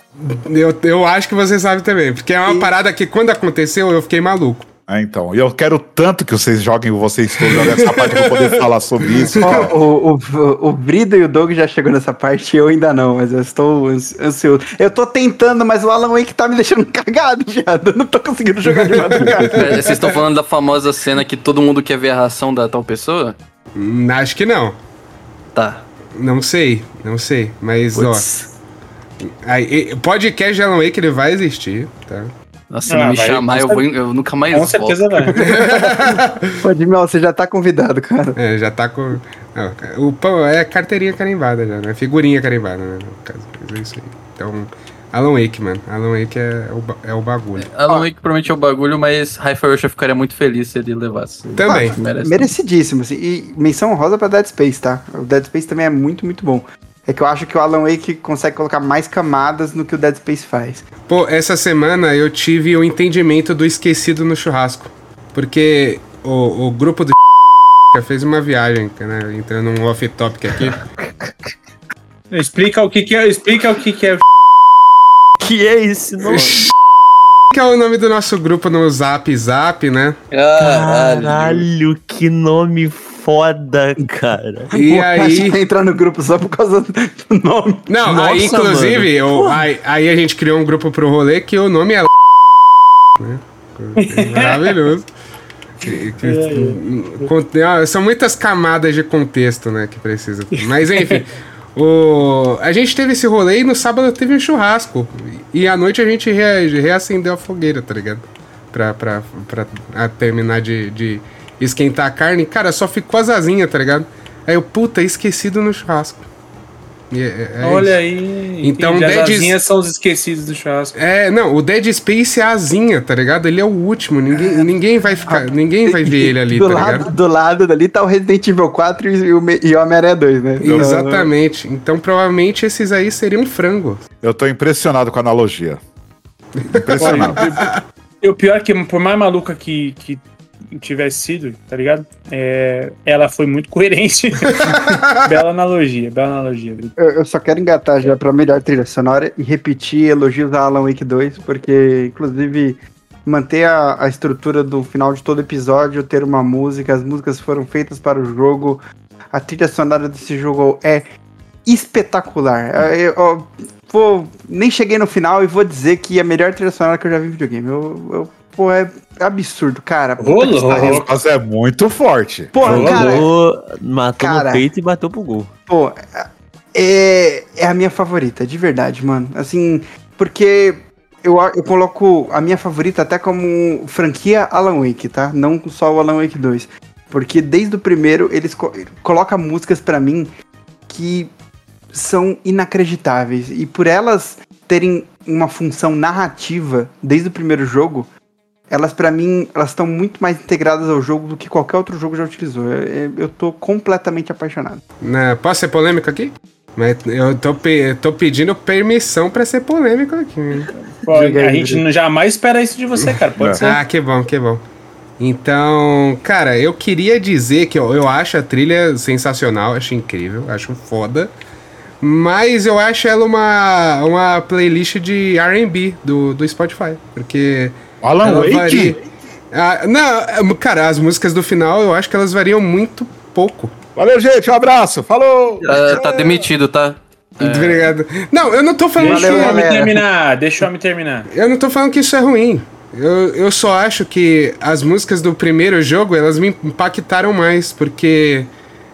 Eu, eu acho que você sabe também, porque é uma E- parada que quando aconteceu eu fiquei maluco. É, então. E eu quero tanto que vocês joguem, vocês todos joguem essa parte pra poder falar sobre isso, o, o, o Brido e o Doug já chegou nessa parte, eu ainda não, mas eu estou ans- ansioso. Eu tô tentando, mas o Alan Wake tá me deixando cagado, viado. Eu não tô conseguindo jogar de madrugada. Vocês estão falando da famosa cena que todo mundo quer ver a reação da tal pessoa? Hum, Acho que não. Tá. Não sei, não sei. Mas, Putz. ó. Aí, podcast de Alan Wake ele vai existir, tá? Nossa, se Ah, não me vai, chamar, eu, vou, eu nunca mais Com volto. certeza vai. Pô, Dimel, você já tá convidado, cara. É, já tá com. Não, o pão é carteirinha carimbada já, né? Figurinha carimbada, né? No caso, mas é isso aí. Então, Alan Wake, mano. Alan Wake é o, é o bagulho. Alan Wake promete o bagulho, mas Hi-Fi Rush eu ficaria muito feliz se ele levasse. Também. Ah. Merecidíssimo, assim. E menção rosa pra Dead Space, tá? O Dead Space também é muito, muito bom. É que eu acho que o Alan Wake consegue colocar mais camadas no que o Dead Space faz. Pô, essa semana eu tive o entendimento do esquecido no churrasco. Porque o, o grupo do fez uma viagem, né? Entrando num off-topic aqui. Explica o que, que é. Explica o que, que é. Que é esse nome? Que é o nome do nosso grupo no Zap Zap, né? Caralho, que nome foda, cara. E A aí. entrar no grupo só por causa do nome. Não, Nossa, aí inclusive, o- aí, aí a gente criou um grupo pro rolê que o nome é. Né? Maravilhoso. Que- que- con- ah, São muitas camadas de contexto, né, que precisa. Mas enfim, o, a gente teve esse rolê e no sábado teve um churrasco. E à noite a gente rea- reacendeu a fogueira, tá ligado? Pra, pra, pra a terminar de, de esquentar a carne. Cara, só ficou as asinhas, tá ligado? Aí eu, puta, esquecido no churrasco. E é- é Olha isso. aí. Então, as asinhas são os esquecidos do churrasco. É, não, o Dead Space é a asinha, tá ligado? Ele é o último, ninguém, ninguém vai ficar, ninguém vai ver ele ali, do tá lado, ligado? Do lado dali tá o Resident Evil 4 e o, e o Homem-Aranha 2, né? Então, Exatamente. Então provavelmente esses aí seriam frango. Eu tô impressionado com a analogia. Impressionado. E o pior é que, por mais maluca que, que tivesse sido, tá ligado? É, ela foi muito coerente. bela analogia, bela analogia. Eu, eu só quero engatar já pra melhor trilha sonora e repetir elogios a Alan Wake 2, porque, inclusive, manter a, a estrutura do final de todo episódio, ter uma música, as músicas foram feitas para o jogo, a trilha sonora desse jogo é espetacular. Eu, eu vou, nem cheguei no final e vou dizer que é a melhor trilha sonora que eu já vi em videogame. Eu, eu- pô, é absurdo, cara. Pariu. Mas é muito forte. Porra, cara, Jogou, matou Cara. no peito e bateu pro gol. Pô, é, é a minha favorita, de verdade, mano. Assim, porque eu, eu coloco a minha favorita até como franquia Alan Wake, tá? Não só o Alan Wake 2. Porque desde o primeiro eles co colocam músicas pra mim que são inacreditáveis. E por elas terem uma função narrativa desde o primeiro jogo, elas pra mim, elas estão muito mais integradas ao jogo do que qualquer outro jogo já utilizou. Eu, eu tô completamente apaixonado. Né, posso ser polêmico aqui? Mas eu tô, pe- tô pedindo permissão pra ser polêmico aqui. a gente não jamais espera isso de você, cara. Pode ser. Ah, que bom, que bom. Então, cara, eu queria dizer que eu, eu acho a trilha sensacional, acho incrível, acho foda. Mas eu acho ela uma, uma playlist de RB do, do Spotify. Porque. Alan ela Wake? varia- Ah, não, cara, as músicas do final eu acho que elas variam muito pouco. Valeu, gente. Um abraço. Falou. Ah, tá demitido, tá? Obrigado. Não, eu não tô falando Deixa que. o homem galera. terminar, deixa o homem terminar. Eu não tô falando que isso é ruim. Eu, eu só acho que as músicas do primeiro jogo, elas me impactaram mais, porque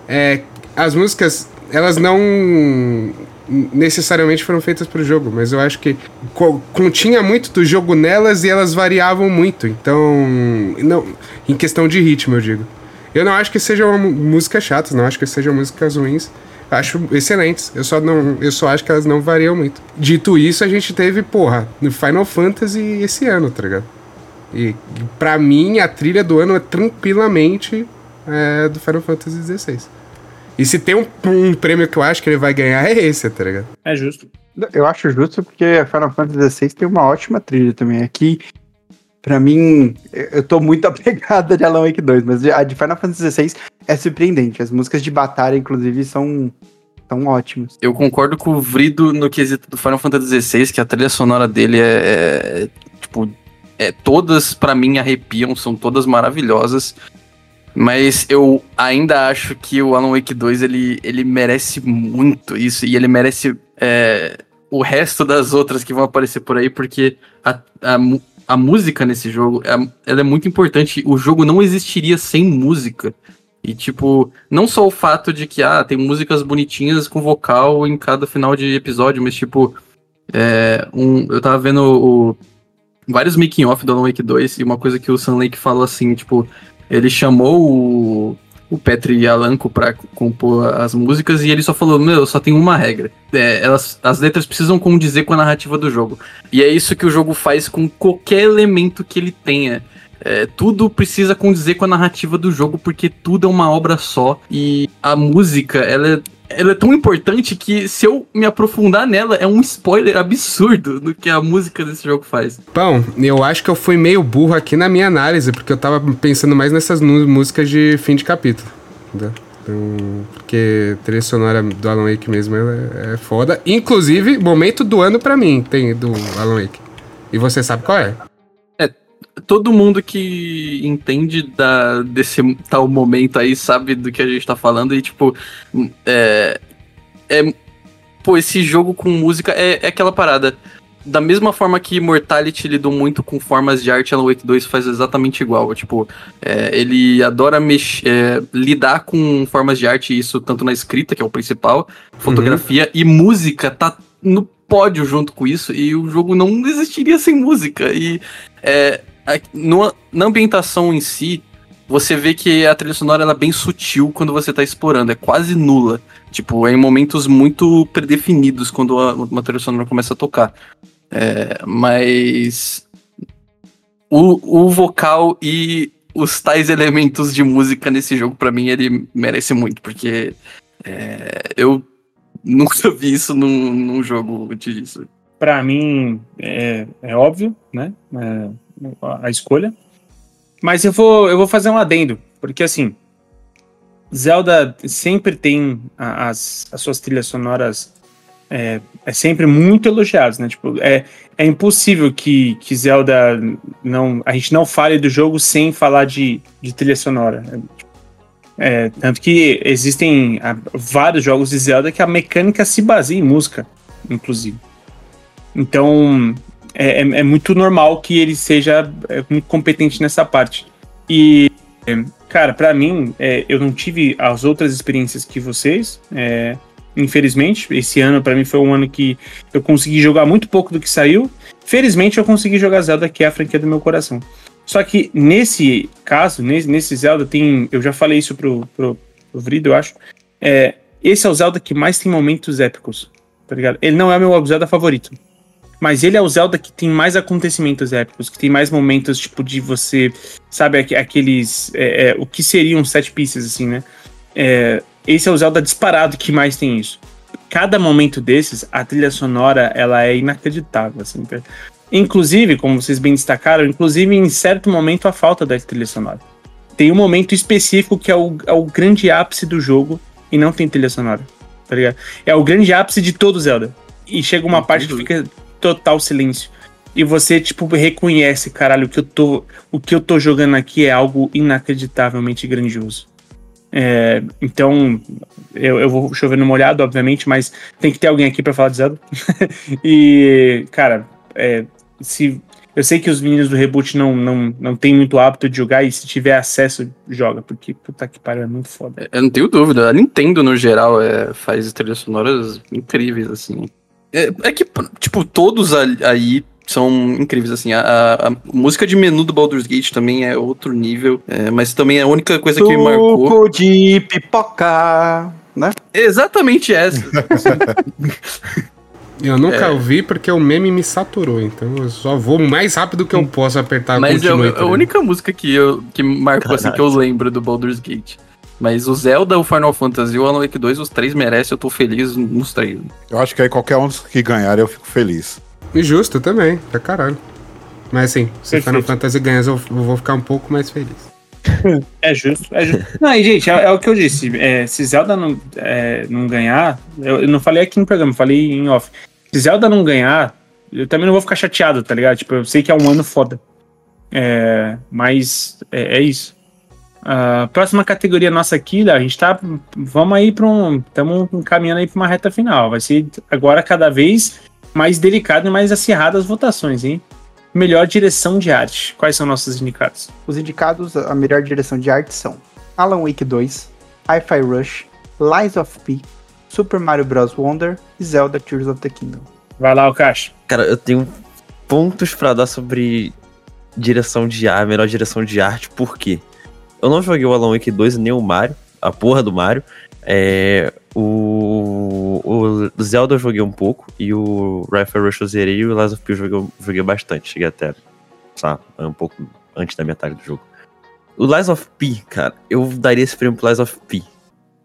é, as músicas, elas não necessariamente foram feitas pro jogo, mas eu acho que co- continha muito do jogo nelas e elas variavam muito. Então, não, em questão de ritmo, eu digo. Eu não acho que sejam músicas chatas, não acho que sejam músicas ruins. Acho excelentes. Eu só, não, eu só acho que elas não variam muito. Dito isso, a gente teve, porra, no Final Fantasy esse ano, tá ligado? E pra mim, a trilha do ano é tranquilamente é, do Final Fantasy XVI. E se tem um, um prêmio que eu acho que ele vai ganhar, é esse, tá ligado? É justo. Eu acho justo porque a Final Fantasy XVI tem uma ótima trilha também. Aqui, pra mim, eu tô muito apegada de Alan Wake 2, mas a de Final Fantasy XVI é surpreendente. As músicas de batalha, inclusive, são, são ótimas. Eu concordo com o Vrido no quesito do Final Fantasy XVI, que a trilha sonora dele é, é- é, tipo, é, todas pra mim arrepiam, são todas maravilhosas. Mas eu ainda acho que o Alan Wake 2 ele, ele merece muito isso e ele merece é, o resto das outras que vão aparecer por aí, porque a, a, a música nesse jogo é, ela é muito importante. O jogo não existiria sem música. E, tipo, não só o fato de que, ah, tem músicas bonitinhas com vocal em cada final de episódio, mas, tipo, é, um, eu tava vendo o, vários making-off do Alan Wake 2 e uma coisa que o Sun Lake falou assim, tipo, ele chamou o, o Petri Alanco pra compor as músicas e ele só falou, meu, só tem uma regra. É, elas, as letras precisam condizer com a narrativa do jogo. E é isso que o jogo faz com qualquer elemento que ele tenha. É, tudo precisa condizer com a narrativa do jogo, porque tudo é uma obra só. E a música, ela é, ela é tão importante que se eu me aprofundar nela, é um spoiler absurdo do que a música desse jogo faz. Bom, eu acho que eu fui meio burro aqui na minha análise, porque eu tava pensando mais nessas músicas de fim de capítulo. Então, porque a trilha sonora do Alan Wake mesmo é, é foda. Inclusive, momento do ano pra mim tem do Alan Wake. E você sabe qual é? Todo mundo que entende da, desse tal momento aí sabe do que a gente tá falando e, tipo, é. é pô, esse jogo com música é, é aquela parada. Da mesma forma que Immortality lidou muito com formas de arte, Alan Wake 2 faz exatamente igual. Tipo, é, ele adora mexer, é, lidar com formas de arte, isso tanto na escrita, que é o principal, fotografia, e música tá no pódio junto com isso, e o jogo não existiria sem música. E é, no- na ambientação em si, você vê que a trilha sonora ela é bem sutil quando você tá explorando, é quase nula. Tipo, é em momentos muito predefinidos quando a, uma trilha sonora começa a tocar. É, mas o, o vocal e os tais elementos de música nesse jogo, pra mim, ele merece muito, porque é, eu nunca vi isso num, num jogo antes disso. Pra mim é, é óbvio, né? É, a, escolha. Mas eu vou, eu vou fazer um adendo, porque assim, Zelda sempre tem as, as suas trilhas sonoras é, é sempre muito elogiadas, né? Tipo, é, é impossível que, que Zelda não. A gente não fale do jogo sem falar de, de trilha sonora. É, tanto que existem vários jogos de Zelda que a mecânica se baseia em música, inclusive. Então, é, é- é muito normal que ele seja é, muito competente nessa parte. E, é, cara, pra mim, é, eu não tive as outras experiências que vocês. é, infelizmente, esse ano pra mim foi um ano que eu consegui jogar muito pouco do que saiu. Felizmente, eu consegui jogar Zelda, que é a franquia do meu coração. Só que nesse caso, nesse, nesse Zelda, tem. Eu já falei isso pro, pro, pro Vrido, eu acho. É, esse é o Zelda que mais tem momentos épicos, tá ligado? Ele não é meu Zelda favorito. Mas ele é o Zelda que tem mais acontecimentos épicos, que tem mais momentos, tipo, de você. Sabe, aqu- aqueles. é, é, o que seriam set pieces, assim, né? É, esse é o Zelda disparado que mais tem isso. Cada momento desses, a trilha sonora, ela é inacreditável, assim. Inclusive, como vocês bem destacaram, inclusive em certo momento a falta da trilha sonora. Tem um momento específico que é o, é o grande ápice do jogo e não tem trilha sonora, tá ligado? É o grande ápice de todo Zelda. E chega uma parte que fica total silêncio. E você, tipo, reconhece, caralho, que eu tô, o que eu tô jogando aqui é algo inacreditavelmente grandioso. É, então, eu, eu vou chover no molhado, obviamente, mas tem que ter alguém aqui pra falar de Zelda. e, cara, é, se eu sei que os meninos do reboot não, não, não tem muito hábito de jogar, e se tiver acesso, joga, porque puta que pariu, é muito foda. Eu não tenho dúvida. A Nintendo, no geral, é, faz trilhas sonoras incríveis, assim. É, é que, tipo, todos a- aí são incríveis, assim. A, a- a música de menu do Baldur's Gate também é outro nível. é, mas também a única coisa que me marcou. Suco de pipoca, né? é Exatamente essa. Eu nunca É. ouvi porque o meme me saturou, então eu só vou mais rápido que eu posso apertar mas é a, tá a ligado? única música que, eu, que marcou, assim, que eu lembro do Baldur's Gate. Mas o Zelda, o Final Fantasy e o Alan Wake 2, os três merecem, eu tô feliz nos três. Eu acho que aí qualquer um dos que ganhar eu fico feliz. E justo também, pra caralho. Mas assim, se Perfeito. Final Fantasy ganhar, eu vou ficar um pouco mais feliz. É justo, é justo. Não, e gente, é, é o que eu disse. é, se Zelda não, é, não ganhar, eu, eu não falei aqui no programa, falei em off. Se Zelda não ganhar, eu também não vou ficar chateado, tá ligado? Tipo, eu sei que é um ano foda. É, mas é, é isso. A próxima categoria nossa aqui, Léo, a gente tá. Vamos aí pra um. Estamos caminhando aí pra uma reta final. Vai ser agora cada vez mais delicado e mais acirrado as votações, hein? Melhor direção de arte. Quais são nossos indicados? Os indicados a melhor direção de arte são Alan Wake 2, Hi-Fi Rush, Lies of P, Super Mario Bros. Wonder e Zelda Tears of the Kingdom. Vai lá, o Caixa. Cara, eu tenho pontos pra dar sobre direção de arte, melhor direção de arte, por quê? Eu não joguei o Alan Wake 2 e nem o Mario, a porra do Mario. É, o, o Zelda eu joguei um pouco e o Rifle Rush eu zerei e o Lies of P eu joguei, joguei bastante. Cheguei até, sabe, um pouco antes da metade do jogo. O Lies of P, cara, eu daria esse prêmio pro Lies of P.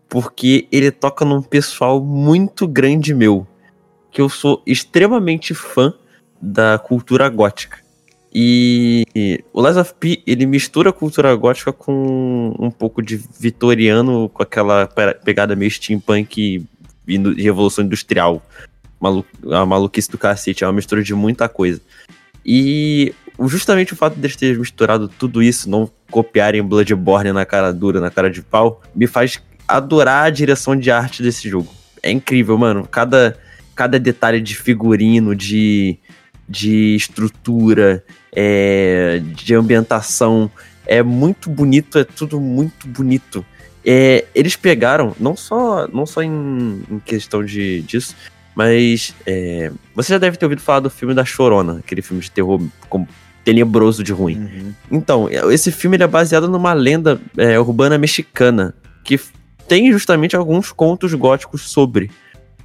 Porque ele toca num pessoal muito grande meu. Que eu sou extremamente fã da cultura gótica. E o Lies of P, ele mistura a cultura gótica com um pouco de vitoriano, com aquela pe- pegada meio steampunk e revolução industrial. Malu a maluquice do cacete, é uma mistura de muita coisa. E justamente o fato de eles terem misturado tudo isso, não copiarem Bloodborne na cara dura, na cara de pau, me faz adorar a direção de arte desse jogo. É incrível, mano. Cada, cada detalhe de figurino, de, de estrutura, é, de ambientação, é muito bonito, é tudo muito bonito. É, eles pegaram, não só, não só em, em questão de, disso, mas é, você já deve ter ouvido falar do filme da Chorona, aquele filme de terror com- tenebroso de ruim. Uhum. Então, esse filme ele é baseado numa lenda é, urbana mexicana que tem justamente alguns contos góticos sobre.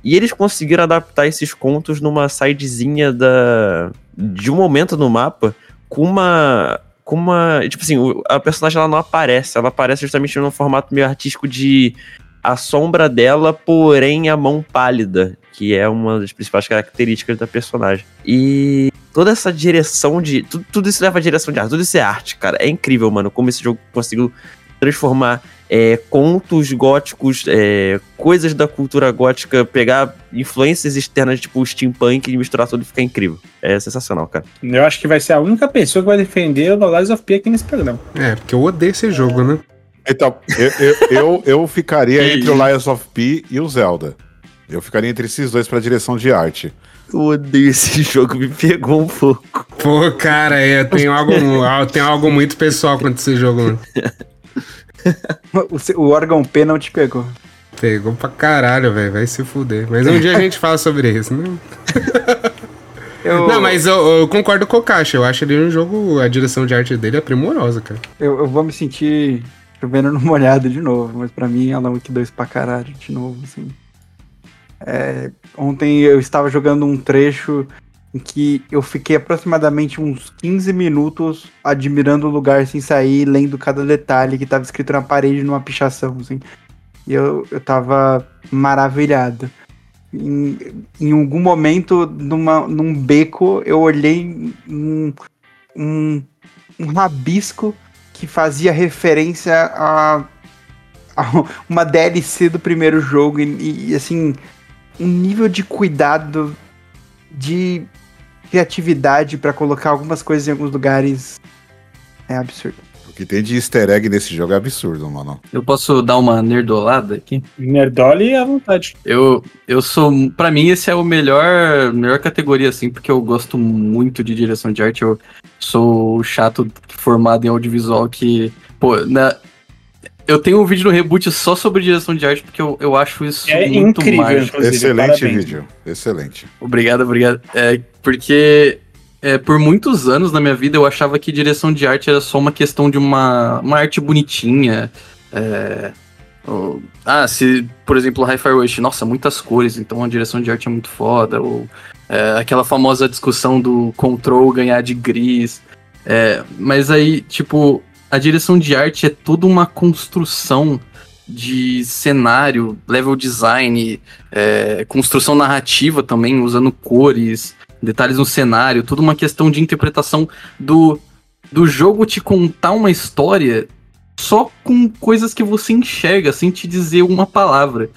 E eles conseguiram adaptar esses contos numa sidezinha da, de um momento no mapa com uma. Com uma. Tipo assim, a personagem ela não aparece, ela aparece justamente num formato meio artístico de a sombra dela, porém a mão pálida, que é uma das principais características da personagem. E toda essa direção de. Tudo, tudo isso leva a direção de arte, tudo isso é arte, cara. É incrível, mano, como esse jogo conseguiu transformar é, contos góticos, é, coisas da cultura gótica, pegar influências externas, tipo steampunk e misturar tudo e ficar incrível. É sensacional, cara. Eu acho que vai ser a única pessoa que vai defender o Lies of P aqui nesse programa. É, porque eu odeio esse jogo, né? Então, eu, eu, eu, eu ficaria entre o Lies of P e o Zelda. Eu ficaria entre esses dois pra direção de arte. Eu odeio esse jogo, me pegou um pouco. Pô, cara, é, tem algo, tem algo muito pessoal contra esse jogo, mano. O, órgão P não te pegou. Pegou pra caralho, velho. Vai se fuder. Mas um dia a gente fala sobre isso, né? Eu, Não, mas eu, eu concordo com o Caixa. Eu acho ele um jogo. A direção de arte dele é primorosa, cara. eu, eu vou me sentir chovendo numa olhada de novo, mas pra mim ela é um Wiki 2 pra caralho de novo, assim. É, ontem eu estava jogando um trecho em que eu fiquei aproximadamente uns 15 minutos admirando o lugar sem sair, lendo cada detalhe que estava escrito na parede numa pichação, assim. E eu, eu tava maravilhado. Em, em algum momento, numa, num beco, eu olhei um, um, um rabisco que fazia referência a, a uma DLC do primeiro jogo e, e, assim um nível de cuidado de criatividade pra colocar algumas coisas em alguns lugares é absurdo. O que tem de easter egg nesse jogo é absurdo, mano. Eu posso dar uma nerdolada aqui? Nerdole à vontade. Eu, eu sou. Pra mim, esse é o melhor, melhor categoria, assim, porque eu gosto muito de direção de arte. Eu sou o chato formado em audiovisual que. Pô, na, eu tenho um vídeo no reboot só sobre direção de arte, porque eu, eu acho isso É muito incrível, mágico. inclusive. Excelente parabéns. vídeo. Excelente. Obrigado, obrigado. É, porque é, por muitos anos na minha vida eu achava que direção de arte era só uma questão de uma, uma arte bonitinha. é, ou- ah, se, por exemplo, Hi-Fi Rush, nossa, muitas cores, então a direção de arte é muito foda. Ou é, aquela famosa discussão do control ganhar de gris. É, mas aí, tipo, a direção de arte é toda uma construção de cenário, level design, é, construção narrativa também, usando cores, detalhes no cenário, tudo uma questão de interpretação do, do jogo te contar uma história só com coisas que você enxerga, sem te dizer uma palavra.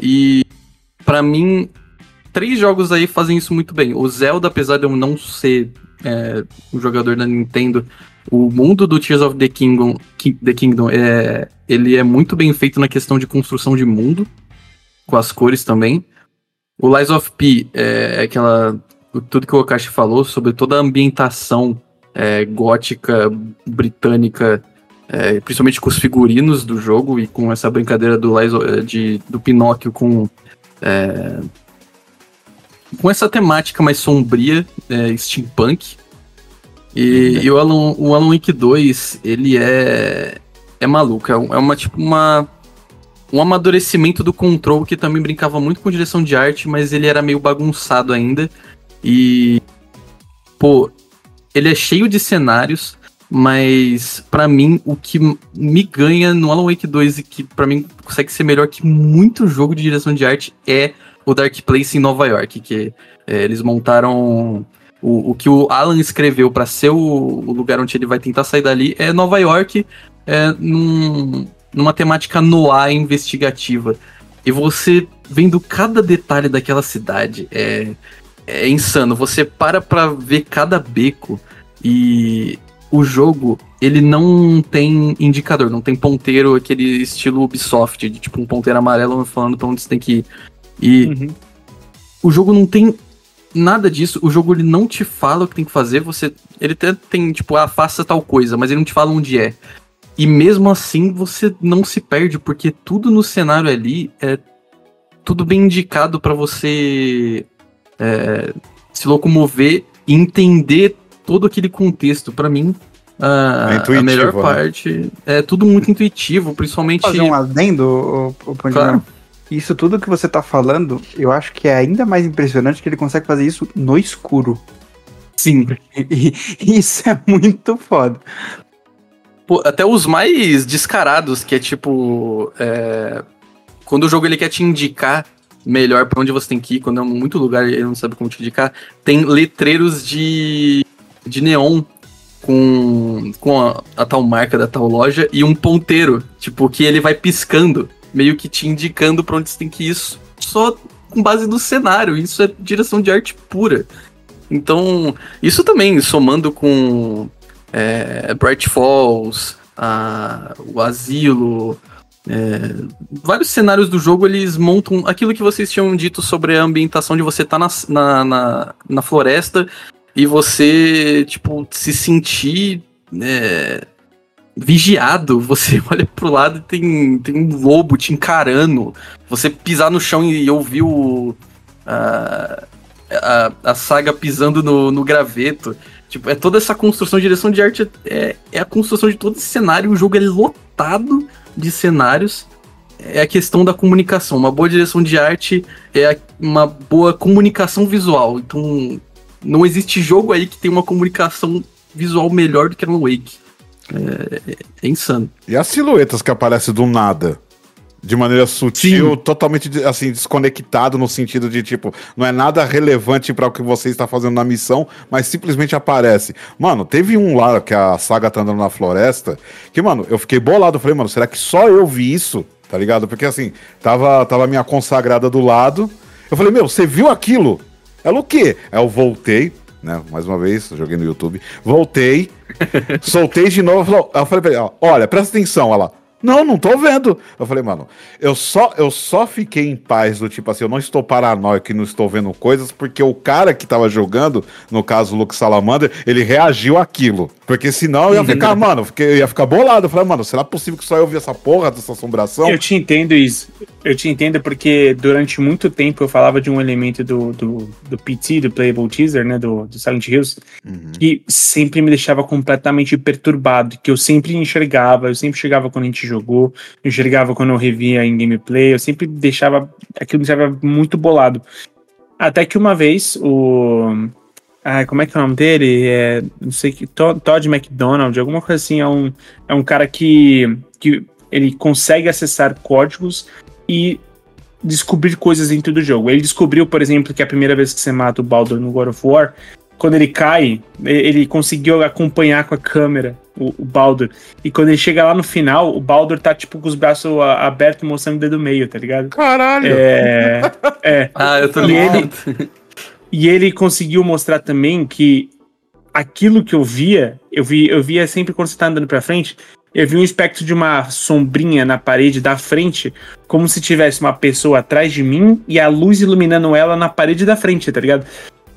E pra mim, três jogos aí fazem isso muito bem. O Zelda, apesar de eu não ser é, um jogador da Nintendo, o mundo do Tears of the Kingdom, Ki- the Kingdom é, ele é muito bem feito na questão de construção de mundo, com as cores também. O Lies of P é aquela. Tudo que o Okashi falou sobre toda a ambientação é, gótica britânica, é, principalmente com os figurinos do jogo e com essa brincadeira do, Lies of- de, do Pinóquio com. é, com essa temática mais sombria, é, steampunk. E, e o, Alan, o Alan Wake 2, ele é. É maluco. É, um- é uma tipo uma um amadurecimento do control que também brincava muito com direção de arte, mas ele era meio bagunçado ainda. E pô, ele é cheio de cenários, mas pra mim o que me ganha no Alan Wake 2 e que pra mim consegue ser melhor que muito jogo de direção de arte é o Dark Place em Nova York, que é, eles montaram o, o que o Alan escreveu pra ser o, o lugar onde ele vai tentar sair dali é Nova York, é, num, numa temática noir investigativa. E você vendo cada detalhe daquela cidade é, é insano. Você para pra ver cada beco e o jogo ele não tem indicador, não tem ponteiro aquele estilo Ubisoft, de tipo um ponteiro amarelo falando pra onde você tem que ir. E Uhum. o jogo não tem nada disso. O jogo ele não te fala o que tem que fazer. Você, ele até tem tipo, ah, faça tal coisa, mas ele não te fala onde é. E mesmo assim você não se perde porque tudo no cenário ali é tudo bem indicado pra você é, se locomover e entender todo aquele contexto. Pra mim, a, É intuitivo, a melhor né? parte é tudo muito intuitivo, principalmente. fazer um adendo, o, o? Claro. Isso tudo que você tá falando, eu acho que é ainda mais impressionante que ele consegue fazer isso no escuro. Sim. E, e isso é muito foda. Pô, até os mais descarados, que é tipo. é, quando o jogo ele quer te indicar melhor pra onde você tem que ir, quando é muito lugar e ele não sabe como te indicar, tem letreiros de, de neon com, com a, a tal marca da tal loja e um ponteiro, tipo, que ele vai piscando, meio que te indicando pra onde você tem que ir, só com base no cenário. Isso é direção de arte pura. Então, isso também, somando com é, Bright Falls, a- o Asilo, é, vários cenários do jogo eles montam aquilo que vocês tinham dito sobre a ambientação de você estar na, na, na, na floresta e você, tipo, se sentir é, vigiado. Você olha pro lado e tem, tem um lobo te encarando. Você pisar no chão e ouvir o. A, a, a saga pisando no, no graveto. Tipo, é toda essa construção, direção de arte é, é a construção de todo esse cenário. O jogo é lotado de cenários. É a questão da comunicação. Uma boa direção de arte é uma boa comunicação visual. Então, não existe jogo aí que tem uma comunicação visual melhor do que Alan Wake. É, é- insano. E as silhuetas que aparecem do nada? De maneira sutil, totalmente de- assim, desconectado no sentido de, tipo, não é nada relevante para o que você está fazendo na missão, mas simplesmente aparece. Mano, teve um lá que a saga tá andando na floresta, que, mano, eu fiquei bolado. Falei, mano, será que só eu vi isso? Tá ligado? Porque assim, tava, tava a minha consagrada do lado. Eu falei, meu, você viu aquilo? Ela o quê? Aí eu voltei, né? Mais uma vez, joguei no YouTube. Voltei, soltei de novo. Eu falei pra ele, ó, olha, presta atenção. Ela, não, não tô vendo. Eu falei, mano, eu só, eu só fiquei em paz do tipo assim, eu não estou paranoico e não estou vendo coisas, porque o cara que tava jogando, no caso o Luke Salamander, ele reagiu àquilo. Porque senão eu ia ficar, mano, eu ia ficar bolado. Eu falei, mano, será possível que só eu vi essa porra dessa assombração? Eu te entendo isso. Eu te entendo porque durante muito tempo eu falava de um elemento do, do, do PT, do Playable Teaser, né? Do, do Silent Hills, Uhum. que sempre me deixava completamente perturbado, que eu sempre enxergava, eu sempre chegava quando a gente jogou, eu enxergava quando eu revia em gameplay, eu sempre deixava aquilo me deixava muito bolado. Até que uma vez o. Ah, como é que é o nome dele? É, não sei que. Todd McDonald, alguma coisa assim. É um, é um cara que, que ele consegue acessar códigos e descobrir coisas dentro do jogo. Ele descobriu, por exemplo, que a primeira vez que você mata o Baldur no God of War, quando ele cai, ele conseguiu acompanhar com a câmera o, o Baldur. E quando ele chega lá no final, o Baldur tá tipo com os braços abertos mostrando o dedo meio, tá ligado? Caralho! É. É. Ah, eu tô E ligado. E ele conseguiu mostrar também que aquilo que eu via, eu vi, eu via sempre quando você tá andando pra frente, eu vi um espectro de uma sombrinha na parede da frente, como se tivesse uma pessoa atrás de mim e a luz iluminando ela na parede da frente, tá ligado?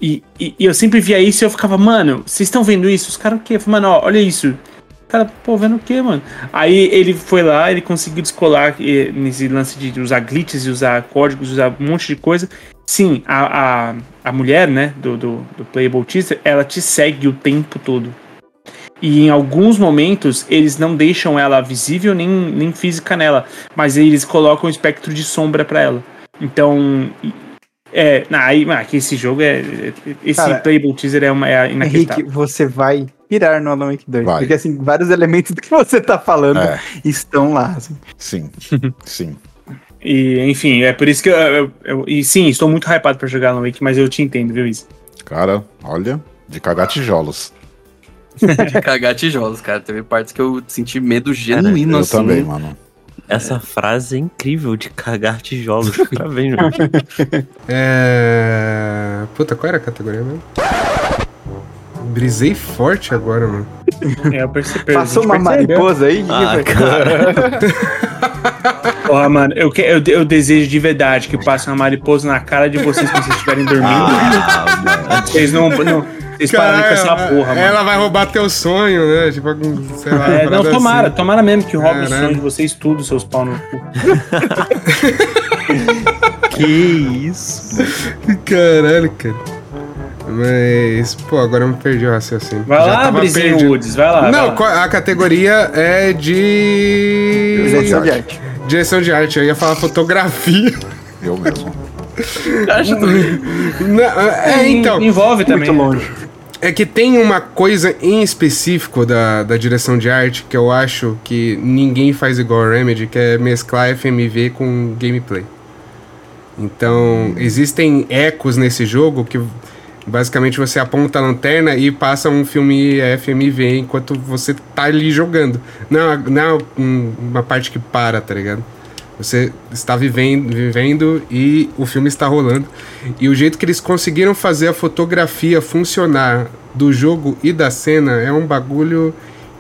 E, e- e eu sempre via isso e eu ficava, mano, vocês estão vendo isso? Os caras o quê? Eu falei, Mano, ó, olha isso. Cara, pô, vendo o quê, mano? Aí ele foi lá, ele conseguiu descolar eh, nesse lance de usar glitches e usar códigos, usar um monte de coisa. Sim, a, a, a mulher, né, do, do, do Playable Teaser, ela te segue o tempo todo. E em alguns momentos eles não deixam ela visível nem, nem física nela, mas eles colocam um espectro de sombra pra ela. Então, é, não, aí, ah, que esse jogo é. é- Esse Cara, Playable Teaser é, uma, é Henrique, você vai pirar no Alan Wake 2. Vai. Porque assim, vários elementos do que você tá falando É, estão lá. assim. sim, sim. E, enfim, é por isso que eu, eu- eu- E sim, estou muito hypado pra jogar Alan Wake, mas eu te entendo, viu, isso? Cara, olha, De cagar tijolos. de cagar tijolos, cara. Teve partes que eu senti medo genuíno, Eu assim. também, mano. Essa frase é incrível de cagar tijolos. Parabéns, mano. É. Puta, qual era a categoria mesmo? Brisei forte agora, mano. É, eu percebi. Passou a uma percebeu. mariposa aí? Ah, cara. Porra, mano, eu, que- eu, eu desejo de verdade que passe uma mariposa na cara de vocês quando vocês estiverem dormindo. Ah, mano. Vocês não. não vocês pararem com essa porra, mano. Ela vai roubar teu sonho, né? Tipo, sei lá. É, não, tomara, assim. tomara mesmo que roube o Caralho. sonho de vocês tudo, seus pau no cu. Que isso? Caralho, cara. Mas, pô, agora eu me perdi o raciocínio. Vai Já lá, Brizinho. Woods, vai lá. vai Não, lá. qual- a categoria é de. Direção de arte. Direção de arte. Eu ia falar fotografia. Eu mesmo. Acho também. É, então. Envolve também. Muito né? longe. É que tem uma coisa em específico da, da direção de arte que eu acho que ninguém faz igual a Remedy, que é mesclar FMV com gameplay. Então, existem ecos nesse jogo que basicamente você aponta a lanterna e passa um filme FMV enquanto você tá ali jogando. Não, não é um- uma parte que para, tá ligado? Você está vivendo, vivendo e o filme está rolando. E o jeito que eles conseguiram fazer a fotografia funcionar do jogo e da cena é um bagulho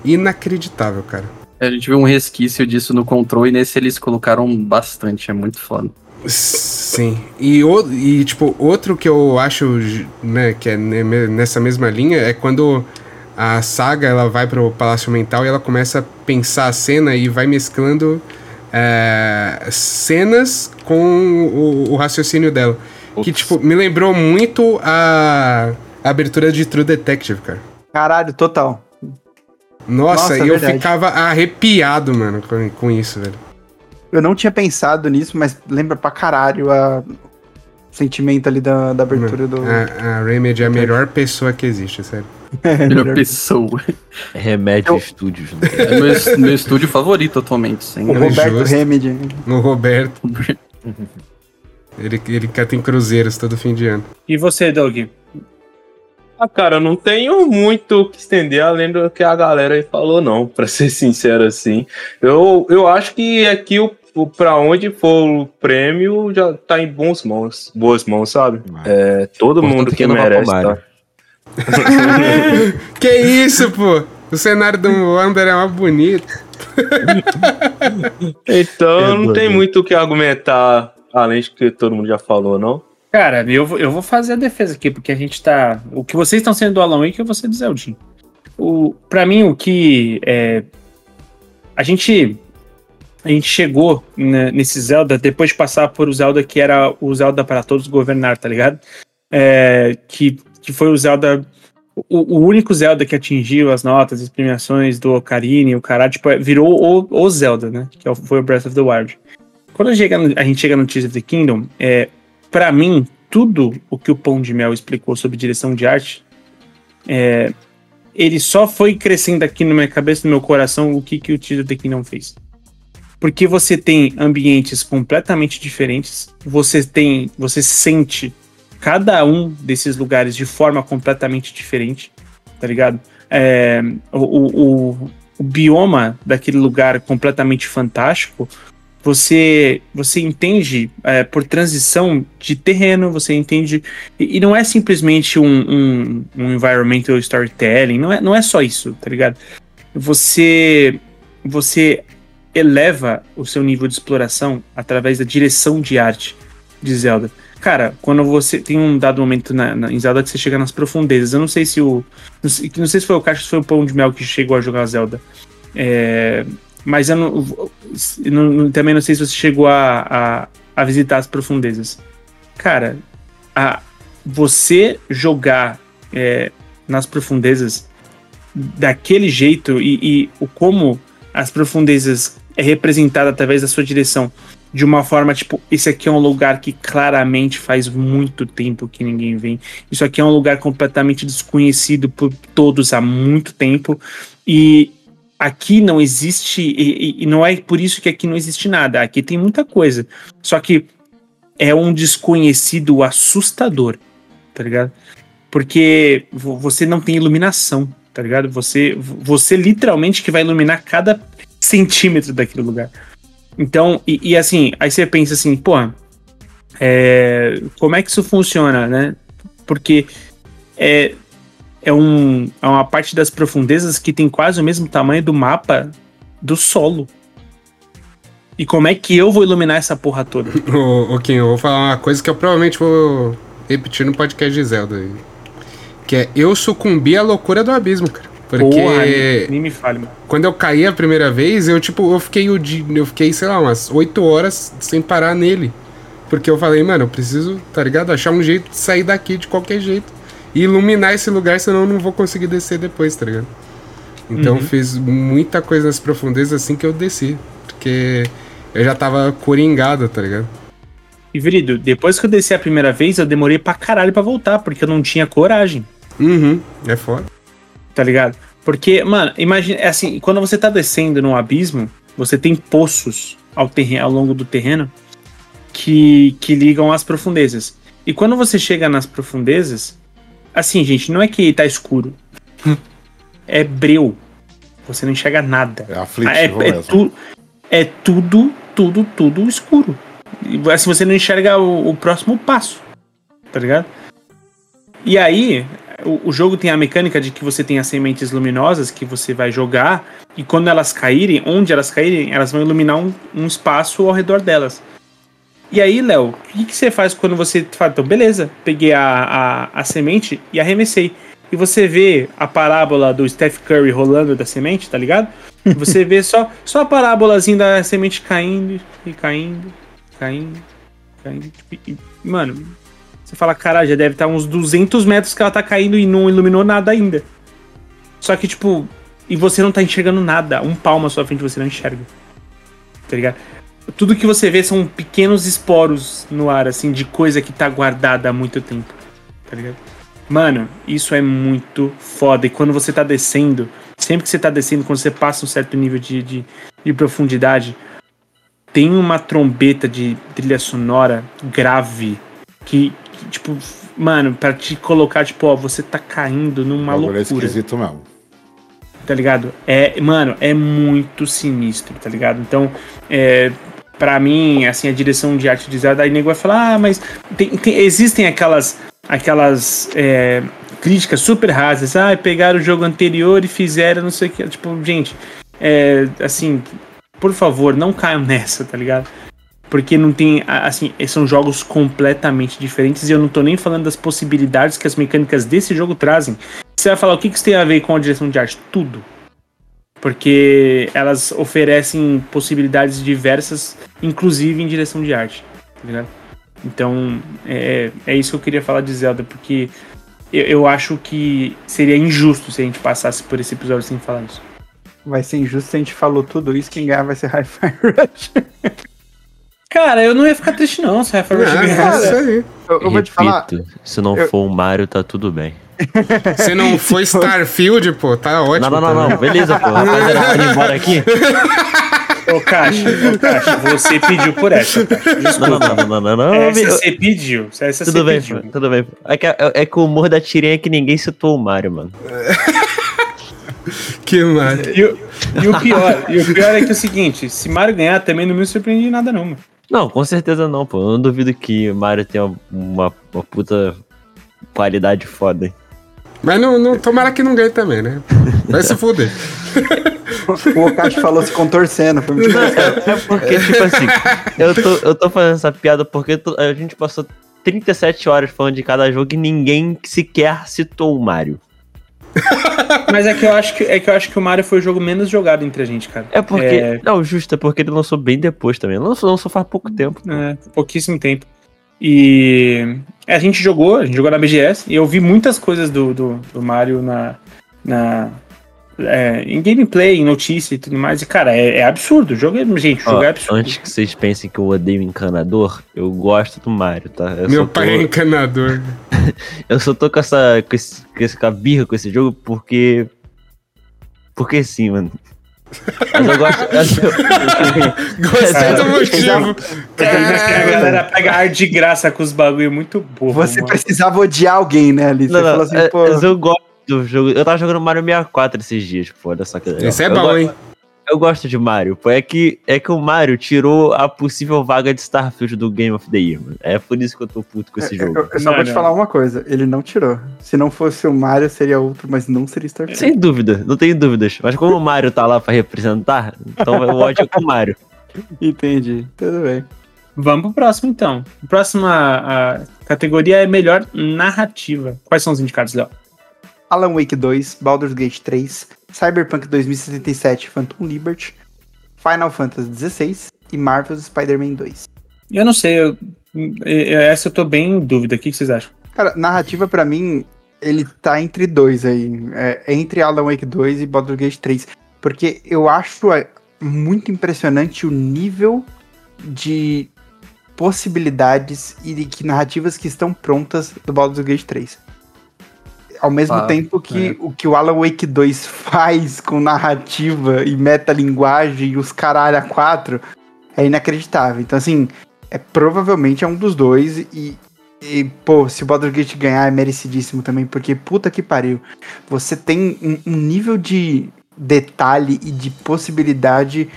inacreditável, cara. A gente viu um resquício disso no controle e nesse eles colocaram bastante, é muito foda. Sim. E, o, e tipo, outro que eu acho, né, que é ne- nessa mesma linha é quando a saga ela vai pro Palácio Mental e ela começa a pensar a cena e vai mesclando é, cenas com o, o raciocínio dela. Que, tipo, me lembrou muito a, a abertura de True Detective, cara. Caralho, total. Nossa, Nossa, e eu verdade. ficava arrepiado, mano, com, com isso, velho. Eu não tinha pensado nisso, mas lembra pra caralho a... sentimento ali da, da abertura do. A, a Remedy é a melhor pessoa que existe, sério. Melhor pessoa. Remédio Eu- Studios. Né? É meu, meu estúdio favorito atualmente, sem O é Roberto justo. Remedy. No Roberto. Ele, ele quer ter cruzeiros todo fim de ano. E você, Doug? Ah, cara, eu não tenho muito o que estender além do que a galera aí falou, não, pra ser sincero assim. Eu, eu acho que aqui o, o pra onde for o prêmio já tá em bons mãos, boas mãos, sabe? É, todo mundo que não merece, tá? que isso, pô? O cenário do Wander é mais bonito. Então não Perdoa, tem muito o que argumentar além de que todo mundo já falou, não. Cara, eu, vou- eu vou fazer a defesa aqui, porque a gente tá. O que vocês estão sendo do Alan Wake, eu vou ser do Zeldin. O, pra mim, o que. É, a gente. A gente chegou né, nesse Zelda depois de passar por o Zelda que era o Zelda para todos governar, tá ligado? É, que, que foi o Zelda. O, o único Zelda que atingiu as notas, as premiações do Ocarina e o caralho, tipo, é, virou o, o Zelda, né? Que é foi o Breath of the Wild. Quando chega no- a gente chega no Tears of the Kingdom, é, para mim, tudo o que o Pão de Mel explicou sobre direção de arte, é, ele só foi crescendo aqui na minha cabeça, no meu coração, o que, que o Tears of the Kingdom fez. Porque você tem ambientes completamente diferentes, você tem, você sente cada um desses lugares de forma completamente diferente, tá ligado? É, o, o, o- bioma daquele lugar completamente fantástico, você você entende é, por transição de terreno, você entende e, e não é simplesmente um, um, um environmental storytelling, não é, não é só isso, tá ligado? Você você eleva o seu nível de exploração através da direção de arte de Zelda. Cara, quando você tem um dado momento na, na- em Zelda que você chega nas profundezas, eu não sei se o não sei, não sei se foi o Cacho, se foi o Pão de Mel que chegou a jogar Zelda. É, mas eu, não, não- também não sei se você chegou a, a, a visitar as profundezas. Cara, a, você jogar é, nas profundezas daquele jeito e, e o como as profundezas é representada através da sua direção de uma forma tipo, esse aqui é um lugar que claramente faz muito tempo que ninguém vem. Isso aqui é um lugar completamente desconhecido por todos há muito tempo e aqui não existe e, e- não é por isso que aqui não existe nada. Aqui tem muita coisa. Só que é um desconhecido assustador, tá ligado? Porque vo- você não tem iluminação, tá ligado? Você, você literalmente que vai iluminar cada centímetro daquele lugar. Então, e, e assim, aí você pensa assim, pô, é, como é que isso funciona, né? Porque é, é, um, é uma parte das profundezas que tem quase o mesmo tamanho do mapa do solo. E como é que eu vou iluminar essa porra toda? Ô, ô Kim, eu vou falar uma coisa que eu provavelmente vou repetir no podcast de Zelda. Que é, eu sucumbi à loucura do abismo, cara. Porque Porra, nem, nem me fale, mano. quando eu caí a primeira vez, eu tipo, eu fiquei o dia, eu fiquei, sei lá, umas 8 horas sem parar nele. Porque eu falei, mano, eu preciso, tá ligado? Achar um jeito de sair daqui de qualquer jeito. E iluminar esse lugar, senão eu não vou conseguir descer depois, tá ligado? Então eu fiz muita coisa nas profundezas assim que eu desci. Porque eu já tava coringado, tá ligado? E, Verido, depois que eu desci a primeira vez, eu demorei pra caralho pra voltar, porque eu não tinha coragem, Uhum, é foda. Tá ligado? Porque, mano, imagina, é assim, quando você tá descendo num abismo, você tem poços ao, terreno, ao longo do terreno que, que ligam às profundezas. E quando você chega nas profundezas, assim, gente, não é que tá escuro. é breu. Você não enxerga nada. É aflitivo É, é, tu- é tudo, tudo, tudo escuro. E assim você não enxerga o, o próximo passo. Tá ligado? E aí, o, o jogo tem a mecânica de que você tem as sementes luminosas que você vai jogar, e quando elas caírem, onde elas caírem, elas vão iluminar um, um espaço ao redor delas. E aí, Léo, o que, que você faz quando você fala, então, beleza, peguei a, a, a semente e arremessei. E você vê a parábola do Steph Curry rolando da semente, tá ligado? Você vê só, só a parábolazinha da semente caindo e caindo, caindo, caindo. Tipo, e- mano, você fala, caralho, já deve estar uns 200 metros que ela tá caindo e não iluminou nada ainda. Só que, tipo, e você não tá enxergando nada. Um palmo à sua frente você não enxerga. Tá ligado? Tudo que você vê são pequenos esporos no ar, assim, de coisa que tá guardada há muito tempo. Tá ligado? Mano, isso é muito foda. E quando você tá descendo, sempre que você tá descendo, quando você passa um certo nível de, de, de profundidade, tem uma trombeta de trilha sonora grave que, tipo, mano, pra te colocar, tipo, ó, você tá caindo numa é loucura esquisito mesmo. tá ligado? É, mano, é muito sinistro, tá ligado? Então, é, para mim, assim, a direção de arte de Zelda, aí nego vai falar, ah, mas tem- tem- existem aquelas, aquelas é, críticas super rasas, ah, pegaram o jogo anterior e fizeram não sei o que, tipo, gente, é, assim, por favor, não caiam nessa, tá ligado? Porque não tem, assim, são jogos completamente diferentes e eu não tô nem falando das possibilidades que as mecânicas desse jogo trazem. Você vai falar o que que isso tem a ver com a direção de arte? Tudo. Porque elas oferecem possibilidades diversas, inclusive em direção de arte. Tá? Então, é, é isso que eu queria falar de Zelda, porque eu, eu acho que seria injusto se a gente passasse por esse episódio sem falar isso. Vai ser injusto se a gente falou tudo isso, quem ganhar vai ser Hi-Fi Rush. Cara, eu não ia ficar triste, não, se a Rafa Rush Ah, ganhasse. é isso aí. Eu, eu vou te falar. Repito, se não eu- for o Mario, tá tudo bem. Se não foi Starfield, pô, tá ótimo. não, não, não, não. Beleza, pô. Rapaziada, pode ir embora aqui? Ô, Caixa, ô, Caixa, você pediu por essa, Caixa. Não, Desculpa. não, não, não, não, não. não Essa você pediu. Essa Tudo bem, pediu. tudo bem. É que, é, é que o humor da tirinha é que ninguém citou o Mario, mano. Que mano. E, o- e o pior, e o pior é que é o seguinte, se Mario ganhar, também não me surpreende em nada, não, mano. Não, com certeza não, pô. Eu não duvido que o Mario tenha uma, uma puta qualidade foda. hein. Mas não, não, tomara que não ganhe também, né? Vai se fuder. O Okashi falou se contorcendo. Foi muito engraçado. É porque, tipo assim, eu tô, eu tô fazendo essa piada porque a gente passou 37 horas falando de cada jogo e ninguém sequer citou o Mario. Mas é que eu acho que é que eu acho que o Mario foi o jogo menos jogado entre a gente, cara. É porque. É. Não, justo, é porque ele lançou bem depois também. Lançou, lançou faz pouco tempo. pô. É, pouquíssimo tempo. E a gente jogou, a gente jogou na BGS e eu vi muitas coisas do, do, do Mario na, na é, em gameplay, em notícia e tudo mais. E, cara, é, é absurdo. O jogo é, gente, o Ó, jogo é absurdo. antes que vocês pensem que eu odeio encanador, eu gosto do Mario, tá? Eu Meu só tô- pai é encanador. Eu só tô com essa. com, esse, com esse com a birra com esse jogo porque. Porque sim, mano. Mas eu gosto. Gostei do motivo. A galera pega ar de graça com os bagulho muito burro. Você mano. precisava odiar alguém, né, ali? Você Não, não, assim, é, pô. mas eu gosto do jogo. Eu tava jogando Mario 64 esses dias, pô, olha só que legal. Esse é Eu bom, hein? Eu gosto de Mario, pô. É que, é que o Mario tirou a possível vaga de Starfield do Game of the Year, mano. É por isso que eu tô puto com esse Eu, jogo. eu só Não, vou te não. falar uma coisa, ele não tirou. Se não fosse o Mario, seria outro, mas não seria Starfield. Sem dúvida, não tenho dúvidas. Mas como o Mario tá lá pra representar, então o ódio é com o Mario. Entendi, tudo bem. Vamos pro próximo, então. A próxima a categoria é melhor narrativa. Quais são os indicados, Léo? Alan Wake 2, Baldur's Gate 3, Cyberpunk 2077, Phantom Liberty, Final Fantasy XVI e Marvel's Spider-Man 2. Eu não sei, eu- essa eu tô bem em dúvida. O que que vocês acham? Cara, narrativa pra mim, ele tá entre dois aí. É, entre Alan Wake 2 e Baldur's Gate 3. Porque eu acho é, muito impressionante o nível de possibilidades e de que narrativas que estão prontas do Baldur's Gate 3. Ao mesmo Ah, tempo que é. o que o Alan Wake 2 faz com narrativa e metalinguagem e os caralho a quatro é inacreditável. Então, assim, é provavelmente é um dos dois e, e, pô, se o Baldur's Gate ganhar é merecidíssimo também, porque puta que pariu. Você tem um, um nível de detalhe e de possibilidade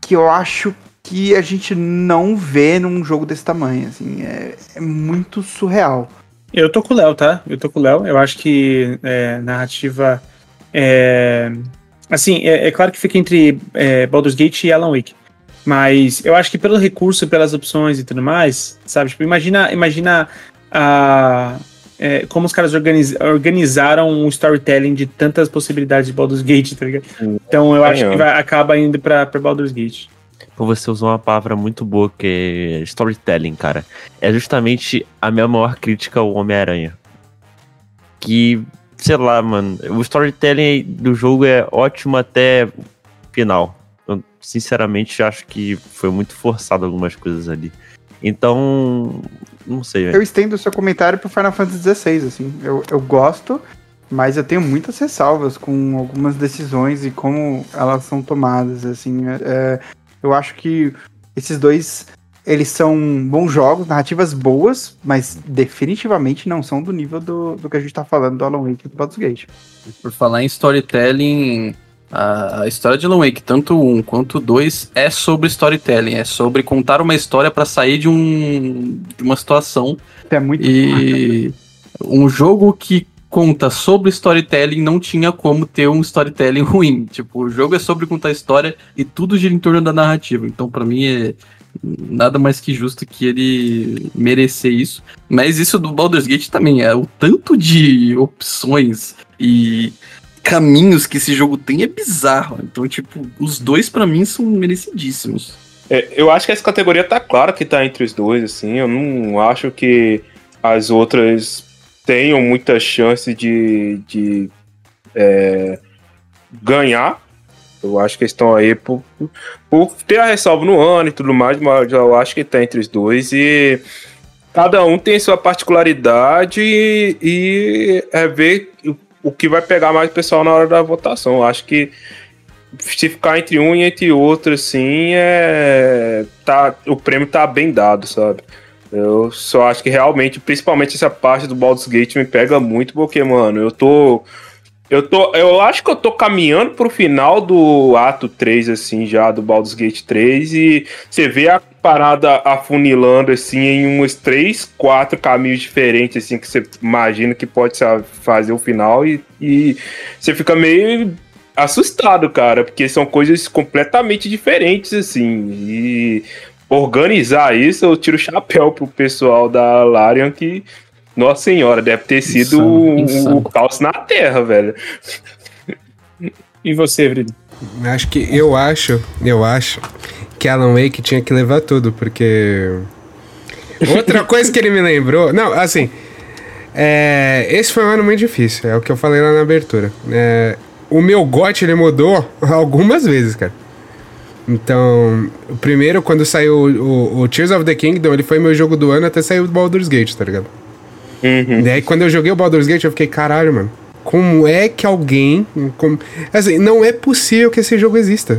que eu acho que a gente não vê num jogo desse tamanho, assim, é, é muito surreal. Eu tô com o Léo, tá? Eu tô com o Léo. Eu acho que é, narrativa. É... Assim, é, é claro que fica entre é, Baldur's Gate e Alan Wake. Mas eu acho que pelo recurso, pelas opções e tudo mais, sabe? Tipo, imagina, imagina a, é, como os caras organiz- organizaram um storytelling de tantas possibilidades de Baldur's Gate, tá ligado? Então eu acho que vai, acaba indo pra, pra Baldur's Gate. Você usou uma palavra muito boa que é storytelling, cara. É justamente a minha maior crítica ao Homem-Aranha. Que, sei lá, mano, o storytelling do jogo é ótimo até final. Eu, sinceramente, acho que foi muito forçado algumas coisas ali. Então, não sei. Eu estendo o seu comentário pro Final Fantasy XVI, assim. Eu, eu gosto, mas eu tenho muitas ressalvas com algumas decisões e como elas são tomadas, assim. É, é, eu acho que esses dois, eles são bons jogos, narrativas boas, mas definitivamente não são do nível do, do que a gente tá falando do Alan Wake e do Baldur's Gate. Por falar em storytelling, a, a história de Alan Wake, tanto 1 quanto 2, é sobre storytelling, é sobre contar uma história pra sair de, um, de uma situação. É muito E um jogo que conta sobre storytelling não tinha como ter um storytelling ruim. Tipo, o jogo é sobre contar história e tudo gira em torno da narrativa. Então, pra mim, é nada mais que justo que ele merecer isso. Mas isso do Baldur's Gate também é o tanto de opções e caminhos que esse jogo tem é bizarro. Então, tipo, os dois pra mim são merecidíssimos. É, eu acho que essa categoria tá clara que tá entre os dois, assim. Eu não acho que as outras tenham muita chance de, de é, ganhar. Eu acho que eles estão aí por, por ter a ressalva no ano e tudo mais, mas eu acho que tá entre os dois. E cada um tem sua particularidade e, e é ver o, o que vai pegar mais o pessoal na hora da votação. Eu acho que se ficar entre um e entre outro, assim, é. Tá, o prêmio tá bem dado, sabe? Eu só acho que realmente, principalmente essa parte do Baldur's Gate me pega muito, porque, mano, eu tô. Eu tô. Eu acho que eu tô caminhando pro final do ato 3, assim, já, do Baldur's Gate 3, e você vê a parada afunilando, assim, em uns 3, 4 caminhos diferentes, assim, que você imagina que pode fazer o final, e, e você fica meio assustado, cara, porque são coisas completamente diferentes, assim. E organizar isso, eu tiro o chapéu pro pessoal da Larian que. Nossa senhora, deve ter sido Insano, o- insano. o caos na Terra, velho. E você, Vrido? Acho que eu acho, eu acho que Alan Wake tinha que levar tudo, porque outra coisa que ele me lembrou, não, assim, é, esse foi um ano muito difícil, é o que eu falei lá na abertura. É, o meu gote ele mudou algumas vezes, cara. Então, o primeiro quando saiu o, o, o Tears of the Kingdom, ele foi meu jogo do ano até sair o Baldur's Gate, tá ligado? Uhum. Daí quando eu joguei o Baldur's Gate, eu fiquei, caralho, mano. como é que alguém. Como, assim, não é possível que esse jogo exista.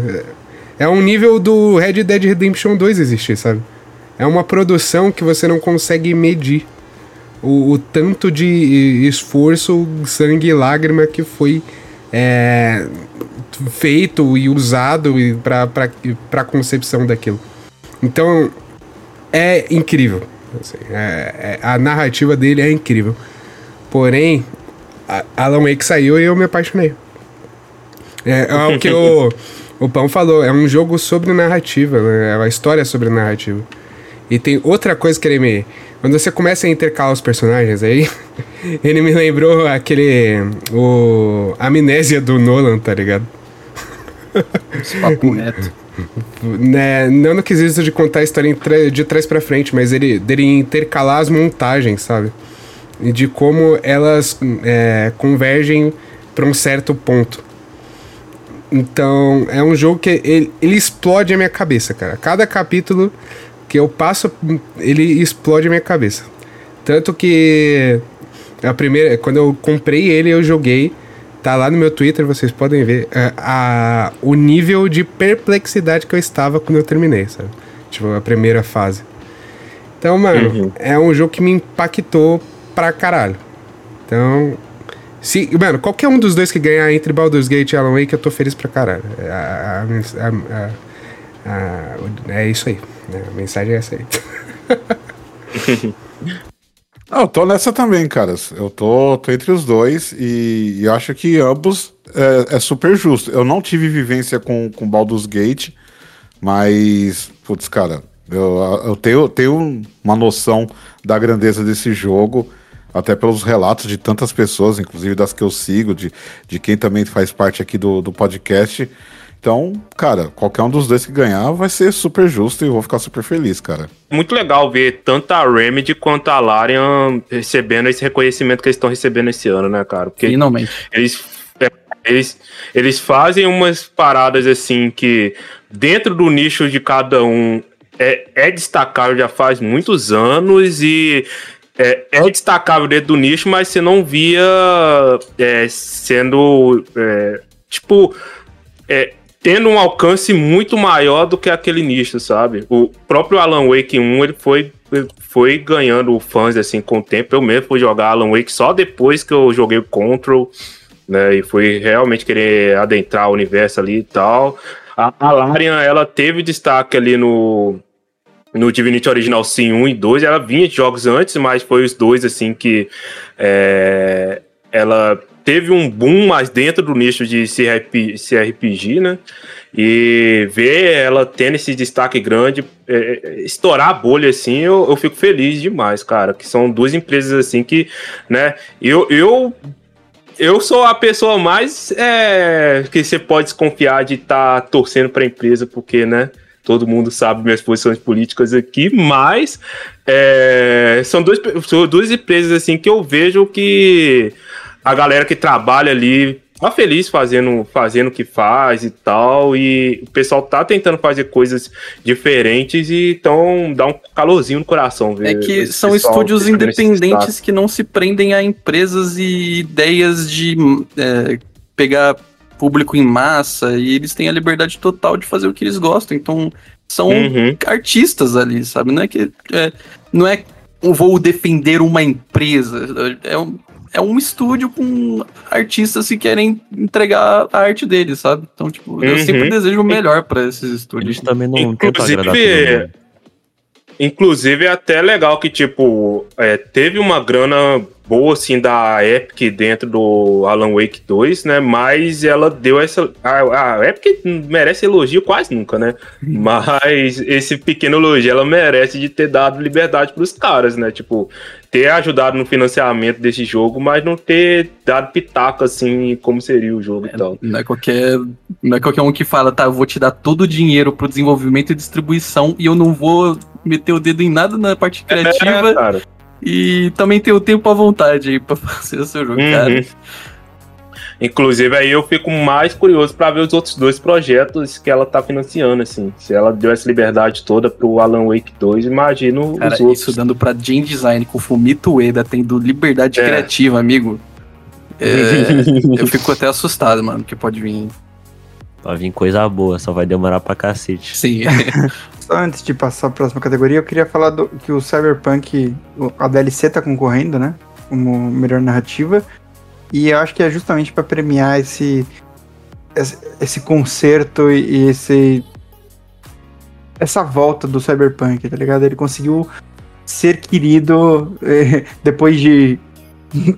É um nível do Red Dead Redemption 2 existir, sabe? É uma produção que você não consegue medir o, o tanto de esforço, sangue e lágrima que foi é, feito e usado para a concepção daquilo. Então, é incrível. Assim, é, é, a narrativa dele é incrível. Porém, a Alan Wake saiu e eu me apaixonei. É, é o que o, o Pão falou, é um jogo sobre narrativa, né? é uma história sobre narrativa. E tem outra coisa que ele me. Quando você começa a intercalar os personagens aí, ele me lembrou aquele. O. Amnésia do Nolan, tá ligado? Esse papo reto. Né, não no quesito de contar a história de trás para frente, mas ele dele intercalar as montagens, sabe? E de como elas é, convergem para um certo ponto. Então, é um jogo que ele, ele explode a minha cabeça, cara. Cada capítulo que eu passo, ele explode a minha cabeça. Tanto que a primeira, quando eu comprei ele, eu joguei. Tá lá no meu Twitter, vocês podem ver a, a, o nível de perplexidade que eu estava quando eu terminei, sabe? Tipo, a primeira fase. Então, mano, uhum. é um jogo que me impactou pra caralho. Então, se, mano, qualquer um dos dois que ganhar entre Baldur's Gate e Alan Wake, eu tô feliz pra caralho. É, a, a, é isso aí. Né? A mensagem é essa aí. Ah, eu tô nessa também, cara. Eu tô, tô entre os dois e, e acho que ambos é, é, super justo. Eu não tive vivência com, com Baldur's Gate, mas, putz, cara, eu, eu tenho, tenho uma noção da grandeza desse jogo, até pelos relatos de tantas pessoas, inclusive das que eu sigo, de, de quem também faz parte aqui do, do podcast. Então, cara, qualquer um dos dois que ganhar vai ser super justo e eu vou ficar super feliz, cara. Muito legal ver tanto a Remedy quanto a Larian recebendo esse reconhecimento que eles estão recebendo esse ano, né, cara? Porque Finalmente. Eles, é, eles, eles fazem umas paradas assim que, dentro do nicho de cada um, é, é destacável já faz muitos anos e é, é, destacável dentro do nicho, mas você não via é, sendo. É, tipo. Tendo um alcance muito maior do que aquele nicho, sabe? O próprio Alan Wake 1, ele foi, foi ganhando fãs, assim, com o tempo. Eu mesmo fui jogar Alan Wake só depois que eu joguei o Control, né? E fui realmente querer adentrar o universo ali e tal. A, a Larian, ela teve destaque ali no, no Divinity Original Sim 1 e 2. Ela vinha de jogos antes, mas foi os dois, assim, que é, ela teve um boom mais dentro do nicho de CRPG, né? E ver ela tendo esse destaque grande, é, é, estourar a bolha assim, eu, eu fico feliz demais, cara. Que são duas empresas assim que, né? Eu, eu eu sou a pessoa mais é, que você pode desconfiar de estar tá torcendo para a empresa, porque, né? Todo mundo sabe minhas posições políticas aqui, mas é, são, dois, são duas empresas assim que eu vejo que a galera que trabalha ali tá feliz fazendo, fazendo o que faz e tal. E o pessoal tá tentando fazer coisas diferentes e então dá um calorzinho no coração. Ver é que são estúdios independentes que não se prendem a empresas e ideias de é, pegar público em massa e eles têm a liberdade total de fazer o que eles gostam. Então são uhum. artistas ali, sabe? Não é que. É, não é vou defender uma empresa. É um, é um estúdio com artistas que querem entregar a arte deles, sabe? Então, tipo, uhum. eu sempre desejo o melhor para esses estúdios. Eles também não Inclusive, inclusive é até legal que, tipo, é, teve uma grana boa, assim, da Epic dentro do Alan Wake 2, né? Mas ela deu essa. A, a Epic merece elogio quase nunca, né? Mas esse pequeno elogio ela merece de ter dado liberdade pros caras, né? Tipo, ter ajudado no financiamento desse jogo, mas não ter dado pitaco, assim, como seria o jogo é, e tal. Não é, qualquer, não é qualquer um que fala, tá, eu vou te dar todo o dinheiro pro desenvolvimento e distribuição e eu não vou meter o dedo em nada na parte é, criativa. É, cara e também tem o tempo à vontade aí pra fazer o seu jogo, uhum. cara. Inclusive, aí eu fico mais curioso para ver os outros dois projetos que ela tá financiando, assim. Se ela deu essa liberdade toda pro Alan Wake 2, imagino Cara, os outros. isso dando pra game design com Fumito Ueda tendo liberdade é. criativa, amigo. É, eu fico até assustado, mano, que pode vir. Vai vir coisa boa, só vai demorar pra cacete. Sim. Só antes de passar a próxima categoria, eu queria falar do- que o Cyberpunk, a DLC tá concorrendo, né? Como melhor narrativa. E eu acho que é justamente pra premiar esse, esse, esse concerto e e esse. Essa volta do Cyberpunk, tá ligado? Ele conseguiu ser querido eh, depois de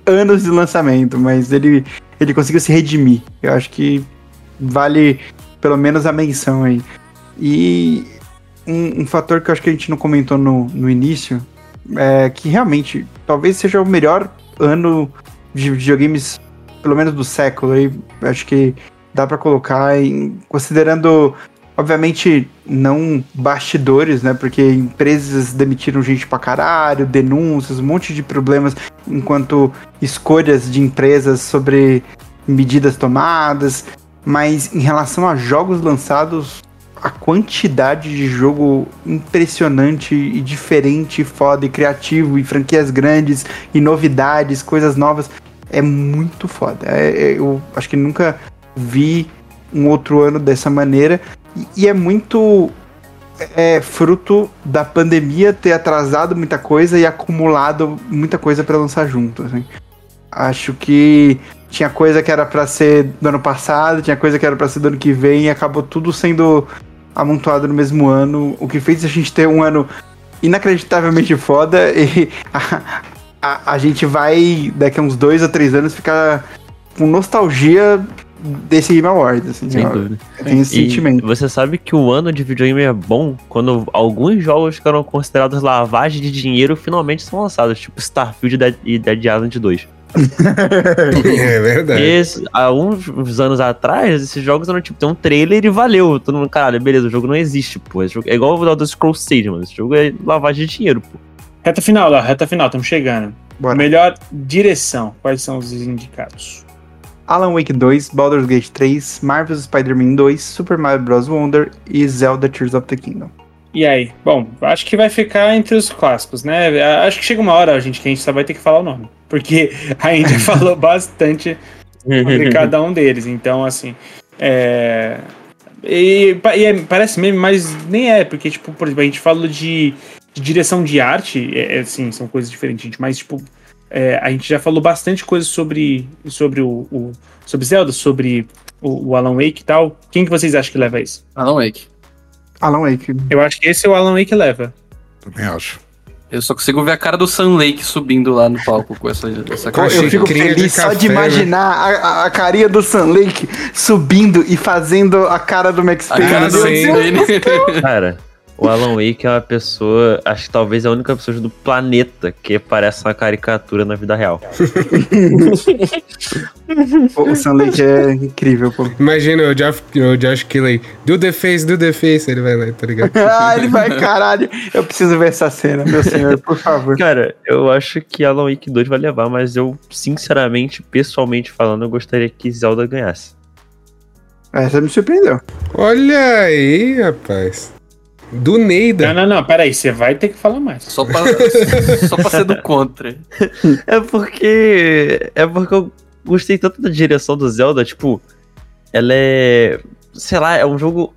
anos de lançamento, mas ele, ele conseguiu se redimir. Eu acho que vale pelo menos a menção aí. E um, um fator que eu acho que a gente não comentou no, no início é que realmente talvez seja o melhor ano de videogames, pelo menos do século. Aí acho que dá pra colocar em, considerando, obviamente, não bastidores, né? Porque empresas demitiram gente pra caralho, denúncias, um monte de problemas, enquanto escolhas de empresas sobre medidas tomadas. Mas em relação a jogos lançados, a quantidade de jogo impressionante e diferente, foda e criativo, e franquias grandes, e novidades, coisas novas, é muito foda. É- é- eu acho que nunca vi um outro ano dessa maneira, e, e é muito é, fruto da pandemia ter atrasado muita coisa e acumulado muita coisa pra lançar junto. assim. Acho que tinha coisa que era pra ser do ano passado, tinha coisa que era pra ser do ano que vem, e acabou tudo sendo amontoado no mesmo ano, o que fez a gente ter um ano inacreditavelmente foda e a, a, a gente vai, daqui a uns dois ou três anos, ficar com nostalgia desse Game Awards, assim. Sem eu, dúvida. tenho esse E sentimento. você sabe que o ano de videogame é bom quando alguns jogos que eram considerados lavagem de dinheiro finalmente são lançados, tipo Starfield e Dead Island 2. É verdade. Esse, há uns, anos atrás, esses jogos eram tipo, tem um trailer e valeu. Todo mundo, caralho, beleza, o jogo não existe, pô. Esse jogo, é igual o Elder Scrolls 6, mano. Esse jogo é lavagem de dinheiro, pô. Reta final, lá, reta final, estamos chegando. Bora. Melhor direção. Quais são os indicados? Alan Wake 2, Baldur's Gate 3, Marvel's Spider-Man 2, Super Mario Bros. Wonder e Zelda Tears of the Kingdom. E aí? Bom, acho que vai ficar entre os clássicos, né? Acho que chega uma hora, gente, que a gente só vai ter que falar o nome. Porque a gente já falou bastante sobre cada um deles. Então, assim. É. E, e é- parece meme, mas nem é, porque, tipo, por exemplo, a gente falou de, de direção de arte, é, é, assim, são coisas diferentes, gente, mas, tipo, é, a gente já falou bastante coisa sobre, sobre o, o- sobre Zelda, sobre o, o Alan Wake e tal. Quem que vocês acham que leva isso? Alan Wake. Alan Wake. Eu acho que esse é o Alan Wake que leva. Também acho. Eu só consigo ver a cara do Sun Lake subindo lá no palco com essa, essa cara. eu fico de feliz só de né? imaginar a, a, a carinha do Sun Lake subindo e fazendo a cara do Max A Payne. cara do Sim. Payne. Cara, o Alan Wake é uma pessoa, acho que talvez a única pessoa do planeta que parece uma caricatura na vida real. Pô, o Sun Lake é incrível, pô. Imagina o, Jeff, o Josh Killey, do the face, do the face, ele vai lá, tá ligado? ah, ele vai, caralho. Eu preciso ver essa cena, meu senhor, por favor. Cara, eu acho que Alan Wake 2 vai levar, mas eu, sinceramente, pessoalmente falando, eu gostaria que Zelda ganhasse. Essa me surpreendeu. Olha aí, rapaz. Do Não, Neida. não, não, peraí, você vai ter que falar mais. Só pra, só pra ser do contra. É porque. É porque eu gostei tanto da direção do Zelda, tipo, ela é. Sei lá, é um jogo.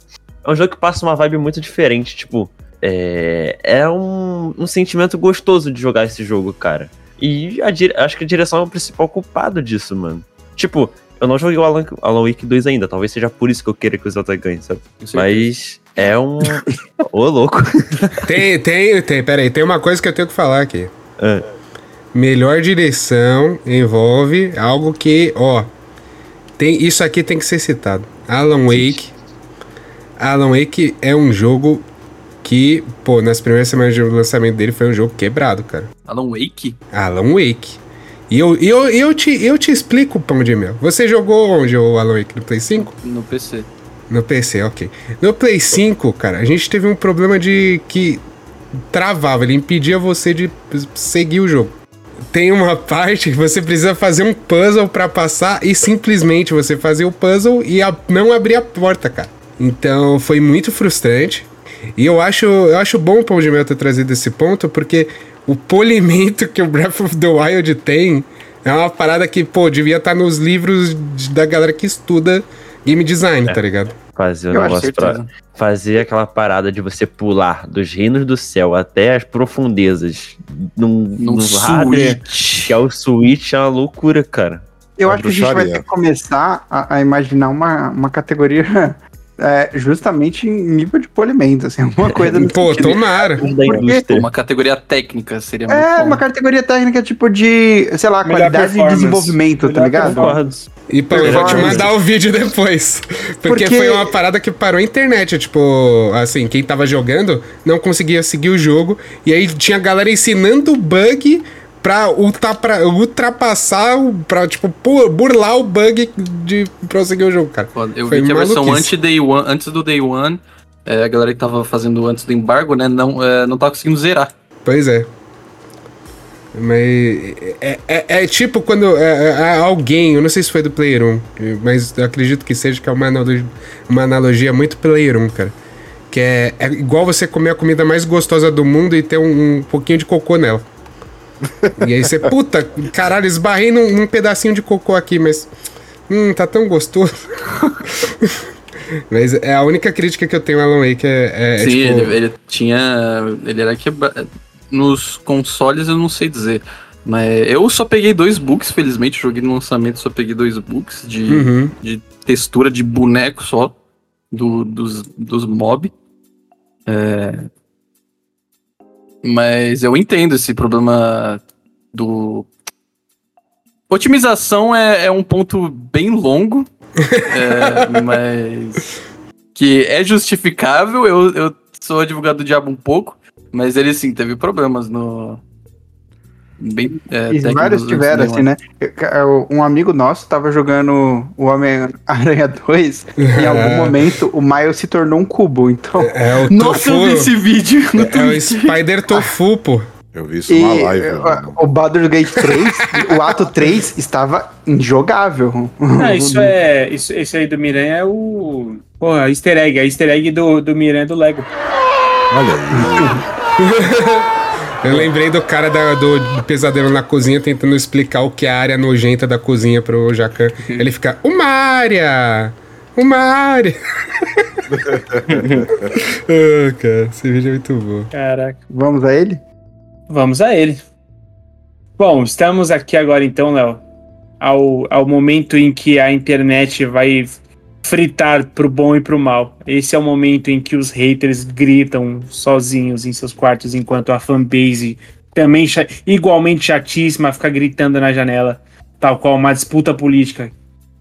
É um jogo que passa uma vibe muito diferente, tipo. É, é um, um sentimento gostoso de jogar esse jogo, cara. E dire- acho que a direção é o principal culpado disso, mano. Tipo, eu não joguei o Alan, Alan Wake 2 ainda, talvez seja por isso que eu queira que o Zelda ganhe, sabe? Mas é um. Ô, louco. Tem, tem, tem, peraí, tem uma coisa que eu tenho que falar aqui. É. Melhor direção envolve algo que, ó, tem, isso aqui tem que ser citado. Alan Wake. Alan Wake é um jogo que, pô, nas primeiras semanas de lançamento dele foi um jogo quebrado, cara. Alan Wake? Alan Wake. E eu, e eu, eu, te, eu te explico, pão de mel. Você jogou onde o Alan Wake? No Play 5? No PC. No PC, ok. No Play 5, cara, a gente teve um problema de que travava, ele impedia você de seguir o jogo. Tem uma parte que você precisa fazer um puzzle pra passar e simplesmente você fazer o puzzle e a- não abrir a porta, cara. Então foi muito frustrante. E eu acho, eu acho bom o Pão de Mel ter trazido esse ponto, porque o polimento que o Breath of the Wild tem É uma parada que, pô, devia estar nos livros da galera que estuda game design, tá ligado? Fazer o Eu negócio pra. Fazer aquela parada de você pular dos reinos do céu até as profundezas num, Num num hardware Switch. que é o Switch, é uma loucura, cara. Eu Uma acho que a gente vai bruxaria. ter que começar a, a imaginar uma, uma categoria é, justamente em nível de polimento, assim, alguma coisa nesse Pô, sentido. tomara. Da indústria. Uma categoria técnica seria muito É, bom. uma categoria técnica tipo de, sei lá, Melhor qualidade de desenvolvimento, tá Melhor ligado? E pô, eu vou te mandar o vídeo depois. Porque, Porque- foi uma parada que parou a internet. Tipo, assim, quem tava jogando não conseguia seguir o jogo. E aí tinha galera ensinando bug pra, ultra, pra ultrapassar, o- pra, tipo, burlar o bug de prosseguir o jogo, cara. Eu Foi vi que a versão antes, day one, antes do Day One, é, a galera que tava fazendo antes do embargo, né, não, é, não tava conseguindo zerar. Pois é. Mas é, é, é tipo quando é, é alguém, eu não sei se foi do Player 1, mas eu acredito que seja que é uma analogia, uma analogia muito Player 1, cara. Que é, é igual você comer a comida mais gostosa do mundo e ter um, um pouquinho de cocô nela. E aí você, puta, caralho, esbarrei num, num pedacinho de cocô aqui, mas. Hum, tá tão gostoso. mas é a única crítica que eu tenho ao Alan Wake é. é, é, Sim, tipo, ele, ele tinha. Ele era quebrado. Nos consoles eu não sei dizer. Mas eu só peguei dois bugs, felizmente. Joguei no lançamento, só peguei dois bugs de, Uhum. de textura de boneco só. Do, dos, dos mob. É, Mas eu entendo esse problema do. Otimização é, é um ponto bem longo. é, mas. Que é justificável. Eu, eu sou advogado do diabo um pouco. Mas ele sim teve problemas no. Bem. É, E vários tiveram, assim, né? Eu- Um amigo nosso tava jogando o Homem-Aranha 2 e em algum momento o Miles se tornou um cubo, então... é o Nossa, eu vi tofu- esse vídeo no É o. Spider Tofu, pô. Eu vi isso E numa live. mano. o Baldur's Gate 3, o ato 3 estava injogável. Ah, isso é. Isso, esse aí do Miranha é o. Pô, easter egg. É easter egg do, do Miranha do Lego. Olha aí. Eu lembrei do cara da- do, do pesadelo na cozinha tentando explicar o que é a área nojenta da cozinha pro Jacan. Ele fica, uma área! Uma área! ah, cara, esse vídeo é muito bom. Caraca. Vamos a ele? Vamos a ele. Bom, estamos aqui agora então, Léo, ao, ao momento em que a internet vai fritar pro bom e pro mal. Esse é o momento em que os haters gritam sozinhos em seus quartos, enquanto a fanbase, também igualmente chatíssima, fica gritando na janela, tal qual uma disputa política.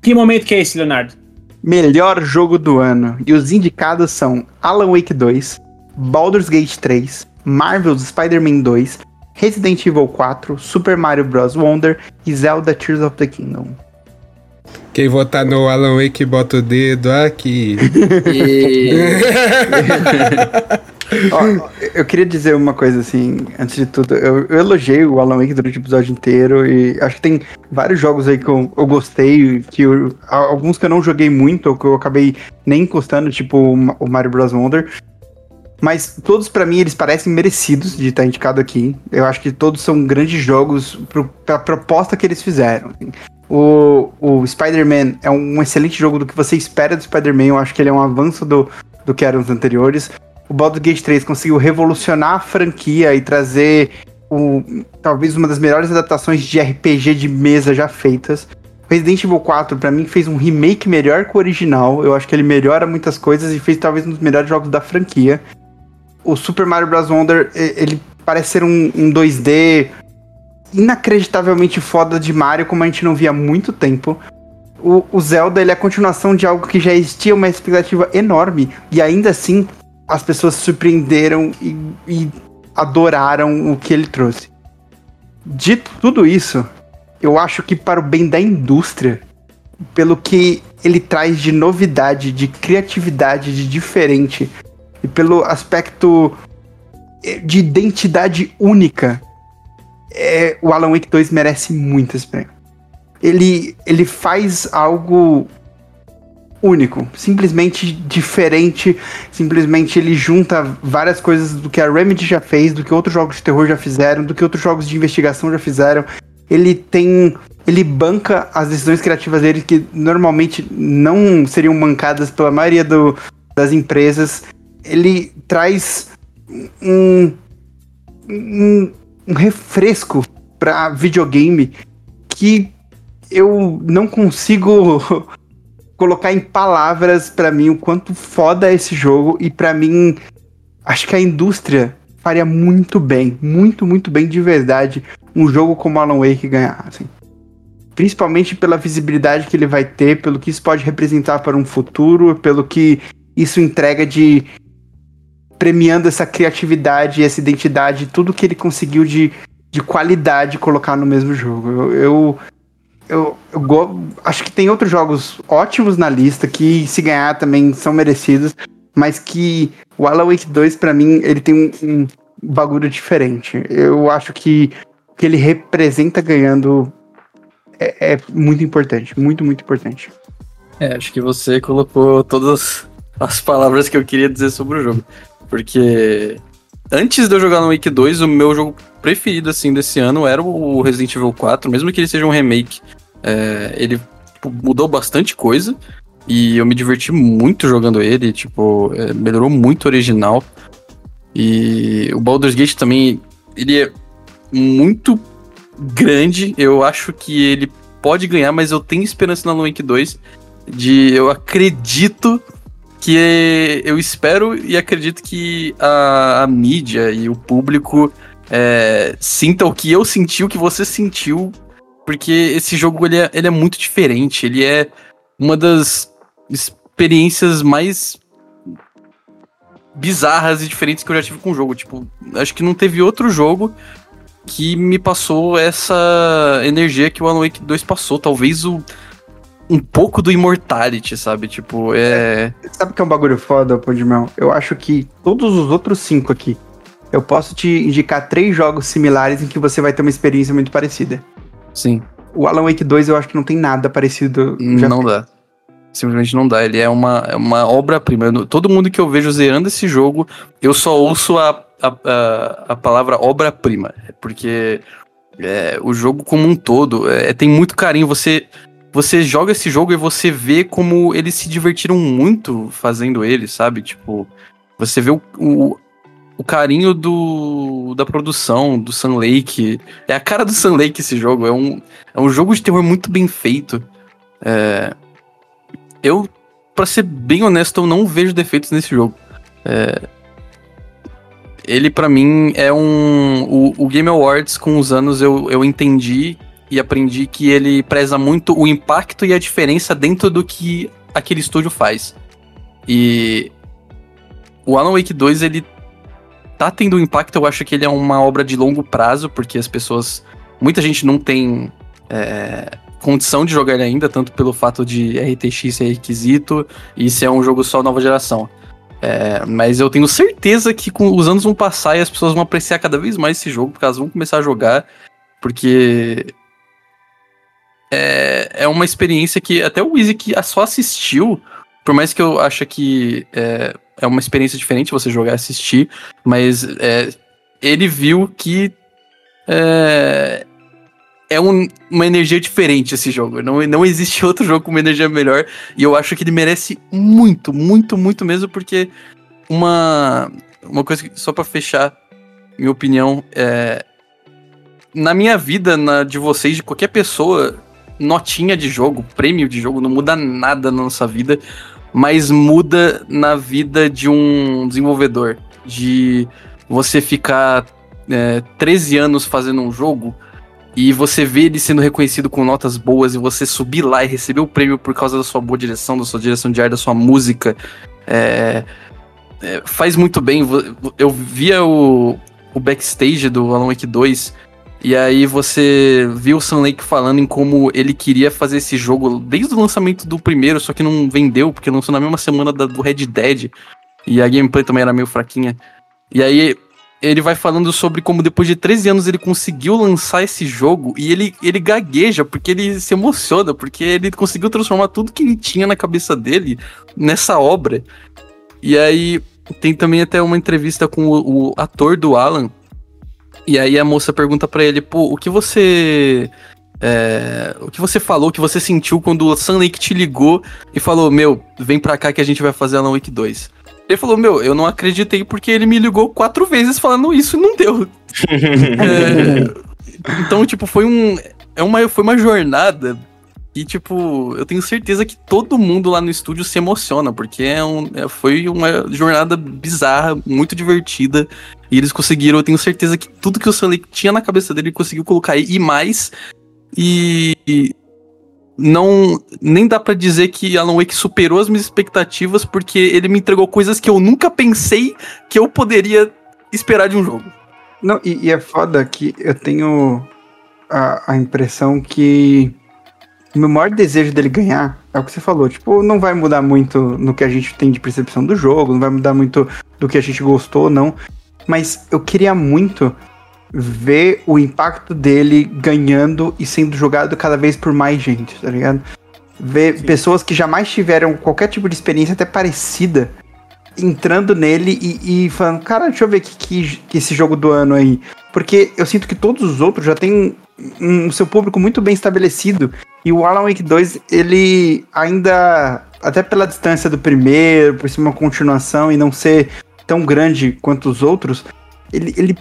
Que momento que é esse, Leonardo? Melhor jogo do ano. E os indicados são Alan Wake 2, Baldur's Gate 3, Marvel's Spider-Man 2, Resident Evil 4, Super Mario Bros. Wonder e Zelda Tears of the Kingdom. Quem votar no Alan Wake, bota o dedo aqui. E... Ó, eu queria dizer uma coisa assim, antes de tudo. Eu, eu elogiei o Alan Wake durante o episódio inteiro e acho que tem vários jogos aí que eu, eu gostei, que eu- alguns que eu não joguei muito, ou que eu acabei nem encostando, tipo o Ma- o Mario Bros. Wonder. Mas todos pra mim eles parecem merecidos de estar indicado aqui. Eu acho que todos são grandes jogos pro, pra proposta que eles fizeram. assim. O, o Spider-Man é um excelente jogo do que você espera do Spider-Man. Eu acho que ele é um avanço do, do que eram os anteriores. O Baldur's Gate 3 conseguiu revolucionar a franquia e trazer o, talvez uma das melhores adaptações de RPG de mesa já feitas. Resident Evil 4, pra mim, fez um remake melhor que o original. Eu acho que ele melhora muitas coisas e fez talvez um dos melhores jogos da franquia. O Super Mario Bros. Wonder, ele parece ser um, um 2D inacreditavelmente foda de Mario, como a gente não via há muito tempo. O, o Zelda, ele é a continuação de algo que já existia uma expectativa enorme. E ainda assim, as pessoas se surpreenderam e, e adoraram o que ele trouxe. Dito tudo isso, eu acho que para o bem da indústria, pelo que ele traz de novidade, de criatividade, de diferente, e pelo aspecto eh, de identidade única, é, o Alan Wake 2 merece muito esse prêmio. Ele, ele faz algo único, simplesmente diferente, simplesmente ele junta várias coisas do que a Remedy já fez, do que outros jogos de terror já fizeram, do que outros jogos de investigação já fizeram. Ele tem ele banca as decisões criativas dele que normalmente não seriam bancadas pela maioria do, das empresas. Ele traz um, um, um refresco para videogame que eu não consigo colocar em palavras para mim o quanto foda é esse jogo e para mim acho que a indústria faria muito bem, muito muito bem de verdade um jogo como Alan Wake ganhar, assim. Principalmente pela visibilidade que ele vai ter, pelo que isso pode representar para um futuro, pelo que isso entrega de premiando essa criatividade, essa identidade, tudo que ele conseguiu de, de qualidade colocar no mesmo jogo. Eu, eu, eu, eu acho que tem outros jogos ótimos na lista que, se ganhar, também são merecidos, mas que o Alan Wake 2, para mim, ele tem um, um bagulho diferente. Eu acho que o que ele representa ganhando é, é muito importante, muito, muito importante. É, acho que você colocou todas as palavras que eu queria dizer sobre o jogo. Porque antes de eu jogar no Wake 2, o meu jogo preferido assim desse ano era o Resident Evil 4, mesmo que ele seja um remake. É, ele tipo, mudou bastante coisa e eu me diverti muito jogando ele, tipo, é, melhorou muito o original. E o Baldur's Gate também, ele é muito grande. Eu acho que ele pode ganhar, mas eu tenho esperança Alan Wake 2 de eu acredito que eu espero e acredito que a, a mídia e o público é, sinta o que eu senti, o que você sentiu, porque esse jogo ele é, ele é muito diferente, ele é uma das experiências mais bizarras e diferentes que eu já tive com o jogo. Tipo, acho que não teve outro jogo que me passou essa energia que o Alan Wake 2 passou. Talvez o um pouco do Immortality, sabe? Tipo, é. Sabe que é um bagulho foda, Podimão? Eu acho que todos os outros cinco aqui, eu posso te indicar três jogos similares em que você vai ter uma experiência muito parecida. Sim. O Alan Wake 2 eu acho que não tem nada parecido. Não dá. Simplesmente não dá. Ele é uma, é uma obra-prima. Todo mundo que eu vejo zerando esse jogo, eu só ouço a, a, a, a palavra obra-prima. Porque é, o jogo como um todo é, tem muito carinho. Você você joga esse jogo e você vê como eles se divertiram muito fazendo ele, sabe? Tipo, você vê o, o, o carinho do, da produção, do Sun Lake. É a cara do Sun Lake esse jogo. É um, é um jogo de terror muito bem feito. É, eu, para ser bem honesto, eu não vejo defeitos nesse jogo. É, ele, para mim, é um. O, o, Game Awards, com os anos, eu, eu entendi e aprendi que ele preza muito o impacto e a diferença dentro do que aquele estúdio faz. E o Alan Wake 2, ele tá tendo um impacto, eu acho que ele é uma obra de longo prazo, porque as pessoas. Muita gente não tem é, condição de jogar ele ainda, tanto pelo fato de RTX ser requisito e ser um jogo só nova geração. É, mas eu tenho certeza que com os anos vão passar e as pessoas vão apreciar cada vez mais esse jogo, porque elas vão começar a jogar, porque é, é uma experiência que até o Easy que só assistiu, por mais que eu ache que é, é uma experiência diferente você jogar e assistir, mas é, ele viu que é, é um, uma energia diferente esse jogo. Não, não existe outro jogo com uma energia melhor. E eu acho que ele merece muito, muito, muito mesmo, porque uma, uma coisa que, só para fechar, minha opinião, é. Na minha vida, na de vocês, de qualquer pessoa, notinha de jogo, prêmio de jogo, não muda nada na nossa vida, mas muda na vida de um desenvolvedor. De você ficar é, 13 anos fazendo um jogo e você vê ele sendo reconhecido com notas boas e você subir lá e receber o prêmio por causa da sua boa direção, da sua direção de ar, da sua música. É, é, faz muito bem. Eu via o, o backstage do Alan Wake 2 e aí você viu o Sam Lake falando em como ele queria fazer esse jogo desde o lançamento do primeiro, só que não vendeu, porque lançou na mesma semana da, do Red Dead. E a gameplay também era meio fraquinha. E aí ele vai falando sobre como depois de 13 anos ele conseguiu lançar esse jogo e ele, ele gagueja, porque ele se emociona, porque ele conseguiu transformar tudo que ele tinha na cabeça dele nessa obra. E aí tem também até uma entrevista com o, o ator do Alan, e aí a moça pergunta para ele, pô, o que você é, o que você falou, o que você sentiu quando o Sun Lake te ligou e falou, meu, vem pra cá que a gente vai fazer Alan Wake 2. Ele falou, meu, eu não acreditei porque ele me ligou quatro vezes falando isso e não deu. É, então, tipo, foi um. É uma, foi uma jornada e, tipo, eu tenho certeza que todo mundo lá no estúdio se emociona, porque é um, é, foi uma jornada bizarra, muito divertida. E eles conseguiram, eu tenho certeza que tudo que o Stanley tinha na cabeça dele, ele conseguiu colocar aí, e mais. E. e não. Nem dá para dizer que Alan Wake superou as minhas expectativas, porque ele me entregou coisas que eu nunca pensei que eu poderia esperar de um jogo. Não, e, e é foda que eu tenho a, a impressão que o meu maior desejo dele ganhar é o que você falou. Tipo, não vai mudar muito no que a gente tem de percepção do jogo, não vai mudar muito do que a gente gostou, não. Mas eu queria muito ver o impacto dele ganhando e sendo jogado cada vez por mais gente, tá ligado? Ver Sim. pessoas que jamais tiveram qualquer tipo de experiência até parecida entrando nele e, e falando, cara, deixa eu ver que, que, que esse jogo do ano aí. Porque eu sinto que todos os outros já têm um, um seu público muito bem estabelecido. E o Alan Wake 2, ele ainda, até pela distância do primeiro, por ser uma continuação e não ser tão grande quanto os outros, ele, ele,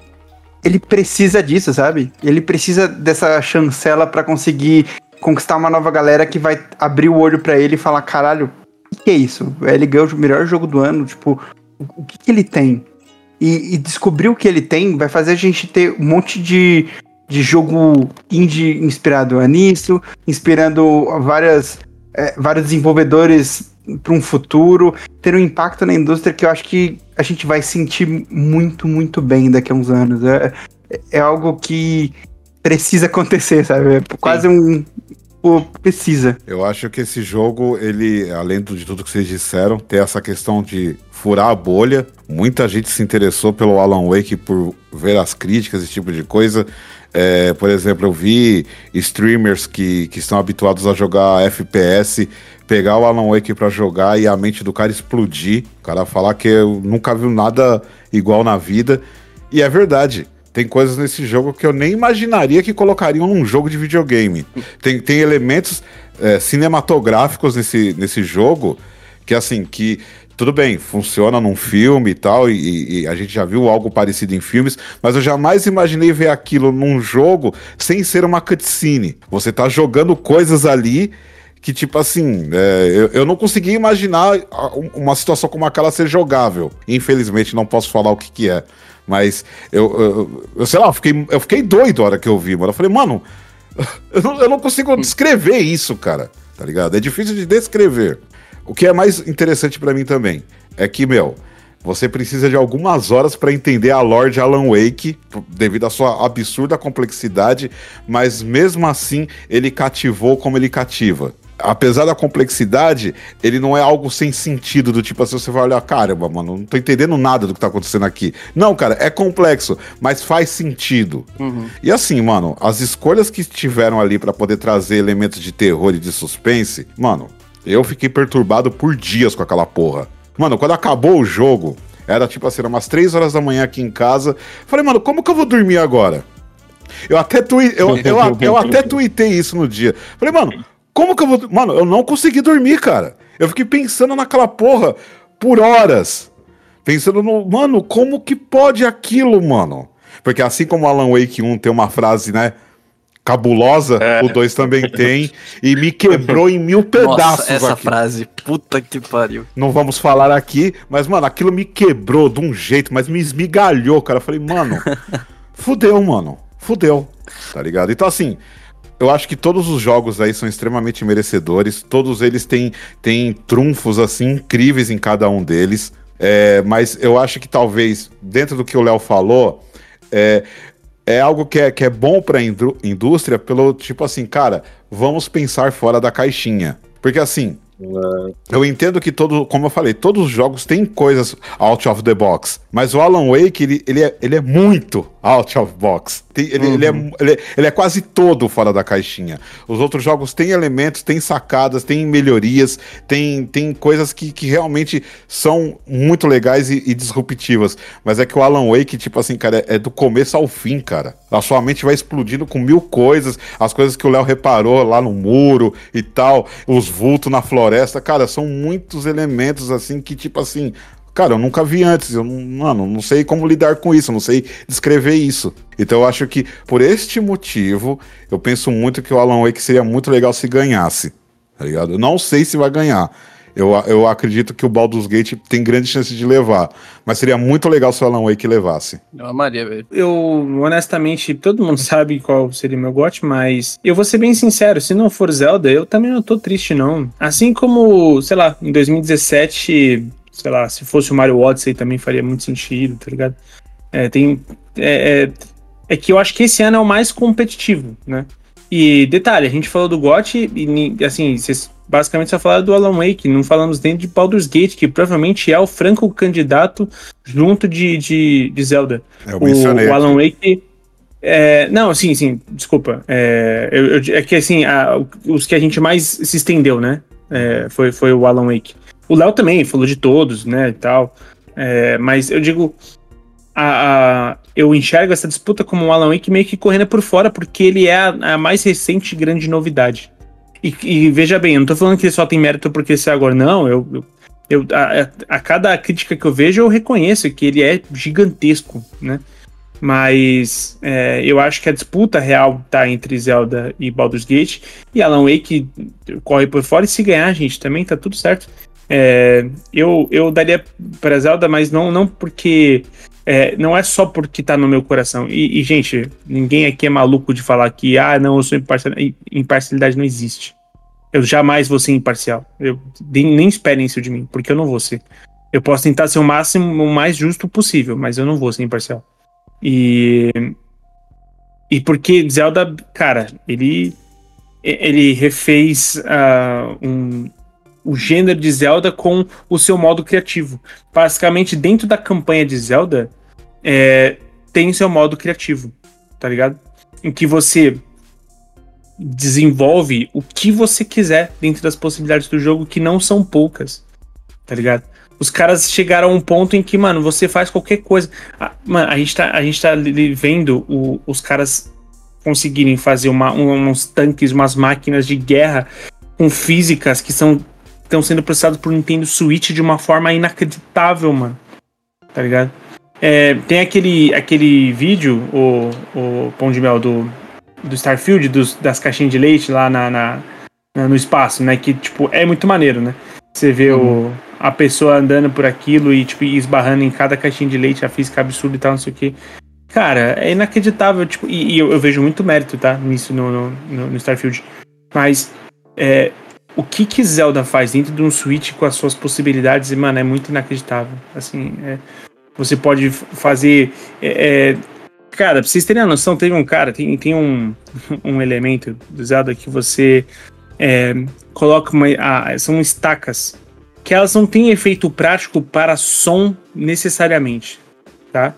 ele precisa disso, sabe? Ele precisa dessa chancela para conseguir conquistar uma nova galera que vai abrir o olho para ele e falar: caralho, o que, é isso? Ele ganhou o melhor jogo do ano, tipo, o, o que, que ele tem? E, e descobrir o que ele tem vai fazer a gente ter um monte de de jogo indie inspirado nisso, inspirando várias, é, vários desenvolvedores para um futuro, ter um impacto na indústria que eu acho que a gente vai sentir muito, muito bem daqui a uns anos. É, é algo que precisa acontecer, sabe? É quase um. Pô, precisa. Eu acho que esse jogo, ele, além de tudo que vocês disseram, tem essa questão de furar a bolha. Muita gente se interessou pelo Alan Wake por ver as críticas, esse tipo de coisa. É, por exemplo, eu vi streamers que, que estão habituados a jogar FPS pegar o Alan Wake para jogar e a mente do cara explodir. O cara falar que eu nunca viu nada igual na vida. E é verdade. Tem coisas nesse jogo que eu nem imaginaria que colocariam num jogo de videogame. Tem, tem elementos é, cinematográficos nesse, nesse jogo que, assim, que tudo bem, funciona num filme e tal, e, e, a gente já viu algo parecido em filmes, mas eu jamais imaginei ver aquilo num jogo sem ser uma cutscene. Você tá jogando coisas ali que, tipo assim, é, eu, eu não conseguia imaginar uma situação como aquela ser jogável. Infelizmente, não posso falar o que, que é. Mas eu, eu, eu sei lá, eu fiquei, eu fiquei doido a hora que eu vi, mano. Eu falei, mano, eu não, eu não consigo descrever isso, cara. Tá ligado? É difícil de descrever. O que é mais interessante para mim também é que, meu, você precisa de algumas horas para entender a lore de Alan Wake, devido à sua absurda complexidade, mas mesmo assim ele cativou como ele cativa. Apesar da complexidade, ele não é algo sem sentido, do tipo assim, você vai olhar, caramba, mano, não tô entendendo nada do que tá acontecendo aqui. Não, cara, é complexo, mas faz sentido. Uhum. E assim, mano, as escolhas que tiveram ali para poder trazer elementos de terror e de suspense, mano, eu fiquei perturbado por dias com aquela porra. Mano, quando acabou o jogo, era tipo assim, umas 3 horas da manhã aqui em casa. Falei, mano, como que eu vou dormir agora? Eu até, tui, eu, eu, eu até tuitei isso no dia. Falei, mano, como que eu vou. Mano, eu não consegui dormir, cara. Eu fiquei pensando naquela porra por horas. Pensando no. Mano, como que pode aquilo, mano? Porque assim como Alan Wake 1 tem uma frase, né? Cabulosa, é. o 2 também tem, e me quebrou em mil pedaços. Nossa, essa aqui. frase, puta que pariu. Não vamos falar aqui, mas, mano, aquilo me quebrou de um jeito, mas me esmigalhou, cara. Eu falei, mano, fudeu, mano, fudeu, tá ligado? Então, assim, eu acho que todos os jogos aí são extremamente merecedores, todos eles têm, têm trunfos, assim, incríveis em cada um deles, é, mas eu acho que talvez, dentro do que o Léo falou, é, é algo que é, que é bom para a indústria pelo tipo assim, cara, vamos pensar fora da caixinha. Porque assim, é. eu entendo que todo, como eu falei, todos os jogos têm coisas out of the box, mas o Alan Wake, ele, ele, é, ele é muito out of box. Tem- ele, ele é, ele, é- ele é quase todo fora da caixinha. Os outros jogos têm elementos, têm sacadas, têm melhorias, tem, tem coisas que, que realmente são muito legais e, e disruptivas. Mas é que o Alan Wake, tipo assim, cara, é, é do começo ao fim, cara. A sua mente vai explodindo com mil coisas, as coisas que o Léo reparou lá no muro e tal, os vultos na floresta, cara, são muitos elementos assim que, tipo assim, Cara, eu nunca vi antes, eu não, mano, não sei como lidar com isso, eu não sei descrever isso. Então eu acho que por este motivo, eu penso muito que o Alan Wake seria muito legal se ganhasse, tá ligado? Eu não sei se vai ganhar. Eu, eu acredito que o Baldur's Gate tem grande chance de levar, mas seria muito legal se o Alan Wake levasse. Eu amaria, velho. Eu, honestamente, todo mundo sabe qual seria meu gote, mas eu vou ser bem sincero, se não for Zelda, eu também não tô triste, não. Assim como, sei lá, em 2017, sei lá, se fosse o Mario Odyssey também faria muito sentido, tá ligado? É, tem. É, é, é que eu acho que esse ano é o mais competitivo, né? E detalhe, a gente falou do GOT e assim, vocês basicamente só falaram do Alan Wake, não falamos dentro de Baldur's Gate, que provavelmente é o franco candidato junto de, de, de Zelda. Eu O, mencionei. o Alan Wake. é, não, sim, sim, desculpa. É, eu- eu- é que assim, a- os que a gente mais se estendeu, né? é, foi, foi o Alan Wake. O Léo também falou de todos, né? E tal. É, mas eu digo. a- a- eu enxergo essa disputa como um Alan Wake meio que correndo por fora, porque ele é a, a mais recente grande novidade. E, e veja bem, eu não tô falando que ele só tem mérito porque esse é agora, não. Eu, eu, eu- a, a- a cada crítica que eu vejo, eu reconheço que ele é gigantesco, né? Mas é, eu acho que a disputa real tá entre Zelda e Baldur's Gate. E Alan Wake corre por fora. E se ganhar, gente, também tá tudo certo. É, eu, eu daria para Zelda, mas não, não porque. é, não é só porque tá no meu coração. E, e, gente, ninguém aqui é maluco de falar que, ah, não, eu sou imparcial. Imparcialidade não existe. Eu jamais vou ser imparcial. Eu, nem nem esperem isso de mim, porque eu não vou ser. Eu posso tentar ser o máximo, o mais justo possível, mas eu não vou ser imparcial. E. E porque Zelda, cara, ele. Ele refez ah, um, o gênero de Zelda com o seu modo criativo. Basicamente, dentro da campanha de Zelda, é, tem seu modo criativo, tá ligado? Em que você desenvolve o que você quiser dentro das possibilidades do jogo, que não são poucas, tá ligado? Os caras chegaram a um ponto em que, mano, você faz qualquer coisa. Ah, mano, a gente tá, a gente tá vendo o- os caras conseguirem fazer uma- um- uns tanques, umas máquinas de guerra com físicas que são estão sendo processadas por Nintendo Switch de uma forma inacreditável, mano. Tá ligado? É, tem aquele, aquele vídeo, o, o Pão de Mel do, do Starfield, dos, das caixinhas de leite lá na, na- na- no espaço, né? Que, tipo, é muito maneiro, né? Você vê o, a pessoa andando por aquilo e, tipo, esbarrando em cada caixinha de leite, a física absurda e tal, não sei o quê. Cara, é inacreditável, tipo, e, e eu, eu vejo muito mérito, tá? Nisso no, no, no- no Starfield. Mas, é, o que que Zelda faz dentro de um Switch com as suas possibilidades, mano, é muito inacreditável. Assim, é, você pode fazer. é, é, cara, pra vocês terem a noção, teve um cara, tem, tem um, um elemento do Zelda que você é, coloca uma. são estacas que elas não têm efeito prático para som necessariamente, tá?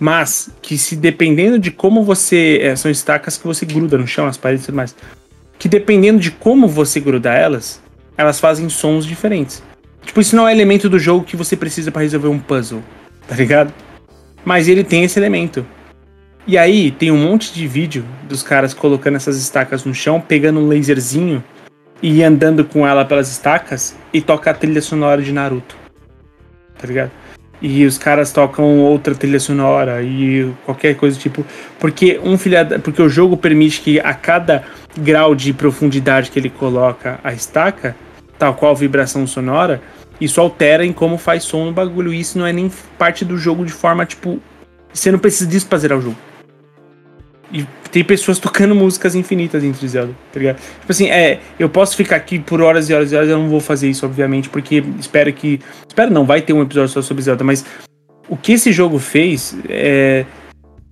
Mas que se dependendo de como você. é, são estacas que você gruda no chão, as paredes e tudo mais. Que dependendo de como você grudar elas, elas fazem sons diferentes. Tipo, isso não é elemento do jogo que você precisa para resolver um puzzle, tá ligado? Mas ele tem esse elemento. E aí tem um monte de vídeo dos caras colocando essas estacas no chão, pegando um laserzinho e andando com ela pelas estacas e toca a trilha sonora de Naruto. Tá ligado? E os caras tocam outra trilha sonora e qualquer coisa tipo. Porque um filha porque o jogo permite que a cada grau de profundidade que ele coloca a estaca, tal qual vibração sonora, isso altera em como faz som no bagulho. Isso não é nem parte do jogo de forma, tipo. Você não precisa disso pra zerar o jogo. E tem pessoas tocando músicas infinitas dentro de Zelda, tá ligado? Tipo assim, é, eu posso ficar aqui por horas e horas e horas, eu não vou fazer isso, obviamente, porque espero que. Espero não, vai ter um episódio só sobre Zelda, mas o que esse jogo fez é.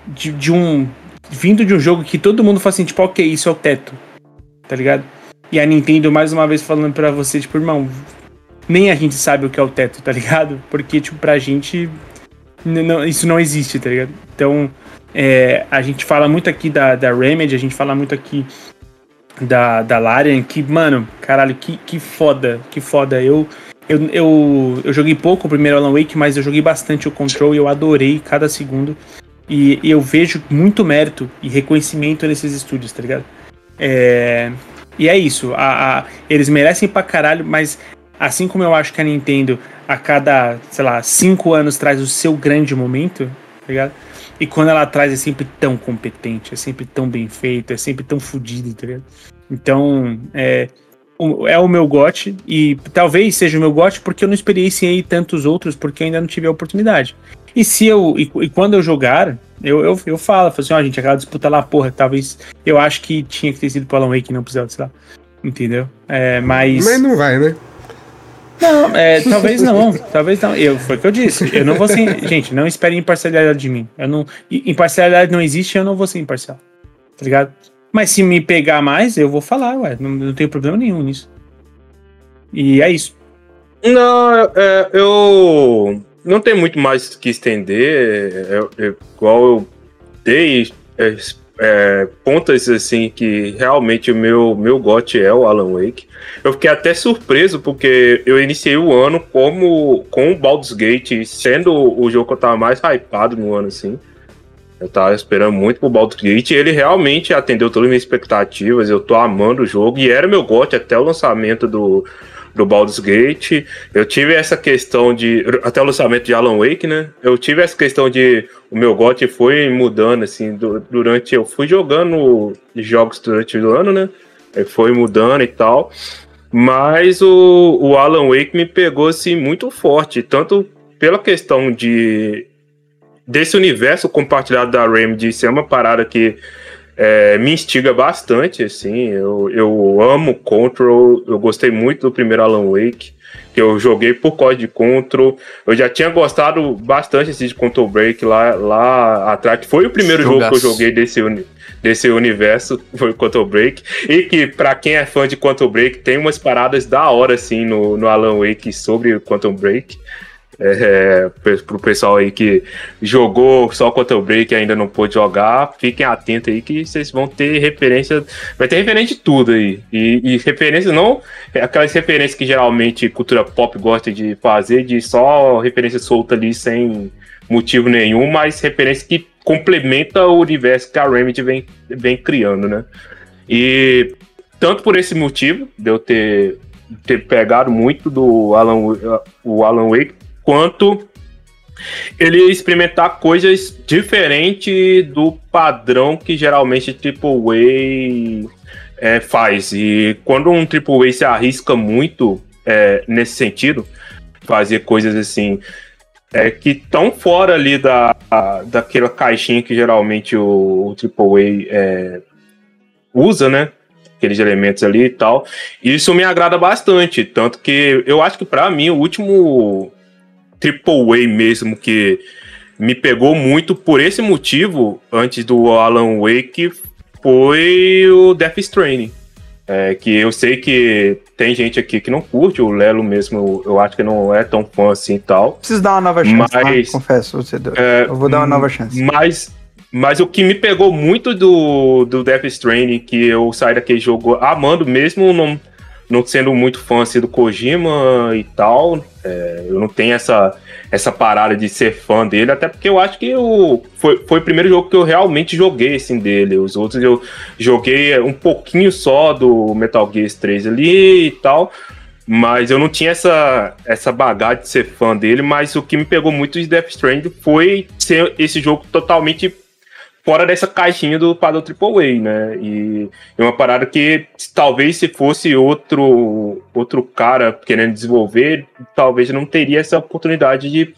De, de um. Vindo de um jogo que todo mundo fala assim, tipo, ok, isso é o teto, tá ligado? E a Nintendo, mais uma vez, falando pra você, tipo, irmão, nem a gente sabe o que é o teto, tá ligado? Porque, tipo, pra gente, não- isso não existe, tá ligado? Então, É, a gente fala muito aqui da, da Remedy, a gente fala muito aqui da, da Larian, que, mano, caralho, que, que foda, que foda. Eu, eu, eu, eu joguei pouco o primeiro Alan Wake, mas eu joguei bastante o Control e eu adorei cada segundo. E, e eu vejo muito mérito e reconhecimento nesses estúdios, tá ligado? É, e é isso, a, a, eles merecem pra caralho, mas assim como eu acho que a Nintendo a cada, sei lá, cinco anos traz o seu grande momento, tá ligado? E quando ela traz é sempre tão competente, é sempre tão bem feito, é sempre tão fodido, ligado? Então, é, é o meu gote e talvez seja o meu gote porque eu não experienciei tantos outros porque eu ainda não tive a oportunidade. E se eu e, e quando eu jogar, eu, eu, eu falo, falo assim, ó, oh, gente, aquela disputa lá, porra, talvez eu acho que tinha que ter sido pro Alan Wake não Zelda, sei lá. Entendeu? É, mas Mas não vai, né? Não, é, talvez não, talvez não. Eu, foi o que eu disse. Eu não vou ser. Gente, não espere imparcialidade de mim. Eu não, imparcialidade não existe, eu não vou ser imparcial. Tá ligado? Mas se me pegar mais, eu vou falar, ué. Não, não tenho problema nenhum nisso. E é isso. Não, é, eu não tenho muito mais que estender. É, é, igual eu dei é, pontas assim que realmente o meu, meu gote é o Alan Wake. Eu fiquei até surpreso porque eu iniciei o ano como com o Baldur's Gate sendo o jogo que eu tava mais hypado no ano assim. Eu tava esperando muito pro Baldur's Gate e ele realmente atendeu todas as minhas expectativas. Eu tô amando o jogo e era meu gote até o lançamento do do Baldur's Gate. Eu tive essa questão de. Até o lançamento de Alan Wake, né? Eu tive essa questão de. O meu GOT foi mudando, assim, durante. Eu fui jogando jogos durante o ano, né? Foi mudando e tal. Mas o, o Alan Wake me pegou, assim, muito forte. Tanto pela questão de. Desse universo compartilhado da Remedy ser uma parada que é, me instiga bastante, assim. Eu, eu amo Control, eu gostei muito do primeiro Alan Wake, que eu joguei por causa de Control. Eu já tinha gostado bastante assim, de Control Break lá, lá atrás, que foi o primeiro Jogaço. jogo que eu joguei desse, desse universo, foi o Control Break. E que, para quem é fã de Quantum Break, tem umas paradas da hora, assim, no, no Alan Wake sobre o Quantum Break. É, pro pessoal aí que jogou só contra o Break e ainda não pôde jogar, fiquem atentos aí que vocês vão ter referência, vai ter referência de tudo aí. E, e referência não, aquelas referências que geralmente cultura pop gosta de fazer, de só referência solta ali sem motivo nenhum, mas referência que complementa o universo que a Remedy vem, vem criando, né? E tanto por esse motivo, de eu ter, ter pegado muito do Alan, o Alan Wake, quanto ele experimentar coisas diferentes do padrão que geralmente Triple A é, faz. E quando um Triple A se arrisca muito é, nesse sentido, fazer coisas assim é, que estão fora ali da, daquela caixinha que geralmente o, o Triple A é, usa, né? Aqueles elementos ali e tal. Isso me agrada bastante. Tanto que eu acho que para mim o último triple A mesmo que me pegou muito por esse motivo antes do Alan Wake foi o Death Stranding. É, que eu sei que tem gente aqui que não curte, o Lelo mesmo, eu acho que não é tão fã assim e tal. Preciso dar uma nova chance, tá? mas, tá? confesso. Você é, eu vou dar uma nova chance. Mas, mas o que me pegou muito do, do Death Stranding, que eu saí daquele jogo amando, mesmo não, não sendo muito fã assim, do Kojima e tal, é, eu não tenho essa, essa parada de ser fã dele, até porque eu acho que eu, foi, foi o primeiro jogo que eu realmente joguei assim, dele. Os outros eu joguei um pouquinho só do Metal Gear 3 ali e tal. Mas eu não tinha essa, essa bagagem de ser fã dele, mas o que me pegou muito de Death Stranding foi ser esse jogo totalmente fora dessa caixinha do padrão AAA, né? E é uma parada que talvez se fosse outro outro cara querendo desenvolver, talvez não teria essa oportunidade de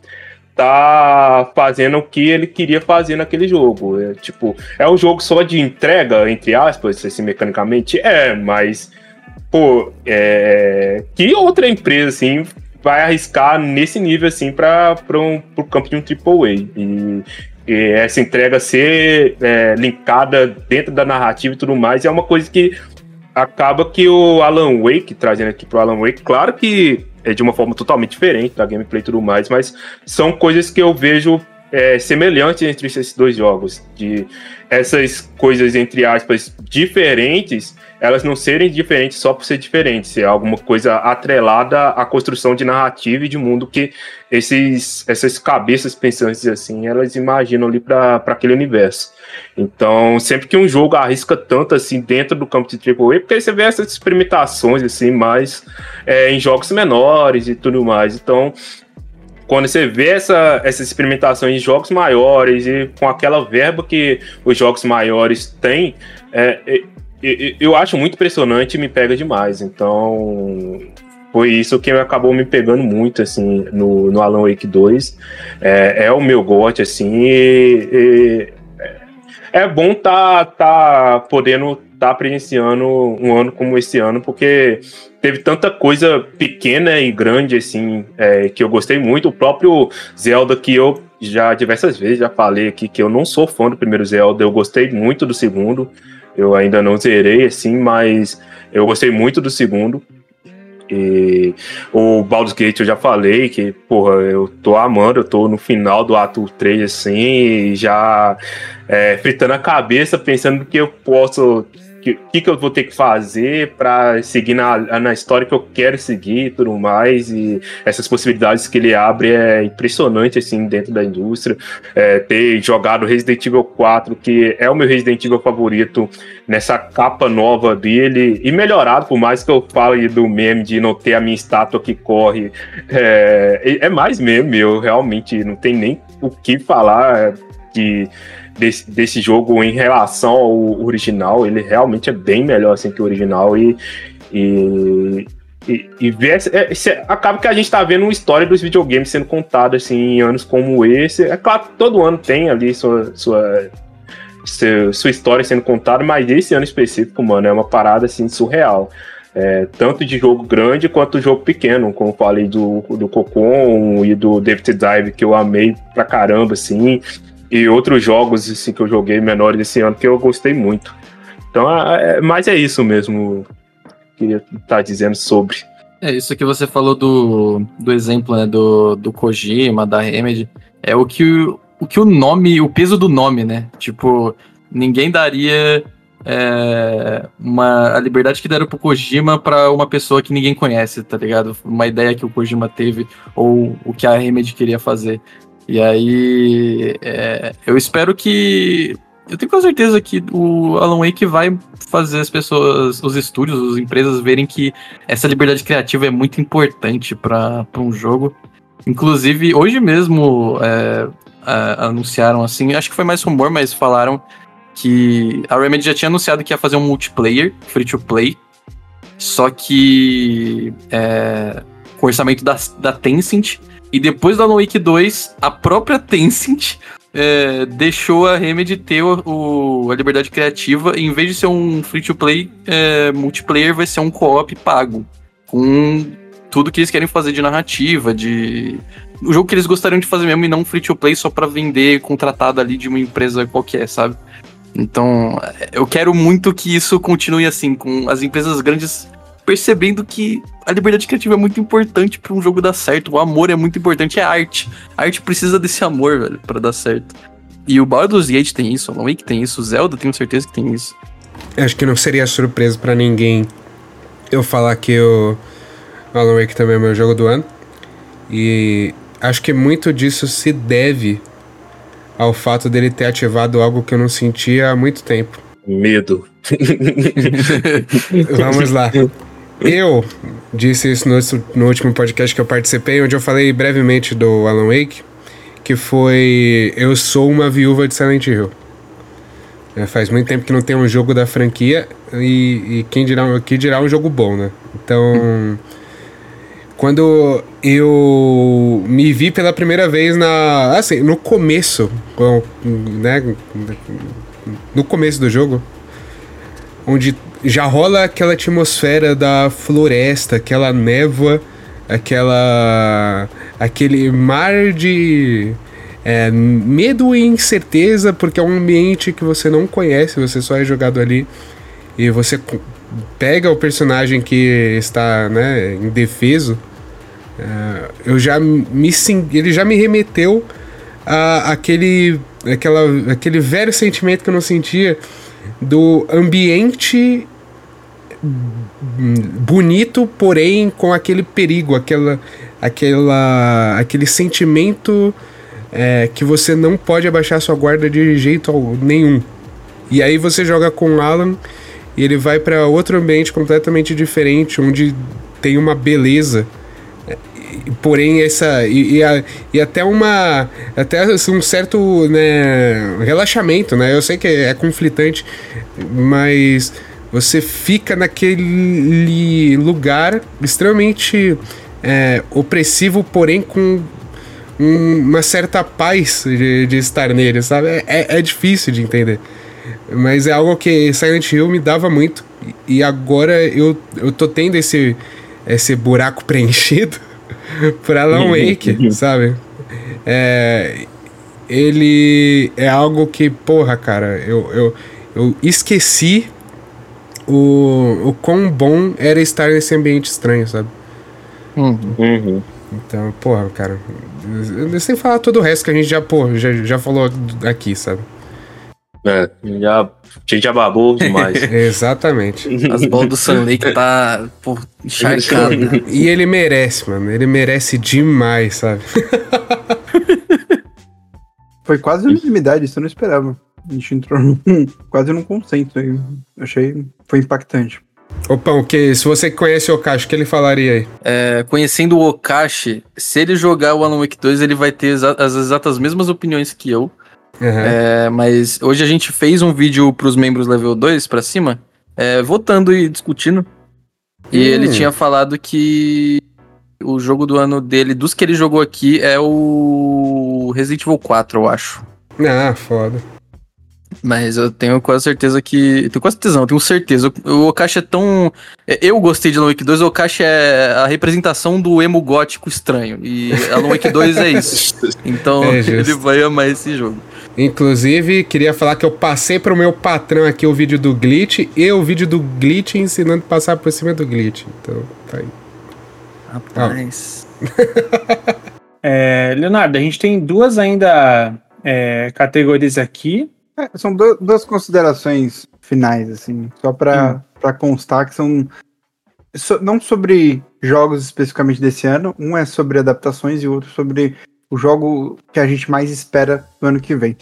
tá fazendo o que ele queria fazer naquele jogo. É, tipo, é um jogo só de entrega, entre aspas, assim, mecanicamente? É, mas, pô, é, que outra empresa, assim, vai arriscar nesse nível, assim, para um, pro campo de um AAA? E essa entrega ser é, linkada dentro da narrativa e tudo mais, é uma coisa que acaba que o Alan Wake, trazendo aqui pro Alan Wake, claro que é de uma forma totalmente diferente da gameplay e tudo mais, mas são coisas que eu vejo é, semelhantes entre esses dois jogos, de essas coisas entre aspas diferentes, elas não serem diferentes só por ser diferentes, é alguma coisa atrelada à construção de narrativa e de mundo que esses essas cabeças pensantes assim, elas imaginam ali para aquele universo. Então, sempre que um jogo arrisca tanto assim dentro do campo de AAA, porque você vê essas experimentações assim, mais é, em jogos menores e tudo mais. Então, quando você vê essa, essas experimentações em jogos maiores e com aquela verba que os jogos maiores têm, é, é, é, eu acho muito impressionante e me pega demais. Então, foi isso que acabou me pegando muito, assim, no, no Alan Wake 2. É, é o meu gote, assim, e, e é bom tá, tá podendo tá presenciando um ano como esse ano, porque teve tanta coisa pequena e grande, assim, é, que eu gostei muito. O próprio Zelda, que eu já diversas vezes já falei aqui que eu não sou fã do primeiro Zelda, eu gostei muito do segundo. Eu ainda não zerei, assim, mas eu gostei muito do segundo. E o Baldur's Gate eu já falei que, porra, eu tô amando, eu tô no final do ato 3, assim, já é, fritando a cabeça, pensando que eu posso que, que, que eu vou ter que fazer para seguir na, na história que eu quero seguir e tudo mais. E essas possibilidades que ele abre é impressionante, assim, dentro da indústria. É, ter jogado Resident Evil 4, que é o meu Resident Evil favorito, nessa capa nova dele, e melhorado, por mais que eu fale do meme de não ter a minha estátua que corre. É, é mais meme, eu realmente não tem nem o que falar que desse, desse jogo em relação ao original, ele realmente é bem melhor assim que o original e, e, e, e ver é, acaba que a gente tá vendo uma história dos videogames sendo contada assim em anos como esse. É claro todo ano tem ali sua, sua, sua, sua história sendo contada, mas esse ano específico, mano, é uma parada assim surreal. É, tanto de jogo grande quanto jogo pequeno, como falei do, do Cocon e do David Dive, que eu amei pra caramba, assim e outros jogos assim, que eu joguei menores esse ano que eu gostei muito. Então, é, mas é isso mesmo queria estar dizendo sobre. É isso que você falou do, do exemplo né, do, do Kojima, da Remedy. É o que o, o que o nome, o peso do nome, né? Tipo, ninguém daria é, uma, a liberdade que deram pro Kojima para uma pessoa que ninguém conhece, tá ligado? Uma ideia que o Kojima teve ou o que a Remedy queria fazer. E aí, é, eu espero que. Eu tenho quase certeza que o Alan Wake vai fazer as pessoas, os estúdios, as empresas verem que essa liberdade criativa é muito importante para um jogo. Inclusive, hoje mesmo é, anunciaram assim, acho que foi mais rumor, mas falaram que a Remedy já tinha anunciado que ia fazer um multiplayer, free to play, só que é, com orçamento da, da Tencent e depois do Alan Wake 2, a própria Tencent é, deixou a Remedy ter o, o, a liberdade criativa. em vez de ser um free-to-play é, multiplayer, vai ser um co-op pago. Com tudo que eles querem fazer de narrativa, de. O jogo que eles gostariam de fazer mesmo e não um free-to-play só para vender contratado ali de uma empresa qualquer, sabe? Então, eu quero muito que isso continue assim, com as empresas grandes percebendo que a liberdade criativa é muito importante para um jogo dar certo. O amor é muito importante, é arte. A arte precisa desse amor, velho, para dar certo. E o Baldur's Gate tem isso, o Alan Wake tem isso, o Zelda tenho certeza que tem isso. Acho que não seria surpresa para ninguém eu falar que o Alan Wake também é meu jogo do ano. E acho que muito disso se deve ao fato dele ter ativado algo que eu não sentia há muito tempo. Medo. Vamos lá. Eu disse isso no, no, último podcast que eu participei, onde eu falei brevemente do Alan Wake, que foi Eu Sou Uma Viúva de Silent Hill. É, faz muito tempo que não tem um jogo da franquia e, e quem dirá, que dirá um jogo bom, né? Então, quando eu me vi pela primeira vez na, assim, no começo, né, no começo do jogo, onde já rola aquela atmosfera da floresta, aquela névoa, aquela. aquele mar de. É, medo e incerteza, porque é um ambiente que você não conhece, você só é jogado ali e você pega o personagem que está né, indefeso. É, eu já me ele já me remeteu a, aquele, aquela, aquele velho sentimento que eu não sentia do ambiente bonito, porém com aquele perigo, aquela, aquela, aquele sentimento é, que você não pode abaixar sua guarda de jeito nenhum. E aí você joga com Alan e ele vai para outro ambiente completamente diferente, onde tem uma beleza. Porém, essa. E, e, a, e, até uma. Até um certo né, relaxamento, né? Eu sei que é conflitante, mas você fica naquele lugar extremamente é, opressivo, porém com um, uma certa paz de, de estar nele, sabe? É, é difícil de entender. Mas é algo que Silent Hill me dava muito. E agora eu, eu tô tendo esse, esse buraco preenchido por Alan Wake, sabe? É, ele é algo que, porra, cara, eu, eu, eu esqueci o, o quão bom era estar nesse ambiente estranho, sabe? Uhum. Então, porra, cara. Sem falar todo o resto que a gente já, porra, já, já falou aqui, sabe? É, já, a gente já babou demais. Exatamente. As bolas do Sun Lake tá, encharcado. né? E ele merece, mano. Ele merece demais, sabe? Foi quase unanimidade, isso eu não esperava. A gente entrou num, quase num consenso aí. Achei. Foi impactante. Ô Pão, que, se você conhece o Okashi, o que ele falaria aí? É, conhecendo o Okashi, se ele jogar o Alan Wake 2, ele vai ter exa as exatas mesmas opiniões que eu. Uhum. É, mas hoje a gente fez um vídeo pros membros level 2 pra cima, é, votando e discutindo. E Hum. ele tinha falado que o jogo do ano dele, dos que ele jogou aqui, é o Resident Evil 4, eu acho. Ah, foda. Mas eu tenho quase certeza que. Tenho quase certeza, não, tenho certeza. O, Okashi é tão. Eu gostei de Alan Wake 2, o Okashi é a representação do emo gótico estranho. E Alan Wake 2 é isso. Então É ele vai amar esse jogo. Inclusive, queria falar que eu passei pro meu patrão aqui o vídeo do glitch e o vídeo do glitch ensinando a passar por cima do glitch. Então, tá aí. Rapaz. É, Leonardo, a gente tem duas ainda é, categorias aqui. É, são du- duas considerações finais, assim, só pra, pra constar que são so- não sobre jogos especificamente desse ano, um é sobre adaptações e o outro sobre o jogo que a gente mais espera no ano que vem.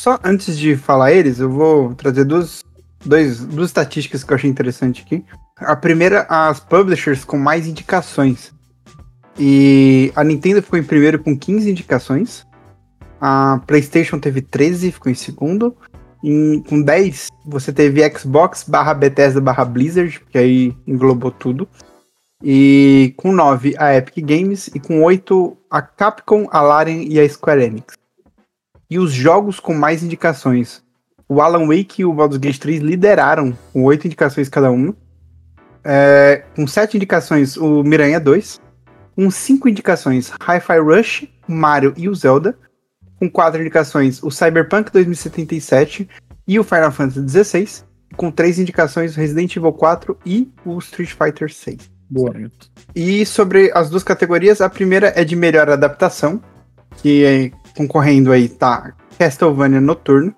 Só antes de falar eles, eu vou trazer duas, dois, duas estatísticas que eu achei interessante aqui. A primeira, as publishers com mais indicações. E a Nintendo ficou em primeiro com 15 indicações. A PlayStation teve 13, ficou em segundo. Em- com 10, você teve Xbox barra Bethesda barra Blizzard, que aí englobou tudo. E com 9, a Epic Games. E com 8, a Capcom, a Larian e a Square Enix. E os jogos com mais indicações. O Alan Wake e o Baldur's Gate 3 lideraram com 8 indicações cada um. É, com 7 indicações, o Miranha 2. Com 5 indicações, Hi-Fi Rush, Mario e o Zelda com quatro indicações o Cyberpunk 2077 e o Final Fantasy XVI, com três indicações o Resident Evil 4 e o Street Fighter 6. Boa. E sobre as duas categorias, a primeira é de melhor adaptação, que é, concorrendo aí tá Castlevania Noturno,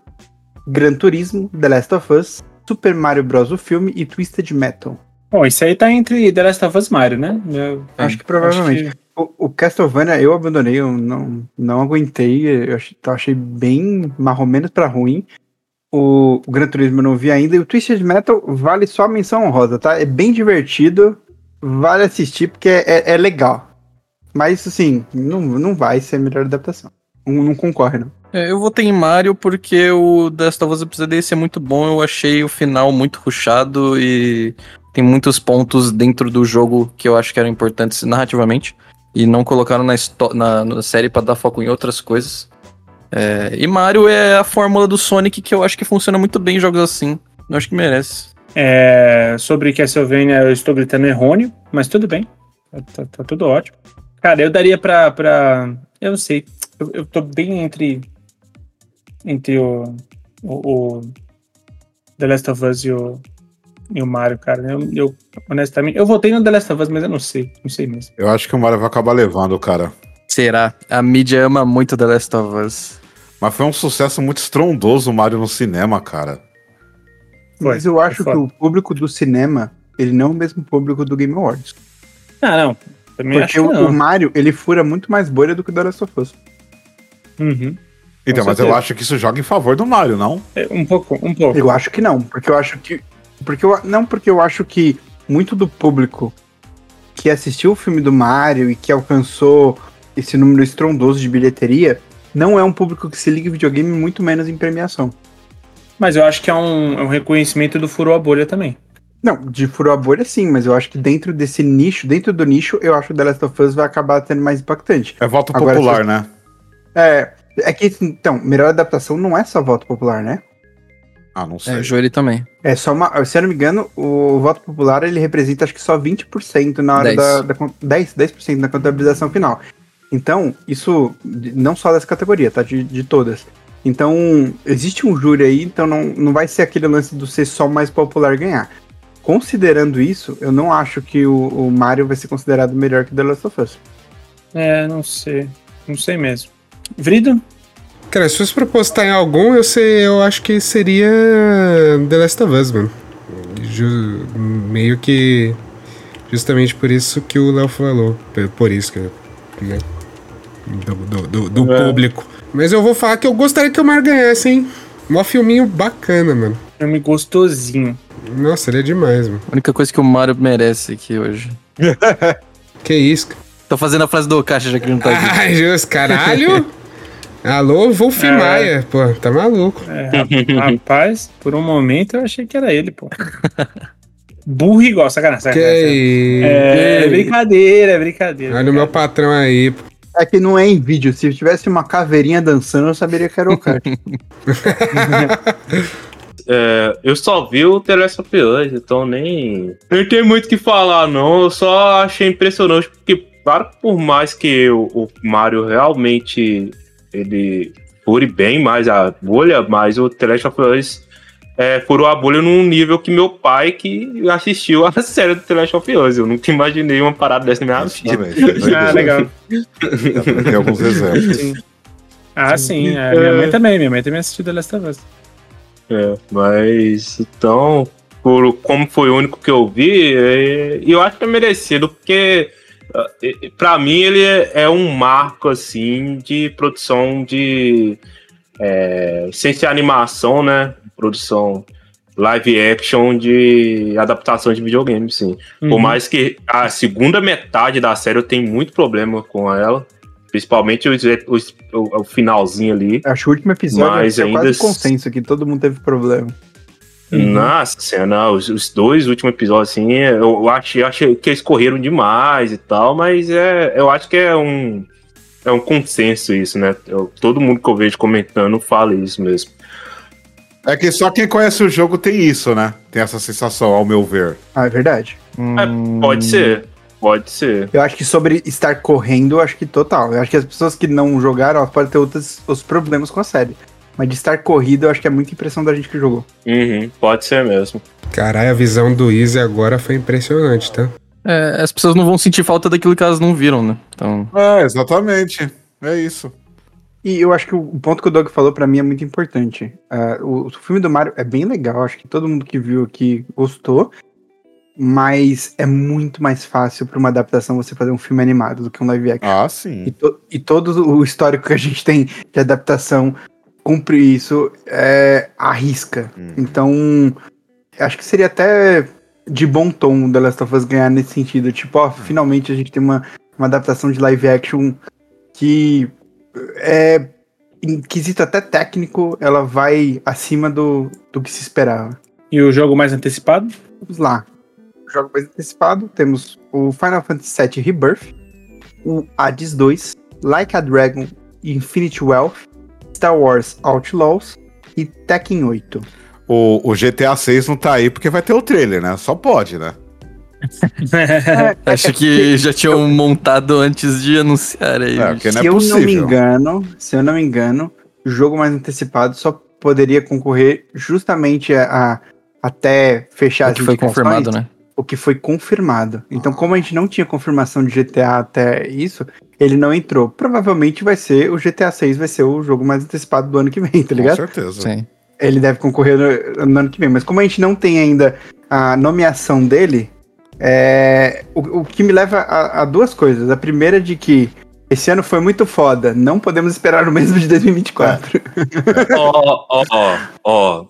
Gran Turismo, The Last of Us, Super Mario Bros. o filme e Twisted Metal. Bom, isso aí tá entre The Last of Us e Mario, né? Eu Acho que provavelmente. acho que- O, Castlevania eu abandonei, eu não, não aguentei, eu achei, eu achei bem marromenos pra ruim. O, o Gran Turismo eu não vi ainda, e o Twisted Metal vale só a menção honrosa, tá? É bem divertido, vale assistir porque é, é- é legal. Mas assim, não, não vai ser a melhor adaptação. Não, não concorre, não. É, eu votei em Mario porque o The Last of é muito bom. Eu achei o final muito rushado e tem muitos pontos dentro do jogo que eu acho que eram importantes narrativamente. E não colocaram na, na, na série pra dar foco em outras coisas. É, e Mario é a fórmula do Sonic que eu acho que funciona muito bem em jogos assim. Eu acho que merece. É, sobre Castlevania, eu estou gritando errôneo, mas tudo bem. Tá- tá tudo ótimo. Cara, eu daria pra. pra eu não sei. Eu, eu tô bem entre. Entre o, o, o The Last of Us e o, e o Mario, cara. Eu, eu, honestamente. Eu votei no The Last of Us, mas eu não sei. Não sei mesmo. Eu acho que o Mario vai acabar levando, cara. Será? A mídia ama muito The Last of Us. Mas foi um sucesso muito estrondoso o Mario no cinema, cara. Foi, Mas eu acho que o público do cinema, ele não é o mesmo público do Game Awards. Ah, não. Também acho Porque que o, o. Mario, ele fura muito mais bolha do que o The Last of Us. Uhum. Então, Com mas eu acho que isso joga em favor do Mario, não? É, Um pouco, um pouco. Eu acho que não, porque eu acho que. Porque eu, não, porque eu acho que muito do público que assistiu o filme do Mario e que alcançou esse número estrondoso de bilheteria não é um público que se liga em videogame, muito menos em premiação. Mas eu acho que é um, é um reconhecimento do furou a bolha também. Não, de furou a bolha sim, mas eu acho que dentro desse nicho, dentro do nicho, eu acho que The Last of Us vai acabar sendo mais impactante. É voto Agora, popular, se- né? É, é que, então, melhor adaptação não é só voto popular, né? Ah, não sei. É, Joelho também. É só uma. Se eu não me engano, o voto popular ele representa acho que só 20% na hora 10. da, da. con- 10, 10% na contabilização final. Então, isso não só dessa categoria, tá? De, de todas. Então, existe um júri aí, então não, não vai ser aquele lance do ser só o mais popular ganhar. Considerando isso, eu não acho que o, o Mario vai ser considerado melhor que The Last of Us. É, não sei. Não sei mesmo. Vrido? Cara, se fosse pra postar em algum, eu sei, eu acho que seria The Last of Us, mano. Ju- meio que. Justamente por isso que o Léo falou. Por- isso que. Né? Do, do, do- do É. público. Mas eu vou falar que eu gostaria que o Mar ganhasse, hein? Mó filminho bacana, mano. Filme gostosinho. Nossa, ele é demais, mano. A única coisa que o Mario merece aqui hoje. Que isso, cara. Tô fazendo a frase do Caixa já que ele não tá aqui. Ai, Deus, caralho! Alô, Wolf É. Maia, pô, tá maluco. É, rap- rapaz, por um momento eu achei que era ele, pô. Burro igual, sacanagem. Que sacanagem. isso? É, brincadeira, é brincadeira. Olha o meu patrão aí, pô. É que não é em vídeo. Se tivesse uma caveirinha dançando, eu saberia que era o cara. É, eu só vi o The Last of Us, então nem. Nem tem muito o que falar, não. Eu só achei impressionante, porque, claro, que por mais que o, o Mario realmente ele fure bem mais a bolha, mas o The Last of Us é, furou a bolha num nível que meu pai que assistiu a série do The Last of Us. Eu nunca imaginei uma parada dessa na minha vida. Ah, legal. Tem alguns exemplos. Ah, sim. é, minha mãe também. Minha mãe também assistiu The Last of Us. É, mas então, por como foi o único que eu vi, é, eu acho que é merecido, porque ah, e- pra mim ele é, é um marco assim de produção de é, sem ser animação, né? Produção live action de adaptação de videogame, sim. Por Uhum. mais que a segunda metade da série eu tenho muito problema com ela. Principalmente os- os- o, o finalzinho ali. Acho que o último episódio Mas é ainda quase consenso que todo mundo teve problema. Uhum. Nossa senhora, os, os dois últimos episódios, assim, eu achei, achei que eles correram demais e tal, mas é, eu acho que é um, é um consenso isso, né? Eu- todo mundo que eu vejo comentando fala isso mesmo. É que só quem conhece o jogo tem isso, né? Tem essa sensação, ao meu ver. Ah, é verdade. É, pode ser, pode ser. Eu acho que sobre estar correndo, eu acho que total. Eu acho que as pessoas que não jogaram, elas podem ter outros, outros problemas com a série. Mas de estar corrido, eu acho que é muita impressão da gente que jogou. Uhum, pode ser mesmo. Caralho, a visão do Easy agora foi impressionante, tá? É, as pessoas não vão sentir falta daquilo que elas não viram, né? Então. É, exatamente. É isso. E eu acho que o ponto que o Doug falou pra mim é muito importante. Ah, o, o filme do Mario é bem legal, acho que todo mundo que viu aqui gostou. Mas é muito mais fácil pra uma adaptação você fazer um filme animado do que um live action. Ah, E, sim. to- e todo o histórico que a gente tem de adaptação cumpre isso, é, arrisca. Hum. Então, acho que seria até de bom tom o The Last of Us ganhar nesse sentido. Tipo, ó, finalmente a gente tem uma, uma adaptação de live action que é, em quesito até técnico, ela vai acima do, do que se esperava. E o jogo mais antecipado? Vamos lá. Jogo mais antecipado, temos o Final Fantasy VII Rebirth, o Hades 2, Like a Dragon Infinite Wealth, Star Wars Outlaws e Tekken 8. O, o GTA 6 não tá aí porque vai ter o trailer, né? Só pode, né? Acho que já tinham montado antes de anunciar aí. É, não se é eu não me engano, se eu não me engano, o jogo mais antecipado só poderia concorrer justamente a, a- até fechar o que foi confirmado, né? O que foi confirmado. Então, como a gente não tinha confirmação de GTA até isso, ele não entrou. Provavelmente vai ser o GTA 6 vai ser o jogo mais antecipado do ano que vem, tá Com ligado? certeza. Sim. Ele deve concorrer no, no ano que vem. Mas como a gente não tem ainda a nomeação dele, é, o, o que me leva a, a duas coisas. A primeira é de que esse ano foi muito foda. Não podemos esperar o mesmo de 2024. Ó, ó, ó, ó.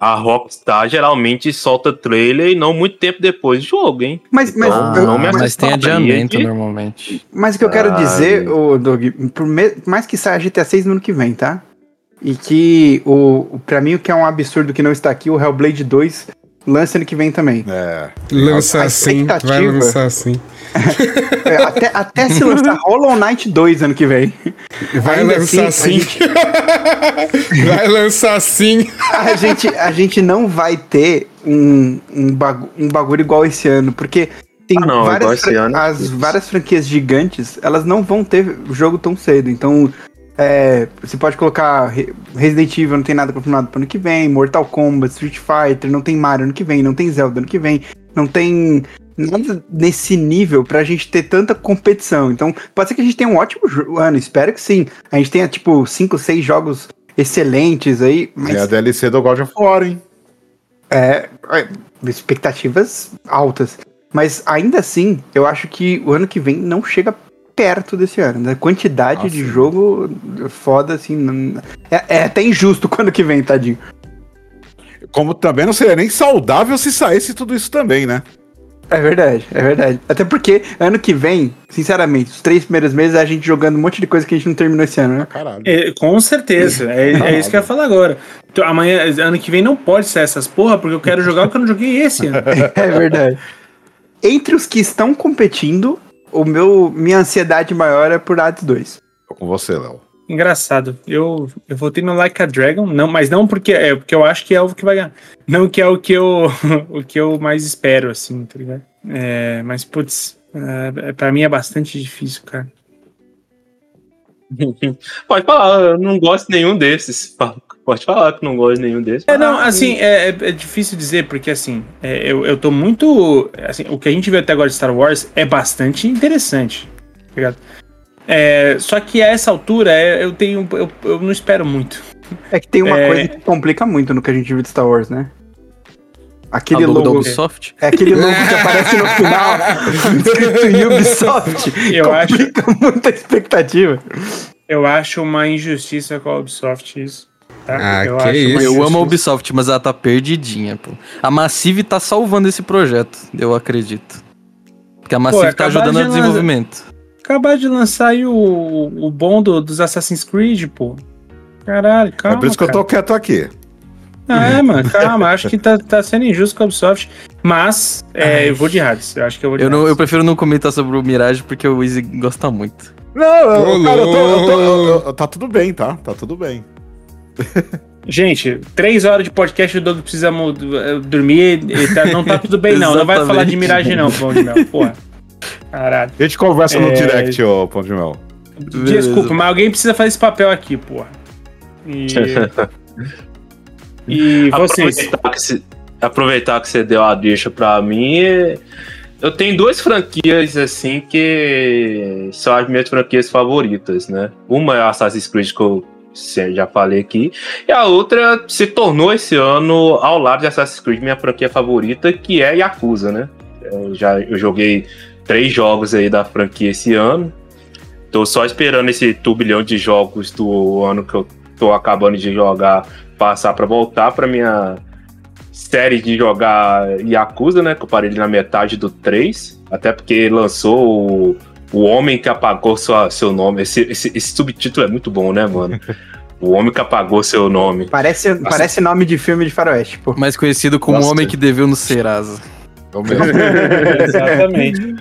A Rockstar geralmente solta trailer e não muito tempo depois do jogo, hein? Mas, mas, Ah, eu- não me Mas tem adiamento normalmente. mas o que eu quero Ah, dizer, o Doug, por me- mais que saia GTA 6 no ano que vem, tá? E que o, o para mim o que é um absurdo que não está aqui, o Hellblade 2 lança ano que vem também. É. Lança A assim, vai lançar assim. É, até, até se lançar Hollow Knight 2 ano que vem. Vai Ainda lançar assim, assim. vai lançar assim. A gente, a gente não vai ter um, um, bagu- um bagulho igual esse ano, porque tem Ah, não, várias, ano. as várias franquias gigantes, elas não vão ter jogo tão cedo. Então, é, você pode colocar Re- Resident Evil, não tem nada confirmado pro ano que vem, Mortal Kombat, Street Fighter, não tem Mario ano que vem, não tem Zelda ano que vem, não tem nada nesse nível pra gente ter tanta competição. Então, pode ser que a gente tenha um ótimo ano, espero que sim. A gente tenha, tipo, 5, 6 jogos excelentes aí, mas É a DLC do God of War, hein? é, é, expectativas altas. Mas ainda assim, eu acho que o ano que vem não chega perto desse ano. Né? Quantidade Ah, de jogo foda, assim. não- é, é até injusto quando que vem, tadinho. Como também não seria nem saudável se saísse tudo isso também, né? É verdade, é verdade. Até porque ano que vem, sinceramente, os três primeiros meses é a gente jogando um monte de coisa que a gente não terminou esse ano, né? Caralho. É, com certeza. É, é isso que eu ia falar agora. Então, amanhã, ano que vem não pode ser essas porra, porque eu quero jogar o que eu não joguei esse ano. É verdade. Entre os que estão competindo, o meu minha ansiedade maior é por Hades 2. Tô com você, Léo. Engraçado. Eu, eu votei no Like a Dragon, não, mas não porque é porque eu acho que é o que vai ganhar. Não que é o que eu, o que eu mais espero, assim, tá ligado? É, mas, putz, é, pra mim é bastante difícil, cara. Pode falar, eu não gosto de nenhum desses. Pode falar que não gosto de nenhum desses. É, não, assim, é, é- é difícil dizer, porque assim, é, eu, eu tô muito. Assim, o que a gente viu até agora de Star Wars é bastante interessante. tá? É, só que a essa altura é, eu tenho. Eu, eu não espero muito. É que tem uma É. coisa que complica muito no que a gente viu de Star Wars, né? Aquele logo da logo, Ubisoft. é aquele logo que aparece no final, escrito Ubisoft. Eu acho, Complica muito a expectativa. eu acho uma injustiça com a Ubisoft isso. Tá? Ah, eu que isso. Eu amo a. Ubisoft, mas ela tá perdidinha, pô. A Massive tá salvando esse projeto, eu acredito. Porque a Massive tá acabar ajudando de no desenvolvimento. Acabar de lançar aí o, o bom do- dos Assassin's Creed, pô. Caralho, calma. é por isso que eu tô quieto aqui. Ah, é, mano, calma. Acho que tá, tá sendo injusto com a Ubisoft. Mas é, eu vou de Hades. Eu acho que eu vou de Eu, não, eu prefiro não comentar sobre o Mirage porque o Easy gosta muito. Não, eu, cara, eu tô, eu tô- eu- tá tudo bem, tá? Tá tudo bem. Gente, três horas de podcast, o Doug precisa eh, dormir. e tá- não tá tudo bem, não. Não vai falar de miragem, não, Pão de Mel. Porra. Caralho. A gente conversa no É. direct, ô Pão de Mel. Beleza. Desculpa, mas alguém precisa fazer esse papel aqui, porra. E. e vocês? Aproveitar que, você, aproveitar que você deu a deixa pra mim. Eu tenho duas franquias, assim, que são as minhas franquias favoritas, né? Uma é Assassin's Creed, que eu já falei aqui, e a outra se tornou esse ano, ao lado de Assassin's Creed, minha franquia favorita, que é Yakuza, né? Eu, já, eu joguei três jogos aí da franquia esse ano. Tô só esperando esse turbilhão de jogos do ano que eu tô acabando de jogar passar pra voltar pra minha série de jogar Yakuza, né? Que eu parei na metade do 3. Até porque lançou o, o Homem que Apagou sua, seu nome. Esse, esse, esse subtítulo é muito bom, né, mano? O Homem que Apagou seu nome. Parece, parece nome de filme de faroeste, pô. Mais conhecido como o Nossa. homem que deveu no Serasa. É o mesmo. Exatamente.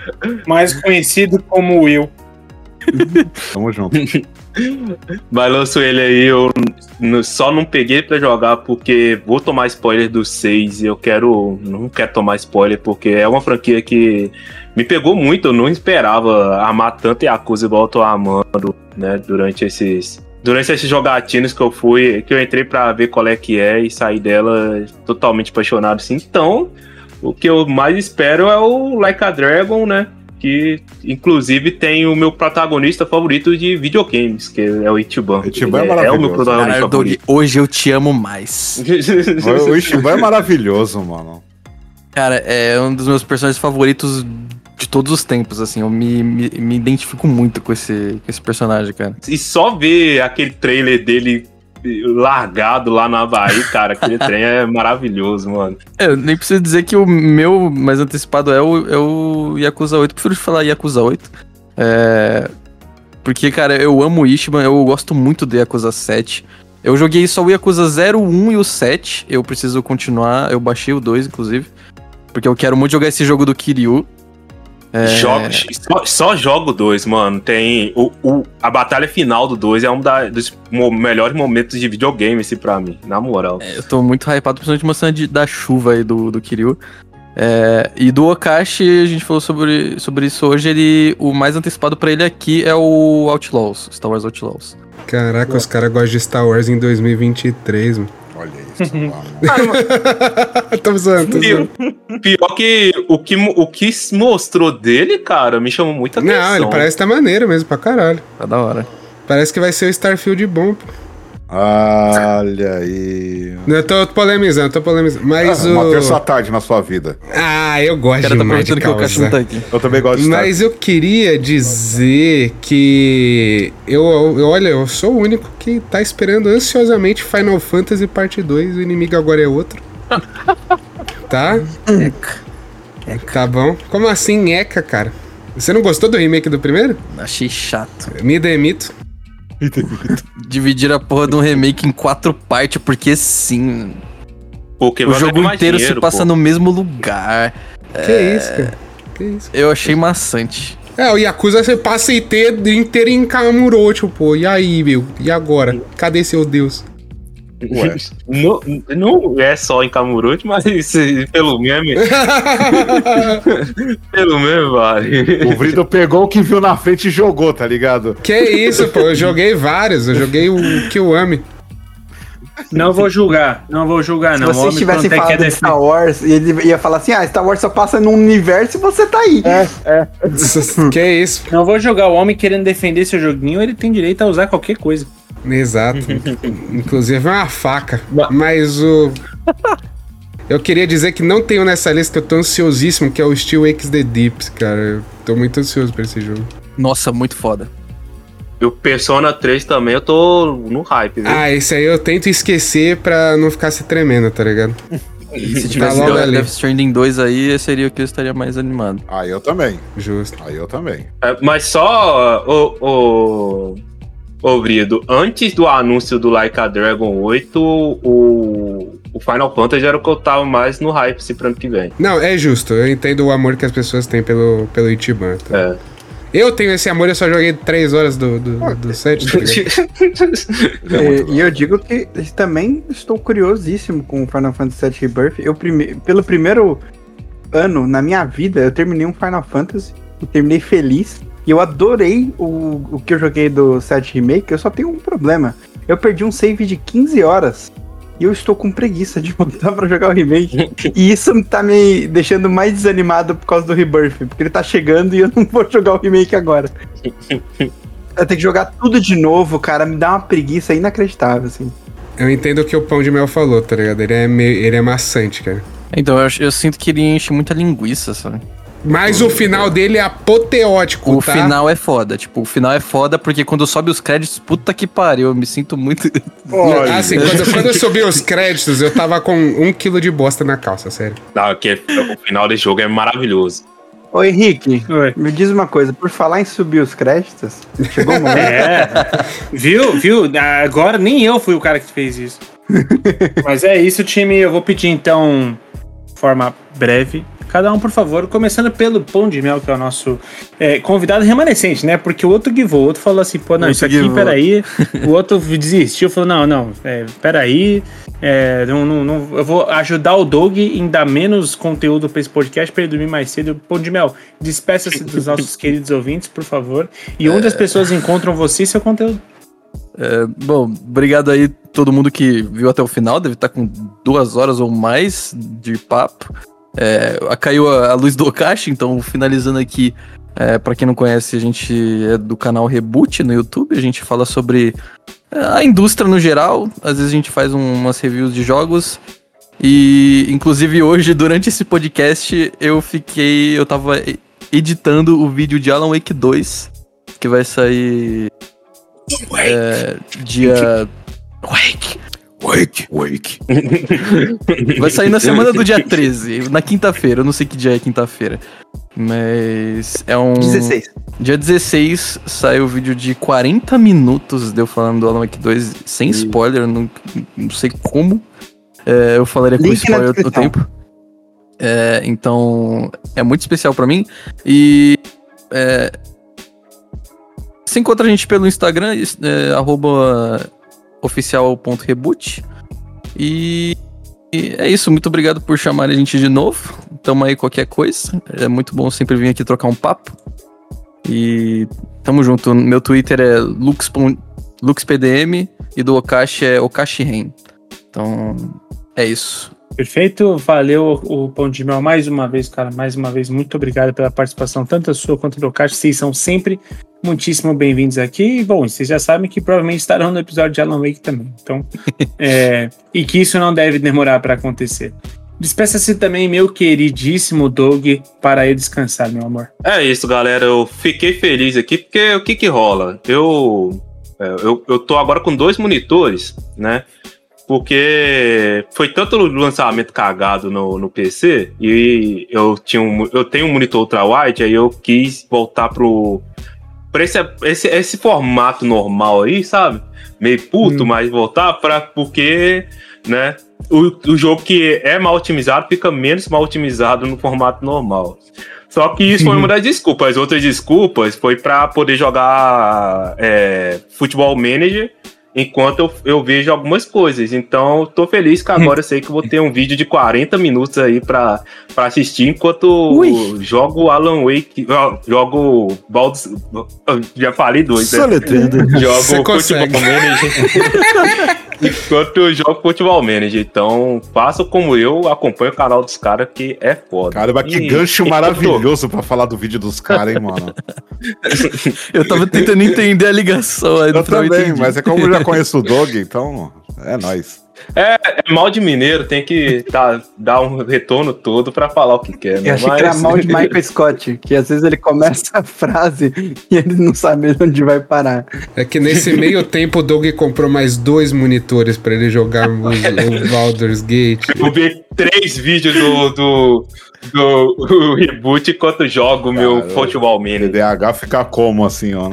Mais conhecido como Will. Tamo junto. Mas lançou ele aí, eu só não peguei pra jogar porque vou tomar spoiler do 6 e eu quero. Não quero tomar spoiler porque é uma franquia que me pegou muito, eu não esperava amar tanto Yakuza igual eu tô amando, né, durante esses. Durante esses jogatinos que eu fui, que eu entrei pra ver qual é que é e saí dela totalmente apaixonado, assim. Então, o que eu mais espero é o Like a Dragon, né? que inclusive tem o meu protagonista favorito de videogames, que é o Ichiban. Ichiban é Ele é, o meu maravilhoso. protagonista Doug, favorito. hoje eu te amo mais. O, o Ishiban é maravilhoso, mano. Cara, é um dos meus personagens favoritos de todos os tempos, assim. Eu me, me, me identifico muito com esse, com esse personagem, cara. E só ver aquele trailer dele largado lá na Havaí, cara, aquele trem é maravilhoso, mano. É, eu nem preciso dizer que o meu mais antecipado é o, é o Yakuza 8. Prefiro falar Yakuza 8. É, porque, cara, eu amo o Ishiban, eu gosto muito do Yakuza 7. Eu joguei só o Yakuza 0, 1 e o 7. Eu preciso continuar. Eu baixei o 2, inclusive. Porque eu quero muito jogar esse jogo do Kiryu. É, Jogo, só, só jogo 2, mano. Tem. O, o- a batalha final do 2 é um da- dos mo- melhores momentos de videogame, esse pra mim, na moral. Eu tô muito hypado, principalmente mostrando de, da chuva aí do, do Kiryu. É, e do Okashi, a gente falou sobre, sobre isso hoje. Ele, o mais antecipado pra ele aqui é o Outlaws, Star Wars Outlaws. Caraca, os caras gostam de Star Wars em 2023, mano. Tô zoando, tô Pior, zoando. pior que o, que o que se mostrou dele, cara, me chamou muita atenção. Não, ele parece tá maneiro mesmo pra caralho. Tá da hora. Parece que vai ser o Starfield bom, pô. Olha aí. Eu tô polemizando, tô polemizando. Mas Ah, o. Uma terça tarde na sua vida. Ah, eu gosto cara tá demais de perguntando que o Okashi causar. não tá aqui. Eu também gosto de. Mas eu queria dizer que eu, eu- olha, eu sou o único que tá esperando ansiosamente Final Fantasy Parte 2, o inimigo agora é outro. tá? Tá bom. Como assim, Eca, cara? Você não gostou do remake do primeiro? Achei chato. Me demito. Dividir a porra de um remake em quatro partes, porque sim. Porque o jogo inteiro se dinheiro, passa pô. no mesmo lugar. Que isso, cara? Que isso? Eu achei maçante. É, o Yakuza você passa inteiro, inteiro em Kamurocho, pô. E aí, meu? E agora? Cadê seu deus? Ué. Não, não é só em Kamurocho, mas pelo meme. pelo meme, vale. O Vrido pegou o que viu na frente e jogou, tá ligado? que isso, pô? Eu joguei vários. Eu joguei o Kiwami. Não vou julgar, não vou julgar, Se não. O vocês tivessem quer falado de defender- Star Wars, ele ia falar assim: ah, Star Wars só passa num universo e você tá aí. que isso? Não vou julgar o homem querendo defender seu joguinho, ele tem direito a usar qualquer coisa. Exato. Inclusive é uma faca. Mas o. Eu queria dizer que não tenho nessa lista que eu tô ansiosíssimo, que é o Steel Wakes the Deeps, cara. Eu tô muito ansioso pra esse jogo. Nossa, muito foda. E o Persona 3 também, eu tô no hype, viu? Ah, esse aí eu tento esquecer pra não ficar se tremendo, tá ligado? Se tivesse logo Death ali. Death Stranding 2 aí, seria o que eu estaria mais animado. Aí eu também. Justo. Aí eu também. É, mas só, o, o, ô Vrido, antes do anúncio do Like a Dragon 8, o, o Final Fantasy era o que eu tava mais no hype esse pro ano que vem. Não, é justo. Eu entendo o amor que as pessoas têm pelo, pelo Ichiban. tá? É. Eu tenho esse amor, eu só joguei 3 horas do, do, do set, tá ligado? Ele é E, e eu digo que também estou curiosíssimo com o Final Fantasy VII Rebirth. Eu prime... Pelo primeiro ano na minha vida, eu terminei um Final Fantasy e terminei feliz. E eu adorei o, o que eu joguei do 7 Remake. Eu só tenho um problema. Eu perdi um save de 15 horas. E eu estou com preguiça de voltar pra jogar o remake. e isso tá me deixando mais desanimado por causa do Rebirth. Porque ele tá chegando e eu não vou jogar o remake agora. Eu tenho que jogar tudo de novo, cara. Me dá uma preguiça inacreditável, assim. Eu entendo o que o Pão de Mel falou, tá ligado? Ele é, meio, ele é maçante, cara. Então, eu, eu sinto que ele enche muita linguiça, sabe? Mas o final dele é apoteótico, O tá? final é foda. Tipo, o final é foda porque quando sobe os créditos, puta que pariu, eu me sinto muito. Olha. Assim, quando, quando eu subi os créditos, eu tava com um quilo de bosta na calça, sério. Não, que o final desse jogo é maravilhoso. Ô Henrique, Oi. me diz uma coisa, por falar em subir os créditos, chegou o momento. É. Viu? Viu? Agora nem eu fui o cara que fez isso. Mas é isso, time. Eu vou pedir então, forma breve. Cada um, por favor, começando pelo Pão de Mel, que é o nosso é, convidado remanescente, né? Porque o outro givou, o outro falou assim, pô, não, Outro isso aqui, givou. peraí. O outro desistiu, falou, não, não, é, peraí. É, não, não, não, eu vou ajudar o Doug em dar menos conteúdo pra esse podcast pra ele dormir mais cedo. Pão de Mel, despeça-se dos nossos queridos ouvintes, por favor. E onde as pessoas encontram você e seu conteúdo? É, bom, obrigado aí todo mundo que viu até o final. Deve estar com duas horas ou mais de papo. É, caiu a, a luz do Okashi, então finalizando aqui, é, para quem não conhece, a gente é do canal Reboot no YouTube, a gente fala sobre é, a indústria no geral, às vezes a gente faz um- umas reviews de jogos. E inclusive hoje, durante esse podcast, eu fiquei. Eu tava editando o vídeo de Alan Wake 2, que vai sair. É, dia. Wake! Wake, wake. Vai sair na semana do dia 13, na quinta-feira. Eu não sei que dia é quinta-feira. Mas é um. 16. Dia 16 sai o vídeo de 40 minutos de eu falando do Alan Wake 2 sem spoiler, não, não sei como. É, eu falaria com Link spoiler o descrição. tempo. É, então, é muito especial pra mim. E. É, você encontra a gente pelo Instagram, é, arroba oficial.reboot. E, e é isso, muito obrigado por chamar a gente de novo. Tamo aí qualquer coisa. É muito bom sempre vir aqui trocar um papo. E tamo junto. Meu Twitter é lux, luxpdm e do Okashi é okashiren. Então, é isso. Perfeito, valeu o Pão de Mel mais uma vez, cara. Mais uma vez, muito obrigado pela participação, tanto a sua quanto do Caixa. Vocês são sempre muitíssimo bem-vindos aqui. E, bom, vocês já sabem que provavelmente estarão no episódio de Alan Wake também. Então, é, e que isso não deve demorar para acontecer. Despeça-se também, meu queridíssimo Doug, para ir descansar, meu amor. É isso, galera. Eu fiquei feliz aqui porque o que que rola? Eu, é, eu, eu tô agora com dois monitores, né? Porque foi tanto lançamento cagado no, no PC e eu, tinha um, eu tenho um monitor ultra-wide, aí eu quis voltar pro. Pra esse, esse, esse formato normal aí, sabe? Meio puto, mas voltar pra. Porque, né? O, o jogo que é mal otimizado fica menos mal otimizado no formato normal. Só que isso foi uma das desculpas. As outras desculpas foi pra poder jogar é, Futebol Manager enquanto eu, eu vejo algumas coisas. Então, eu tô feliz que agora eu sei que eu vou ter um vídeo de 40 minutos aí pra, pra assistir enquanto Ui. jogo Alan Wake. Jogo Baldur's. Já falei dois, né? Jogo Você consegue. Futebol Manager. Enquanto eu jogo Futebol Manager. Então, faça como eu, acompanhe o canal dos caras, que é foda. Caramba, que E- gancho e- maravilhoso pra falar do vídeo dos caras, hein, mano? Eu tava tentando entender a ligação aí Eu também, mas é como eu já conheço o Dog, então é nóis. É, é mal de mineiro, tem que dar, dar um retorno todo pra falar o que quer. né? Eu achei que era mal de Michael Scott, que às vezes ele começa a frase e ele não sabe onde vai parar. É que nesse meio tempo o Doug comprou mais dois monitores pra ele jogar o, o Baldur's Gate. Eu vi três vídeos do, do, do reboot enquanto jogo o meu Cara, futebol manager. DH fica como assim, ó?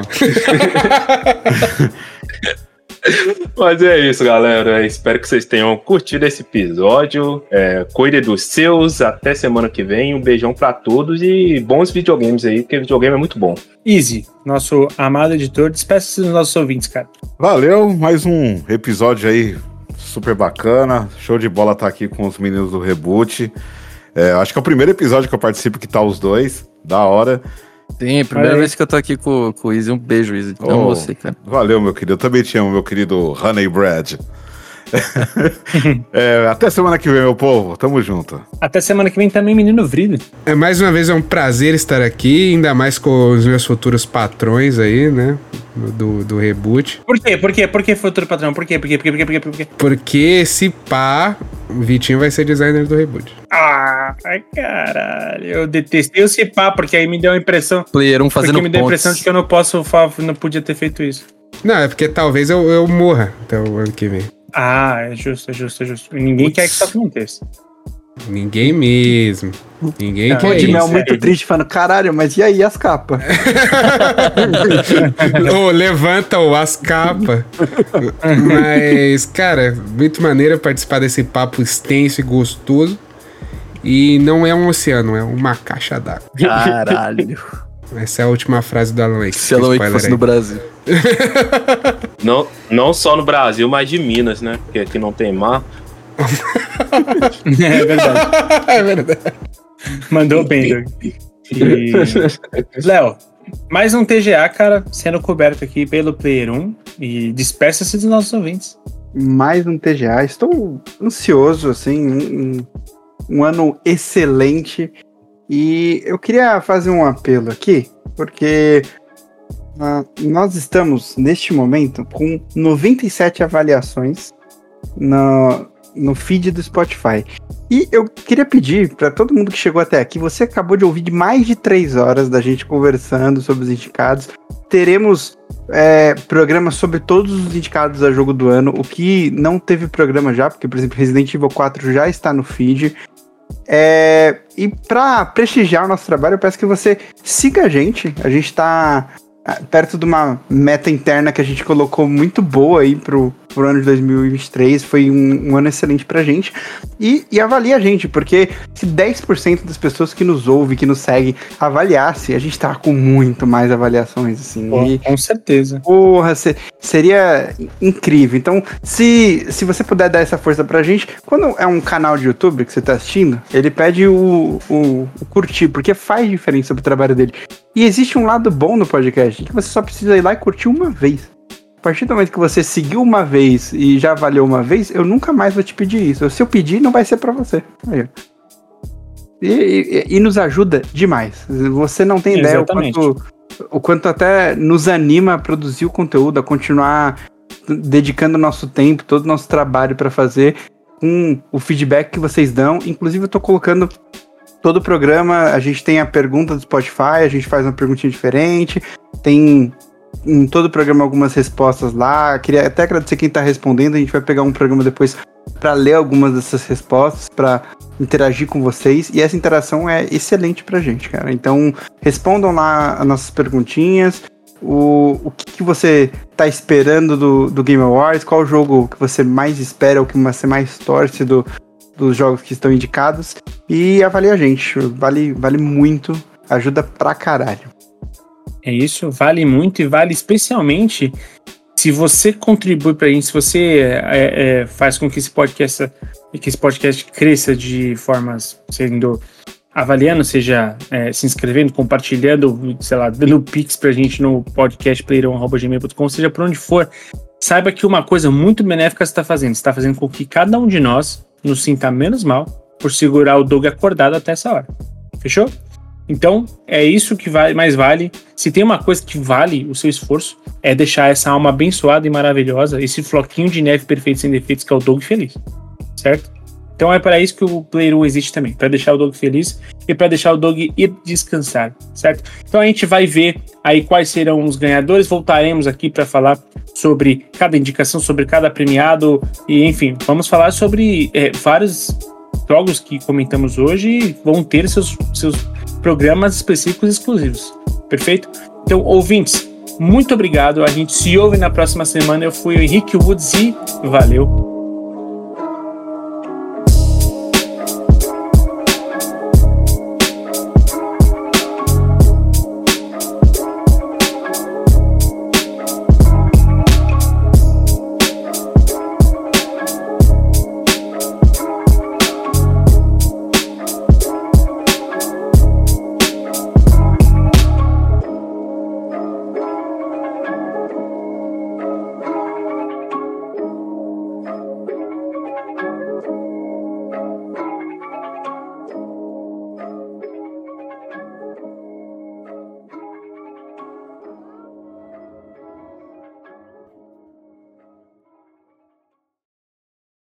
Mas é isso, galera. Espero que vocês tenham curtido esse episódio. É, cuide dos seus. Até semana que vem. Um beijão pra todos e bons videogames aí, porque videogame é muito bom. Easy, nosso amado editor, despeça-se dos nossos ouvintes, cara. Valeu, mais um episódio aí super bacana. Show de bola tá aqui com os meninos do Reboot. É, acho que é o primeiro episódio que eu participo que tá os dois. Da hora. Sim, primeira aí. vez que eu tô aqui com, com o Izzy. Um beijo, Izzy. Amo Oh. você, cara. Valeu, meu querido. Eu também te amo, meu querido Honey Bread. É, até semana que vem, meu povo. Tamo junto. Até semana que vem também, menino Vrido. É, mais uma vez é um prazer estar aqui, ainda mais com os meus futuros patrões aí, né? Do, do reboot. Por quê? Por quê? Por que futuro patrão? Por quê? Por quê? Por quê? Por quê? Por quê? Por quê? Porque se pá, o Vitinho vai ser designer do reboot. Ah, ai, caralho. Eu detestei o Cipá, porque aí me deu a impressão. Player 1 fazendo porque me deu a impressão de que eu não posso, não podia ter feito isso. Não, é porque talvez eu, eu morra até o ano que vem. Ah, é justo, é justo, é justo. E ninguém quer que isso aconteça. Ninguém mesmo. Ninguém Pô, quer de isso, mel isso. muito triste, falando, caralho, mas e aí as capas? Ô, levanta o as capas. Mas, cara, muito maneiro participar desse papo extenso e gostoso. E não é um oceano, é uma caixa d'água. Caralho. Essa é a última frase do Alan Wake. Se Alan Wake fosse aí. no Brasil. Não, não só no Brasil, mas de Minas, né? Porque aqui não tem mar. É verdade. é verdade. Mandou bem, Doug. E... Léo, mais um TGA, cara, sendo coberto aqui pelo Player 1. E despeça-se dos nossos ouvintes. Mais um TGA. Estou ansioso, assim, em um ano excelente. E eu queria fazer um apelo aqui, porque nós estamos, neste momento, com 97 avaliações no, no feed do Spotify. E eu queria pedir para todo mundo que chegou até aqui, você acabou de ouvir mais de três horas da gente conversando sobre os indicados. Teremos é, programas sobre todos os indicados a jogo do ano. O que não teve programa já, porque, por exemplo, Resident Evil 4 já está no feed. É, e para prestigiar o nosso trabalho, eu peço que você siga a gente. A gente está perto de uma meta interna que a gente colocou muito boa aí pro, pro ano de 2023. Foi um, um ano excelente pra gente. E, e avalie a gente, porque se 10% das pessoas que nos ouvem, que nos seguem, avaliasse, a gente tá com muito mais avaliações, assim. Pô, e, com certeza. Porra, se- seria incrível. Então, se, se você puder dar essa força pra gente, quando é um canal de YouTube que você tá assistindo, ele pede o, o, o curtir, porque faz diferença pro trabalho dele. E existe um lado bom no podcast, que você só precisa ir lá e curtir uma vez. A partir do momento que você seguiu uma vez e já avaliou uma vez, eu nunca mais vou te pedir isso. Se eu pedir, não vai ser pra você. Aí. E, e- e nos ajuda demais. Você não tem ideia o quanto, o quanto até nos anima a produzir o conteúdo, a continuar dedicando nosso tempo, todo o nosso trabalho para fazer com o feedback que vocês dão. Inclusive, eu tô colocando todo o programa, a gente tem a pergunta do Spotify, a gente faz uma perguntinha diferente, tem em todo o programa algumas respostas lá. Queria até agradecer quem tá respondendo, a gente vai pegar um programa depois para ler algumas dessas respostas, para interagir com vocês, e essa interação é excelente pra gente, cara. Então, respondam lá as nossas perguntinhas, o, o que, que você tá esperando do, do Game Awards, qual jogo que você mais espera, o que você mais torce do, dos jogos que estão indicados, e avalie a gente, vale, vale muito, ajuda pra caralho. É isso, vale muito e vale especialmente se você contribui pra gente, se você é, é, faz com que esse podcast que esse podcast cresça de formas sendo avaliando, seja é, se inscrevendo, compartilhando, sei lá, dando pix pra gente no podcastplayerão.gmail.com, seja por onde for, saiba que uma coisa muito benéfica você está fazendo. Você está fazendo com que cada um de nós nos sinta menos mal por segurar o Doug acordado até essa hora. Fechou? Então, é isso que vale, mais vale. Se tem uma coisa que vale o seu esforço, é deixar essa alma abençoada e maravilhosa, esse floquinho de neve perfeito sem defeitos que é o Doug feliz. Certo? Então é para isso que o Player 1 existe também, para deixar o Doug feliz e para deixar o Doug ir descansar, certo? Então a gente vai ver aí quais serão os ganhadores, voltaremos aqui para falar sobre cada indicação, sobre cada premiado e enfim, vamos falar sobre é, vários jogos que comentamos hoje e vão ter seus, seus programas específicos exclusivos. Perfeito? Então, ouvintes, muito obrigado. A gente se ouve na próxima semana. Eu fui o Henrique Woods e valeu!